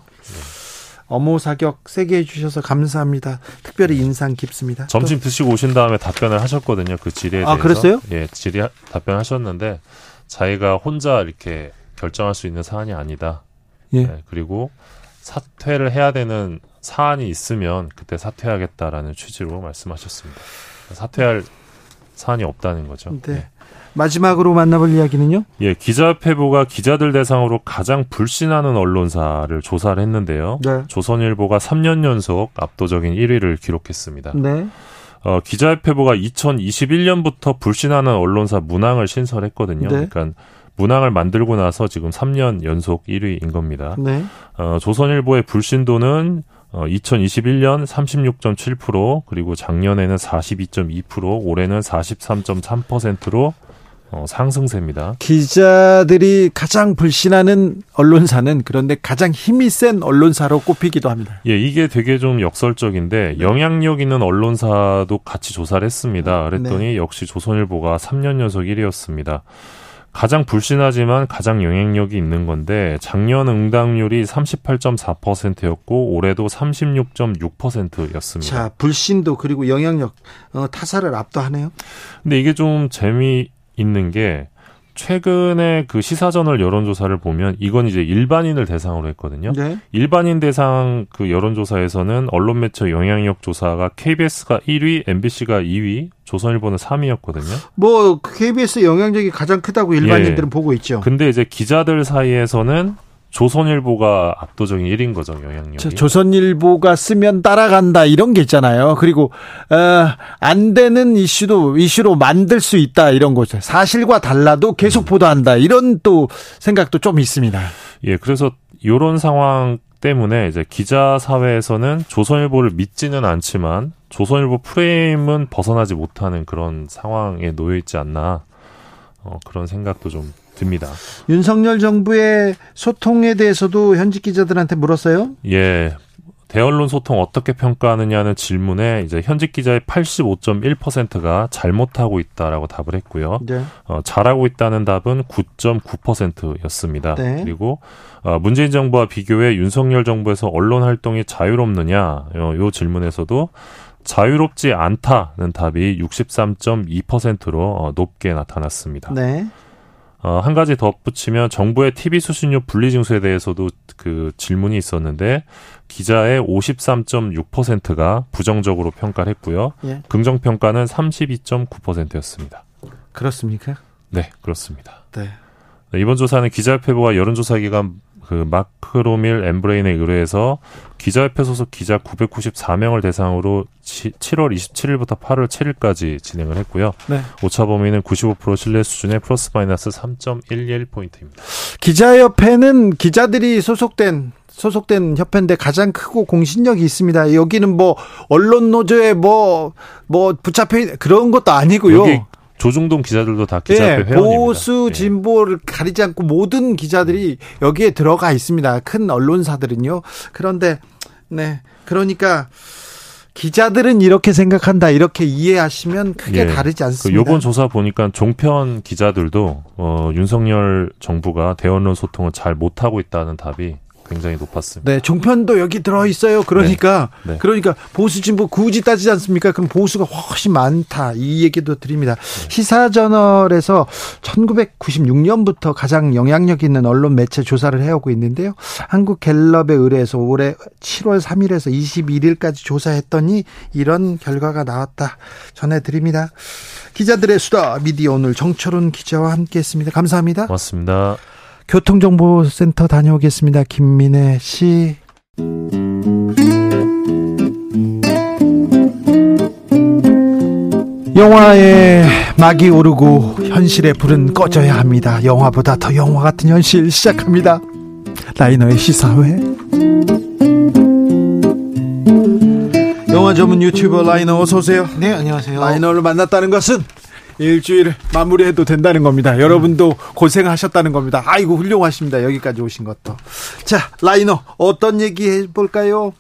어모 사격 세게 해주셔서 감사합니다. 특별히 인상 깊습니다. 점심 드시고 오신 다음에 답변을 하셨거든요. 그 질의에 아, 대해서. 그랬어요? 예, 질의 답변하셨는데 자기가 혼자 이렇게 결정할 수 있는 사안이 아니다. 또, 예. 네, 그리고 사퇴를 해야 되는 사안이 있으면 그때 사퇴하겠다라는 취지로 말씀하셨습니다. 사퇴할 사안이 없다는 거죠. 네. 마지막으로 만나볼 이야기는요? 예, 기자협회보가 기자들 대상으로 가장 불신하는 언론사를 조사를 했는데요. 네. 조선일보가 3년 연속 압도적인 1위를 기록했습니다. 네. 어, 기자협회보가 2021년부터 불신하는 언론사 문항을 신설했거든요. 네. 그러니까 문항을 만들고 나서 지금 3년 연속 1위인 겁니다. 네. 어, 조선일보의 불신도는 어, 2021년 36.7% 그리고 작년에는 42.2% 올해는 43.3%로 어, 상승세입니다. 기자들이 가장 불신하는 언론사는 그런데 가장 힘이 센 언론사로 꼽히기도 합니다. 예, 이게 되게 좀 역설적인데 영향력 있는 언론사도 같이 조사를 했습니다. 그랬더니 역시 조선일보가 3년 연속 1위였습니다. 가장 불신하지만 가장 영향력이 있는 건데 작년 응답률이 38.4%였고 올해도 36.6%였습니다. 자, 불신도 그리고 영향력 어, 타사를 압도하네요. 근데 이게 좀 재미 있는 게 최근에 그 시사저널 여론조사를 보면 이건 이제 일반인을 대상으로 했거든요. 네. 일반인 대상 그 여론조사에서는 언론 매체 영향력 조사가 KBS가 1위, MBC가 2위, 조선일보는 3위였거든요. 뭐 KBS 영향력이 가장 크다고 일반인들은 예. 보고 있죠. 근데 이제 기자들 사이에서는 조선일보가 압도적인 1인 거죠, 영향력이. 저- 조선일보가 쓰면 따라간다 이런 게 있잖아요. 그리고 어, 안 되는 이슈도 이슈로 만들 수 있다 이런 거죠. 사실과 달라도 계속 보도한다 이런 또 생각도 좀 있습니다. 예, 그래서 요런 상황 때문에 이제 기자 사회에서는 조선일보를 믿지는 않지만 조선일보 프레임은 벗어나지 못하는 그런 상황에 놓여 있지 않나 어, 그런 생각도 좀 듭니다. 윤석열 정부의 소통에 대해서도 현직 기자들한테 물었어요. 예. 대언론 소통 어떻게 평가하느냐는 질문에 이제 현직 기자의 85.1%가 잘못하고 있다라고 답을 했고요. 네. 어, 잘하고 있다는 답은 9.9%였습니다. 네. 그리고 어, 문재인 정부와 비교해 윤석열 정부에서 언론 활동이 자유롭느냐 어, 요 질문에서도 자유롭지 않다는 답이 63.2%로 어, 높게 나타났습니다. 네. 어, 한 가지 덧붙이면 정부의 TV 수신료 분리 징수에 대해서도 그 질문이 있었는데 기자의 53.6%가 부정적으로 평가를 했고요. 예. 긍정 평가는 32.9%였습니다. 그렇습니까? 네, 그렇습니다. 네. 네, 이번 조사는 기자협회보와 여론조사기관 그 마크로밀 엠브레인에 의뢰해서 기자협회 소속 기자 994명을 대상으로 치, 7월 27일부터 8월 7일까지 진행을 했고요. 네. 오차 범위는 95% 신뢰 수준의 플러스 마이너스 3.11포인트입니다. 기자협회는 기자들이 소속된 소속된 협회인데 가장 크고 공신력이 있습니다. 여기는 뭐 언론 노조에 뭐뭐 붙잡혀 있- 그런 것도 아니고요. 조중동 기자들도 다 기자협회 예, 회원입니다. 보수 예. 진보를 가리지 않고 모든 기자들이 여기에 들어가 있습니다. 큰 언론사들은요. 그런데 네 그러니까 기자들은 이렇게 생각한다 이렇게 이해하시면 크게 예. 다르지 그 않습니다. 요번 조사 보니까 종편 기자들도 어, 윤석열 정부가 대언론 소통을 잘 못하고 있다는 답이 굉장히 높았습니다. 네, 종편도 여기 들어 있어요. 그러니까 네. 네. 그러니까 보수 진보 굳이 따지지 않습니까? 그럼 보수가 훨씬 많다. 이 얘기도 드립니다. 시사저널에서 1996년부터 가장 영향력 있는 언론 매체 조사를 해오고 있는데요. 한국 갤럽에 의뢰해서 올해 7월 3일에서 21일까지 조사했더니 이런 결과가 나왔다. 전해 드립니다. 기자들의 수다 미디어 오늘 정철훈 기자와 함께했습니다. 감사합니다. 고맙습니다. 교통정보센터 다녀오겠습니다. 김민혜 씨. 영화의 막이 오르고 현실의 불은 꺼져야 합니다. 영화보다 더 영화 같은 현실 시작합니다. 라이너의 시사회. 영화 전문 유튜버 라이너 어서 오세요. 네, 안녕하세요. 라이너를 만났다는 것은 일주일 마무리해도 된다는 겁니다. 여러분도 고생하셨다는 겁니다. 아이고 훌륭하십니다. 여기까지 오신 것도. 자, 라이너 어떤 얘기 해볼까요?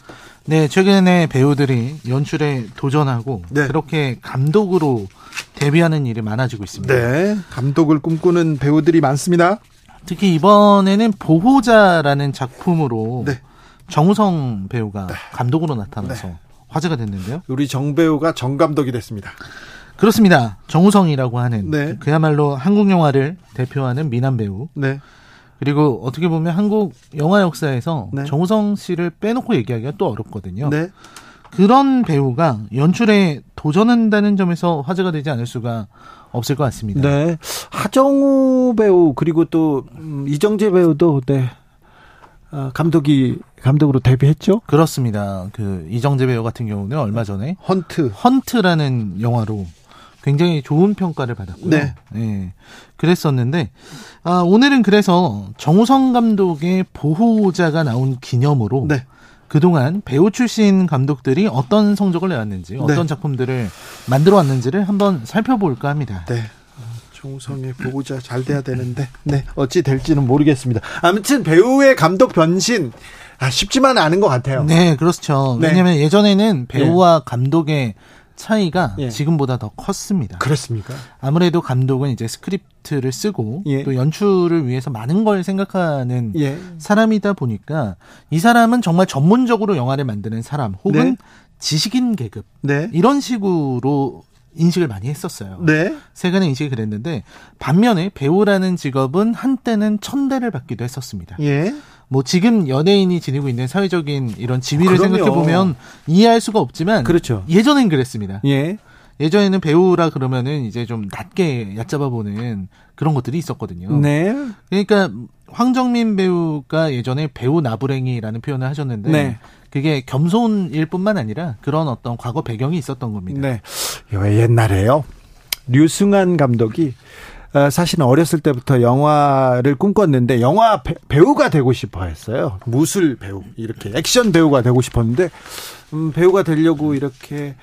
네, 최근에 배우들이 연출에 도전하고 네. 그렇게 감독으로 데뷔하는 일이 많아지고 있습니다. 네, 감독을 꿈꾸는 배우들이 많습니다. 특히 이번에는 보호자라는 작품으로 네. 정우성 배우가 감독으로 나타나서 화제가 됐는데요. 우리 정 배우가 정 감독이 됐습니다. 그렇습니다. 정우성이라고 하는 네. 그야말로 한국 영화를 대표하는 미남 배우. 네, 그리고 어떻게 보면 한국 영화 역사에서 네. 정우성 씨를 빼놓고 얘기하기가 또 어렵거든요. 네, 그런 배우가 연출에 도전한다는 점에서 화제가 되지 않을 수가 없을 것 같습니다. 네. 하정우 배우 그리고 또 음, 이정재 배우도 네 아, 감독이 감독으로 데뷔했죠. 그렇습니다. 그 이정재 배우 같은 경우는 얼마 전에 헌트. 헌트라는 영화로 굉장히 좋은 평가를 받았고요. 네. 예, 그랬었는데 아, 오늘은 그래서 정우성 감독의 보호자가 나온 기념으로 네. 그동안 배우 출신 감독들이 어떤 성적을 내왔는지 어떤 네. 작품들을 만들어 왔는지를 한번 살펴볼까 합니다. 네. 정우성의 보호자 잘 돼야 되는데 네 어찌 될지는 모르겠습니다. 아무튼 배우의 감독 변신 아, 쉽지만은 않은 것 같아요. 네, 그렇죠. 네. 왜냐하면 예전에는 배우와 감독의 차이가 예. 지금보다 더 컸습니다. 그렇습니까? 아무래도 감독은 이제 스크립트를 쓰고 예. 또 연출을 위해서 많은 걸 생각하는 예. 사람이다 보니까 이 사람은 정말 전문적으로 영화를 만드는 사람 혹은 네. 지식인 계급 네. 이런 식으로 인식을 많이 했었어요. 네. 세간의 인식이 그랬는데 반면에 배우라는 직업은 한때는 천대를 받기도 했었습니다. 예. 뭐 지금 연예인이 지니고 있는 사회적인 이런 지위를. 생각해 보면 이해할 수가 없지만 그렇죠. 예전엔 그랬습니다. 예. 예전에는 배우라 그러면은 이제 좀 낮게 얕잡아 보는 그런 것들이 있었거든요. 네. 그러니까 황정민 배우가 예전에 배우 나부랭이라는 표현을 하셨는데 네. 그게 겸손일 뿐만 아니라 그런 어떤 과거 배경이 있었던 겁니다. 네. 왜 옛날에요. 류승환 감독이 어, 사실은 어렸을 때부터 영화를 꿈꿨는데 영화 배, 배우가 되고 싶어 했어요. 무술 배우 이렇게 액션 배우가 되고 싶었는데 음, 배우가 되려고 이렇게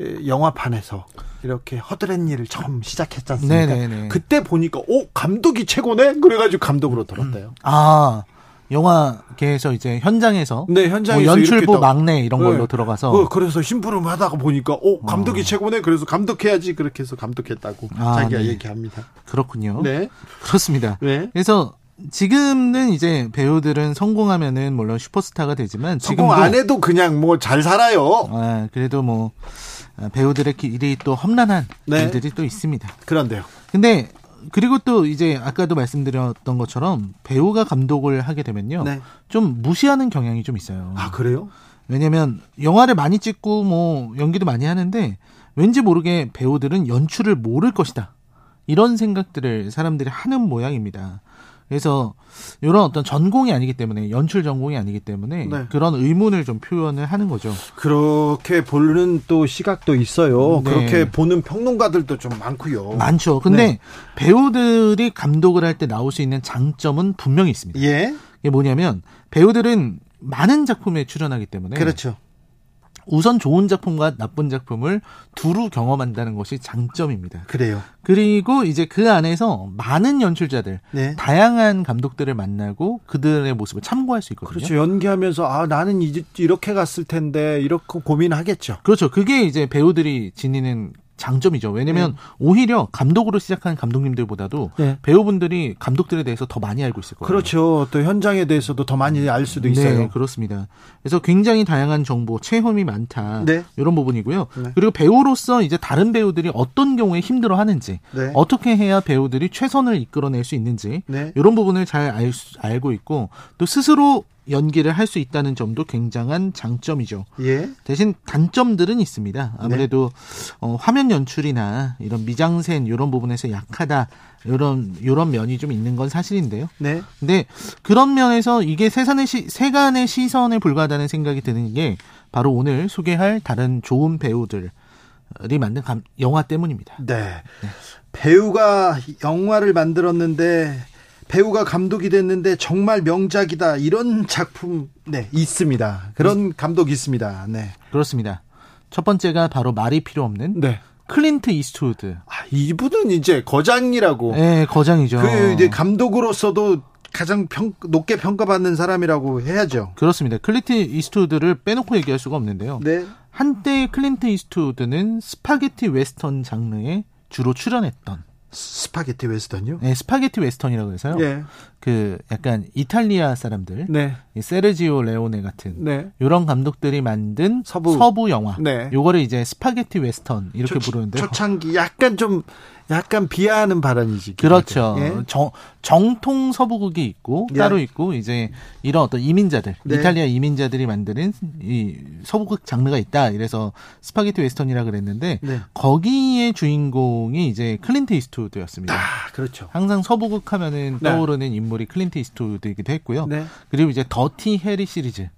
에, 영화판에서 이렇게 허드렛 일을 처음 시작했지 않습니까? 네네네. 그때 보니까 오 감독이 최고네. 그래가지고 감독으로 돌았대요. 아 영화계에서 이제 현장에서 네, 현장에서 뭐 연출부 막내 이런 걸로 네. 들어가서 어, 그래서 심부름하다가 보니까 오 감독이 최고네. 그래서 감독해야지 그렇게 해서 감독했다고 아, 자기가 네. 얘기합니다. 그렇군요. 네. 그렇습니다. 네. 그래서 지금은 이제 배우들은 성공하면은 물론 슈퍼스타가 되지만 성공 안 해도 그냥 뭐 잘 살아요. 아, 그래도 뭐 아, 배우들의 길이 또 험난한 네. 일들이 또 있습니다. 그런데요. 근데 그리고 또 이제 아까도 말씀드렸던 것처럼 배우가 감독을 하게 되면요. 네. 좀 무시하는 경향이 좀 있어요. 아 그래요? 왜냐면 영화를 많이 찍고 뭐 연기도 많이 하는데 왠지 모르게 배우들은 연출을 모를 것이다. 이런 생각들을 사람들이 하는 모양입니다. 그래서 이런 어떤 전공이 아니기 때문에 연출 전공이 아니기 때문에 네. 그런 의문을 좀 표현을 하는 거죠. 그렇게 보는 또 시각도 있어요. 네. 그렇게 보는 평론가들도 좀 많고요. 많죠. 근데 네. 배우들이 감독을 할 때 나올 수 있는 장점은 분명히 있습니다. 예. 이게 뭐냐면 배우들은 많은 작품에 출연하기 때문에 그렇죠. 우선 좋은 작품과 나쁜 작품을 두루 경험한다는 것이 장점입니다. 그래요. 그리고 이제 그 안에서 많은 연출자들, 네. 다양한 감독들을 만나고 그들의 모습을 참고할 수 있거든요. 그렇죠. 연기하면서 아 나는 이- 이렇게 갔을 텐데 이렇게 고민하겠죠. 그렇죠. 그게 이제 배우들이 지니는 장점이죠. 왜냐면 오히려 감독으로 시작한 감독님들보다도 네. 배우분들이 감독들에 대해서 더 많이 알고 있을 거예요. 그렇죠. 또 현장에 대해서도 더 많이 알 수도 있어요. 네, 그렇습니다. 그래서 굉장히 다양한 정보, 체험이 많다. 네. 이런 부분이고요. 네. 그리고 배우로서 이제 다른 배우들이 어떤 경우에 힘들어 하는지, 네. 어떻게 해야 배우들이 최선을 이끌어낼 수 있는지, 네. 이런 부분을 잘 알, 수- 알고 있고, 또 스스로 연기를 할 수 있다는 점도 굉장한 장점이죠. 예. 대신 단점들은 있습니다. 아무래도 어, 화면 연출이나 이런 미장센 이런 부분에서 약하다 이런 이런 면이 좀 있는 건 사실인데요. 네. 근데 그런 면에서 이게 세간의 시, 세간의 시선에 불과하다는 생각이 드는 게 바로 오늘 소개할 다른 좋은 배우들 이 만든 감- 영화 때문입니다. 네. 배우가 영화를 만들었는데 배우가 감독이 됐는데 정말 명작이다. 이런 작품 네, 있습니다. 그런 감독 있습니다. 네. 그렇습니다. 첫 번째가 바로 말이 필요 없는 네. 클린트 이스트우드. 아, 이분은 이제 거장이라고. 네, 거장이죠. 그 이제 감독으로서도 가장 평, 높게 평가받는 사람이라고 해야죠. 그렇습니다. 클린트 이스트우드를 빼놓고 얘기할 수가 없는데요. 네. 한때 클린트 이스트우드는 spaghetti western 장르에 주로 출연했던 spaghetti western요? 네, spaghetti western이라고 해서요. 예. 그 약간 이탈리아 사람들, 네. 이 세르지오 레오네 같은 네. 이런 감독들이 만든 서부. 서부, 영화. 네. 요거를 이제 spaghetti western 이렇게 초- 부르는데요. 초창기 약간 좀 약간 비하하는 발언이지. 그렇죠. 예. 정, 정통 서부극이 있고 예. 따로 있고 이제 이런 어떤 이민자들, 네. 이탈리아 이민자들이 만드는 이 서부극 장르가 있다. 이래서 spaghetti western이라 그랬는데 네. 거기의 주인공이 이제 클린트 이스트우드였습니다. 아, 그렇죠. 항상 서부극 하면은 네. 떠오르는 인물이 클린트 이스트우드이기도 했고요. 네. 그리고 이제 더티 해리 시리즈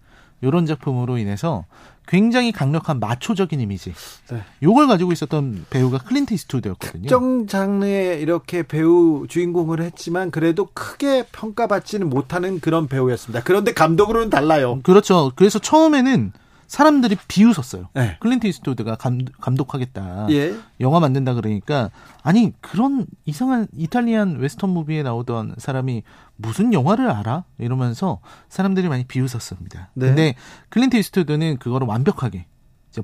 요런 작품으로 인해서 굉장히 강력한 마초적인 이미지. 네. 요걸 가지고 있었던 배우가 클린트 이스트우드였거든요. 특정 장르에 이렇게 배우 주인공을 했지만 그래도 크게 평가받지는 못하는 그런 배우였습니다. 그런데 감독으로는 달라요. 그렇죠. 그래서 처음에는 사람들이 비웃었어요. 네. 클린트 이스트우드가 감, 감독하겠다. 예. 영화 만든다 그러니까 아니 그런 이상한 Italian western movie에 나오던 사람이 무슨 영화를 알아? 이러면서 사람들이 많이 비웃었습니다. 네. 근데 클린트 이스트우드는 그거를 완벽하게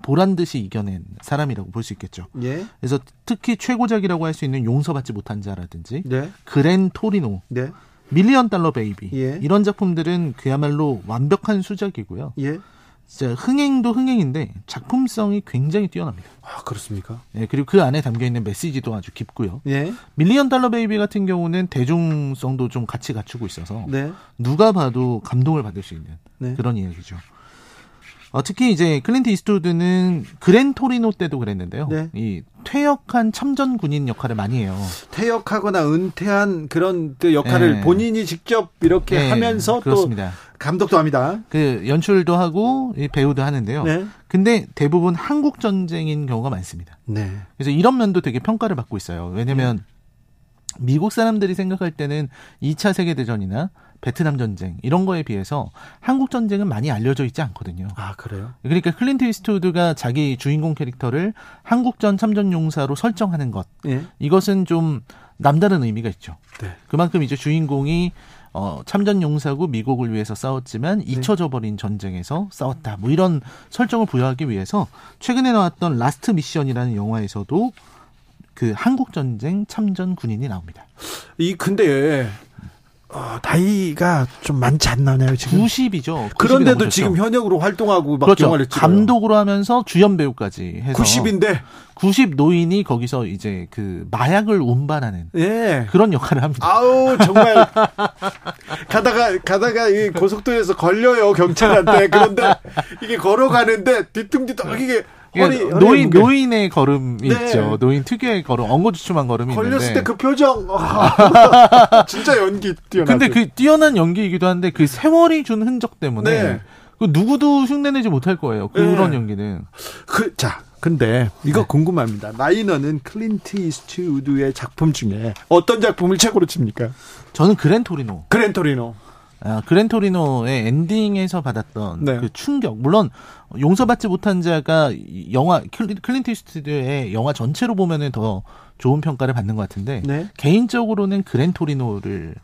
보란 듯이 이겨낸 사람이라고 볼 수 있겠죠. 예. 그래서 특히 최고작이라고 할 수 있는 용서받지 못한 자라든지 네. 그랜 토리노, 네. 밀리언 달러 베이비 예. 이런 작품들은 그야말로 완벽한 수작이고요. 예. 진짜 흥행도 흥행인데 작품성이 굉장히 뛰어납니다. 아, 그렇습니까? 예, 그리고 그 안에 담겨 있는 메시지도 아주 깊고요. 예. 밀리언 달러 베이비 같은 경우는 대중성도 좀 같이 갖추고 있어서 네. 누가 봐도 감동을 받을 수 있는 네. 그런 이야기죠. 어, 특히 이제 클린트 이스트우드는 그랜 토리노 때도 그랬는데요. 네. 이 퇴역한 참전 군인 역할을 많이 해요. 퇴역하거나 은퇴한 그런 그 역할을 네. 본인이 직접 이렇게 네, 하면서 그렇습니다. 또 감독도 합니다. 그 연출도 하고 이 배우도 하는데요. 네. 근데 대부분 한국 전쟁인 경우가 많습니다. 네. 그래서 이런 면도 되게 평가를 받고 있어요. 왜냐면 미국 사람들이 생각할 때는 2차 세계대전이나 베트남 전쟁 이런 거에 비해서 한국 전쟁은 많이 알려져 있지 않거든요. 아, 그래요? 그러니까 클린트 이스트우드가 자기 주인공 캐릭터를 한국전 참전 용사로 설정하는 것 예. 이것은 좀 남다른 의미가 있죠. 네. 그만큼 이제 주인공이 어, 참전 용사고 미국을 위해서 싸웠지만 네. 잊혀져 버린 전쟁에서 싸웠다. 뭐 이런 설정을 부여하기 위해서 최근에 나왔던 라스트 미션이라는 영화에서도 그 한국 전쟁 참전 군인이 나옵니다. 이 근데 어, 나이가 좀 많지 않나요, 지금? 90이죠. 그런데도 지금 현역으로 활동하고 막 그렇죠. 영화를 찍어요. 감독으로 하면서 주연 배우까지 해서 90인데 90 노인이 거기서 이제 그 마약을 운반하는 예. 그런 역할을 합니다. 아우 정말 가다가 가다가 이 고속도로에서 걸려요 경찰한테 그런데 이게 걸어가는데 뒤뚱뒤뚱 이게 허리, 허리 노인 무게. 노인의 걸음이 네. 있죠. 노인 특유의 걸음, 엉거주춤한 걸음이 걸렸을. 때 그 표정 아, 진짜 연기 뛰어나. 근데 그 뛰어난 연기이기도 한데 그 세월이 준 흔적 때문에 네. 그 누구도 흉내내지 못할 거예요. 그런 네. 연기는. 그 자 근데 이거 네. 궁금합니다. 라이너는 클린트 이스트우드의 작품 중에 어떤 작품을 최고로 칩니까? 저는 그랜토리노. 그랜토리노. 아, 그랜토리노의 엔딩에서 받았던 네. 그 충격. 물론 용서받지 못한 자가 이 영화 클린트 이스트우드의 영화 전체로 보면은 더 좋은 평가를 받는 것 같은데 네. 개인적으로는 그랜토리노를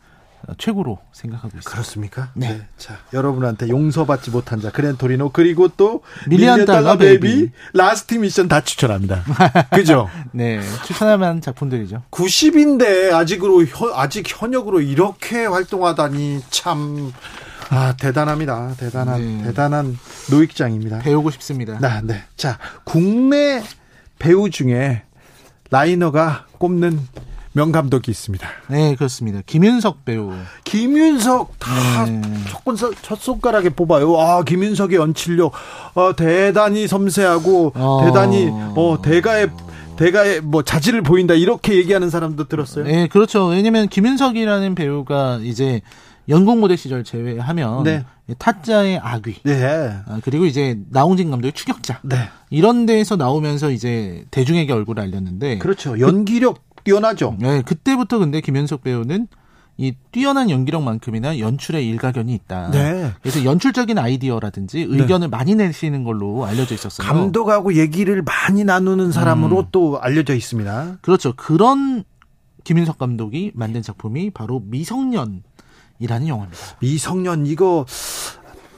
최고로 생각하고 있습니다. 그렇습니까? 네. 자, 여러분한테 용서받지 못한 자, Gran Torino, 그리고 또 Million Million Dollar Dollar Baby, Baby. Last Mission 다 추천합니다. 그죠? 네, 추천할 만한 작품들이죠. 90인데 아직으로, 현- 아직 현역으로 이렇게 활동하다니 참, 아, 대단합니다. 대단한, 네. 대단한 노익장입니다. 배우고 싶습니다. 네, 네. 자, 국내 배우 중에 라이너가 꼽는 명감독이 있습니다. 네, 그렇습니다. 김윤석 배우. 김윤석 다 네. 첫, 첫 손가락에 뽑아요. 아, 김윤석의 연출력 어, 대단히 섬세하고 어. 대단히 어, 대가의 대가의 뭐 자질을 보인다 이렇게 얘기하는 사람도 들었어요. 네, 그렇죠. 왜냐면 김윤석이라는 배우가 이제 연극 모델 시절 제외하면 네. 타짜의 아귀. 네. 아, 그리고 이제 나홍진 감독의 추격자. 네. 이런 데에서 나오면서 이제 대중에게 얼굴을 알렸는데 그렇죠. 연기력 뛰어나죠. 네, 그때부터 근데 김윤석 배우는 이 뛰어난 연기력만큼이나 연출에 일가견이 있다. 네. 그래서 연출적인 아이디어라든지 의견을 많이 내시는 걸로 알려져 있었어요. 감독하고 얘기를 많이 나누는 사람으로 음. 또 알려져 있습니다. 그렇죠. 그런 김윤석 감독이 만든 작품이 바로 미성년이라는 영화입니다. 미성년 이거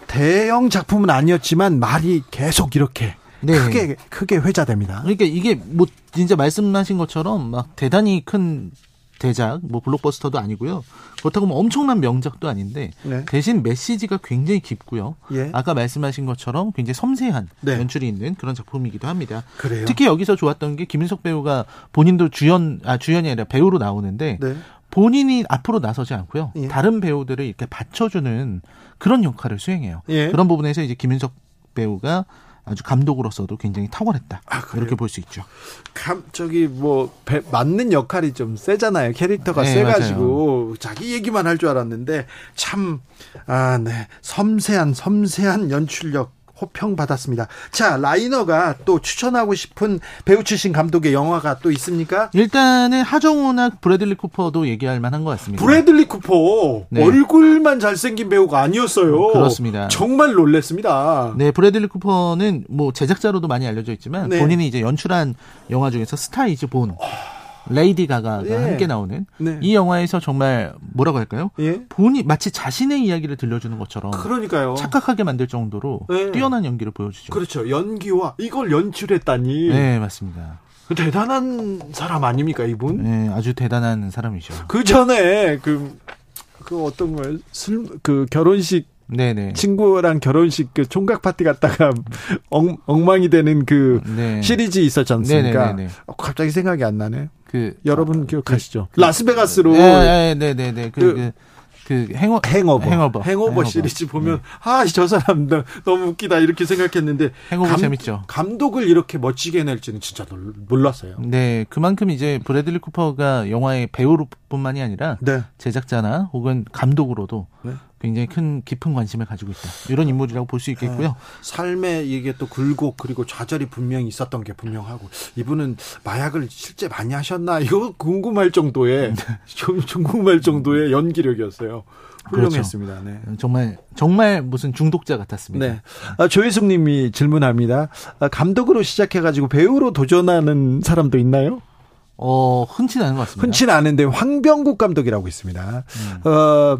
대형 작품은 아니었지만 말이 계속 이렇게 네. 크게 크게 회자됩니다. 그러니까 이게 뭐 진짜 말씀하신 것처럼 막 대단히 큰 대작, 뭐 블록버스터도 아니고요. 그렇다고 뭐 엄청난 명작도 아닌데 네. 대신 메시지가 굉장히 깊고요. 예. 아까 말씀하신 것처럼 굉장히 섬세한 네. 연출이 있는 그런 작품이기도 합니다. 그래요. 특히 여기서 좋았던 게 김윤석 배우가 본인도 주연 아 주연이 아니라 배우로 나오는데 네. 본인이 앞으로 나서지 않고요. 예. 다른 배우들을 이렇게 받쳐주는 그런 역할을 수행해요. 예. 그런 부분에서 이제 김윤석 배우가 아주 감독으로서도 굉장히 탁월했다. 아, 그래요? 이렇게 볼 수 있죠. 감 저기 뭐 배- 맞는 역할이 좀 세잖아요. 캐릭터가 네, 세가지고 자기 얘기만 할 줄 알았는데 참 아 네 섬세한 섬세한 연출력 호평 받았습니다. 자 라이너가 또 추천하고 싶은 배우 출신 감독의 영화가 또 있습니까? 일단은 하정우나 브래들리 쿠퍼도 얘기할 만한 것 같습니다. 브래들리 쿠퍼 네. 얼굴만 잘생긴 배우가 아니었어요. 그렇습니다. 정말 놀랬습니다. 네, 브래들리 쿠퍼는 뭐 제작자로도 많이 알려져 있지만 네. 본인이 이제 연출한 영화 중에서 Star Is Born 레이디 가가가 예. 함께 나오는 네. 이 영화에서 정말 뭐라고 할까요? 예. 본이 마치 자신의 이야기를 들려주는 것처럼 그러니까요. 착각하게 만들 정도로 네. 뛰어난 연기를 보여주죠. 그렇죠. 연기와 이걸 연출했다니. 네, 맞습니다. 그 대단한 사람 아닙니까 이분? 네, 아주 대단한 사람이죠. 그 전에 그, 그 어떤 거예요? 술, 그 결혼식, 네네. 친구랑 결혼식 그 총각 파티 갔다가 엉, 엉망이 되는 그 네. 시리즈 있었지 않습니까? 어, 갑자기 생각이 안 나네. 그 여러분 기억하시죠? 라스베가스로 네, 네, 네, 네. 그, 그- 그, 그 행어 행오버. 행오버. 행오버 시리즈 보면 아, 저 사람 너- 너무 웃기다 이렇게 생각했는데 행오버 재밌죠. 감독을 이렇게 멋지게 낼지는 진짜 놀- 몰랐어요. 네, 그만큼 이제 브래들리 쿠퍼가 영화의 배우로뿐만이 아니라 네. 제작자나 혹은 감독으로도 네. 굉장히 큰 깊은 관심을 가지고 있다. 이런 인물이라고 볼 수 있겠고요. 삶에 이게 또 굴곡 그리고 좌절이 분명히 있었던 게 분명하고 이분은 마약을 실제 많이 하셨나 이거 궁금할 정도의 좀, 좀 궁금할 정도의 연기력이었어요. 훌륭했습니다. 네. 정말 정말 무슨 중독자 같았습니다. 네. 아, 조혜숙님이 질문합니다. 아, 감독으로 시작해가지고 배우로 도전하는 사람도 있나요? 어, 흔치 않은 것 같습니다. 흔치는 않은데 황병국 감독이라고 있습니다. 어,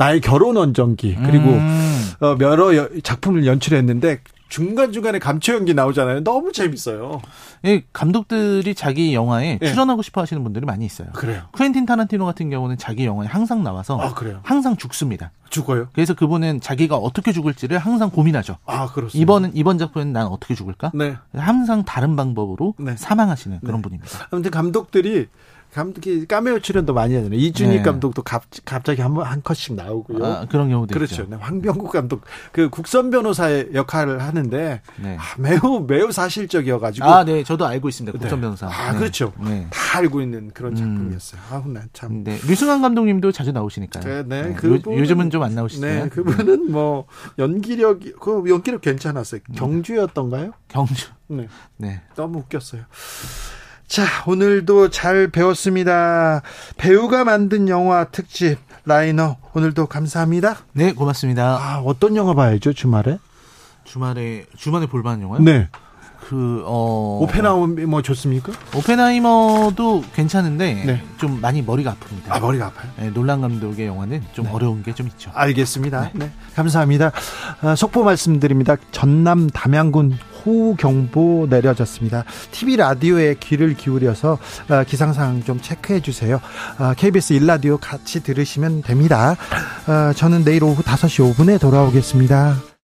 나의 결혼 원정기 그리고 음. 어, 여러 여- 작품을 연출했는데 중간 중간에 감초 연기 나오잖아요. 너무 재밌어요. 예, 감독들이 자기 영화에 예. 출연하고 싶어 하시는 분들이 많이 있어요. 그래요. 쿠엔틴 타란티노 같은 경우는 자기 영화에 항상 나와서 아 그래요. 항상 죽습니다. 죽어요? 그래서 그분은 자기가 어떻게 죽을지를 항상 고민하죠. 아 그렇습니다. 이번은 이번 작품은 난 어떻게 죽을까? 네. 항상 다른 방법으로 네. 사망하시는 그런 분입니다. 아무튼 감독들이 감독이 까메오 출연도 많이 하잖아요. 이준익 네. 감독도 갑, 갑자기 한, 번- 한 컷씩 나오고요. 아, 그런 경우도 그렇죠. 있죠. 네, 황병국 감독 그 국선 변호사의 역할을 하는데 네. 아, 매우 매우 사실적이어가지고 아, 네, 저도 알고 있습니다. 네. 국선 변호사. 아 네. 그렇죠. 네. 다 알고 있는 그런 음. 작품이었어요. 아우 난 참 네, 류승환 감독님도 자주 나오시니까요. 네, 네, 네, 그분은- 요, 요즘은 좀 안 나오시잖아요. 네, 그분은 뭐 연기력이 그 연기력 괜찮았어요. 경주였던가요? 경주. 네. 네. 너무 웃겼어요. 자, 오늘도 잘 배웠습니다. 배우가 만든 영화 특집 라이너 오늘도 감사합니다. 네, 고맙습니다. 아, 어떤 영화 봐야죠, 주말에? 주말에 주말에 볼만한 영화요? 네. 그, 어. 오펜하이머 좋습니까? 오펜하이머도 괜찮은데 네. 좀 많이 머리가 아픕니다. 아, 머리가 아파요. 네, 놀란 감독의 영화는 좀 어려운 게 좀 있죠. 알겠습니다. 네. 감사합니다. 아, 속보 말씀드립니다. 전남 담양군 호우경보 내려졌습니다. TV 라디오에 귀를 기울여서 아, 기상 상황 좀 체크해 주세요. 아, KBS 일라디오 같이 들으시면 됩니다. 아, 저는 내일 오후 5시 5분에 돌아오겠습니다.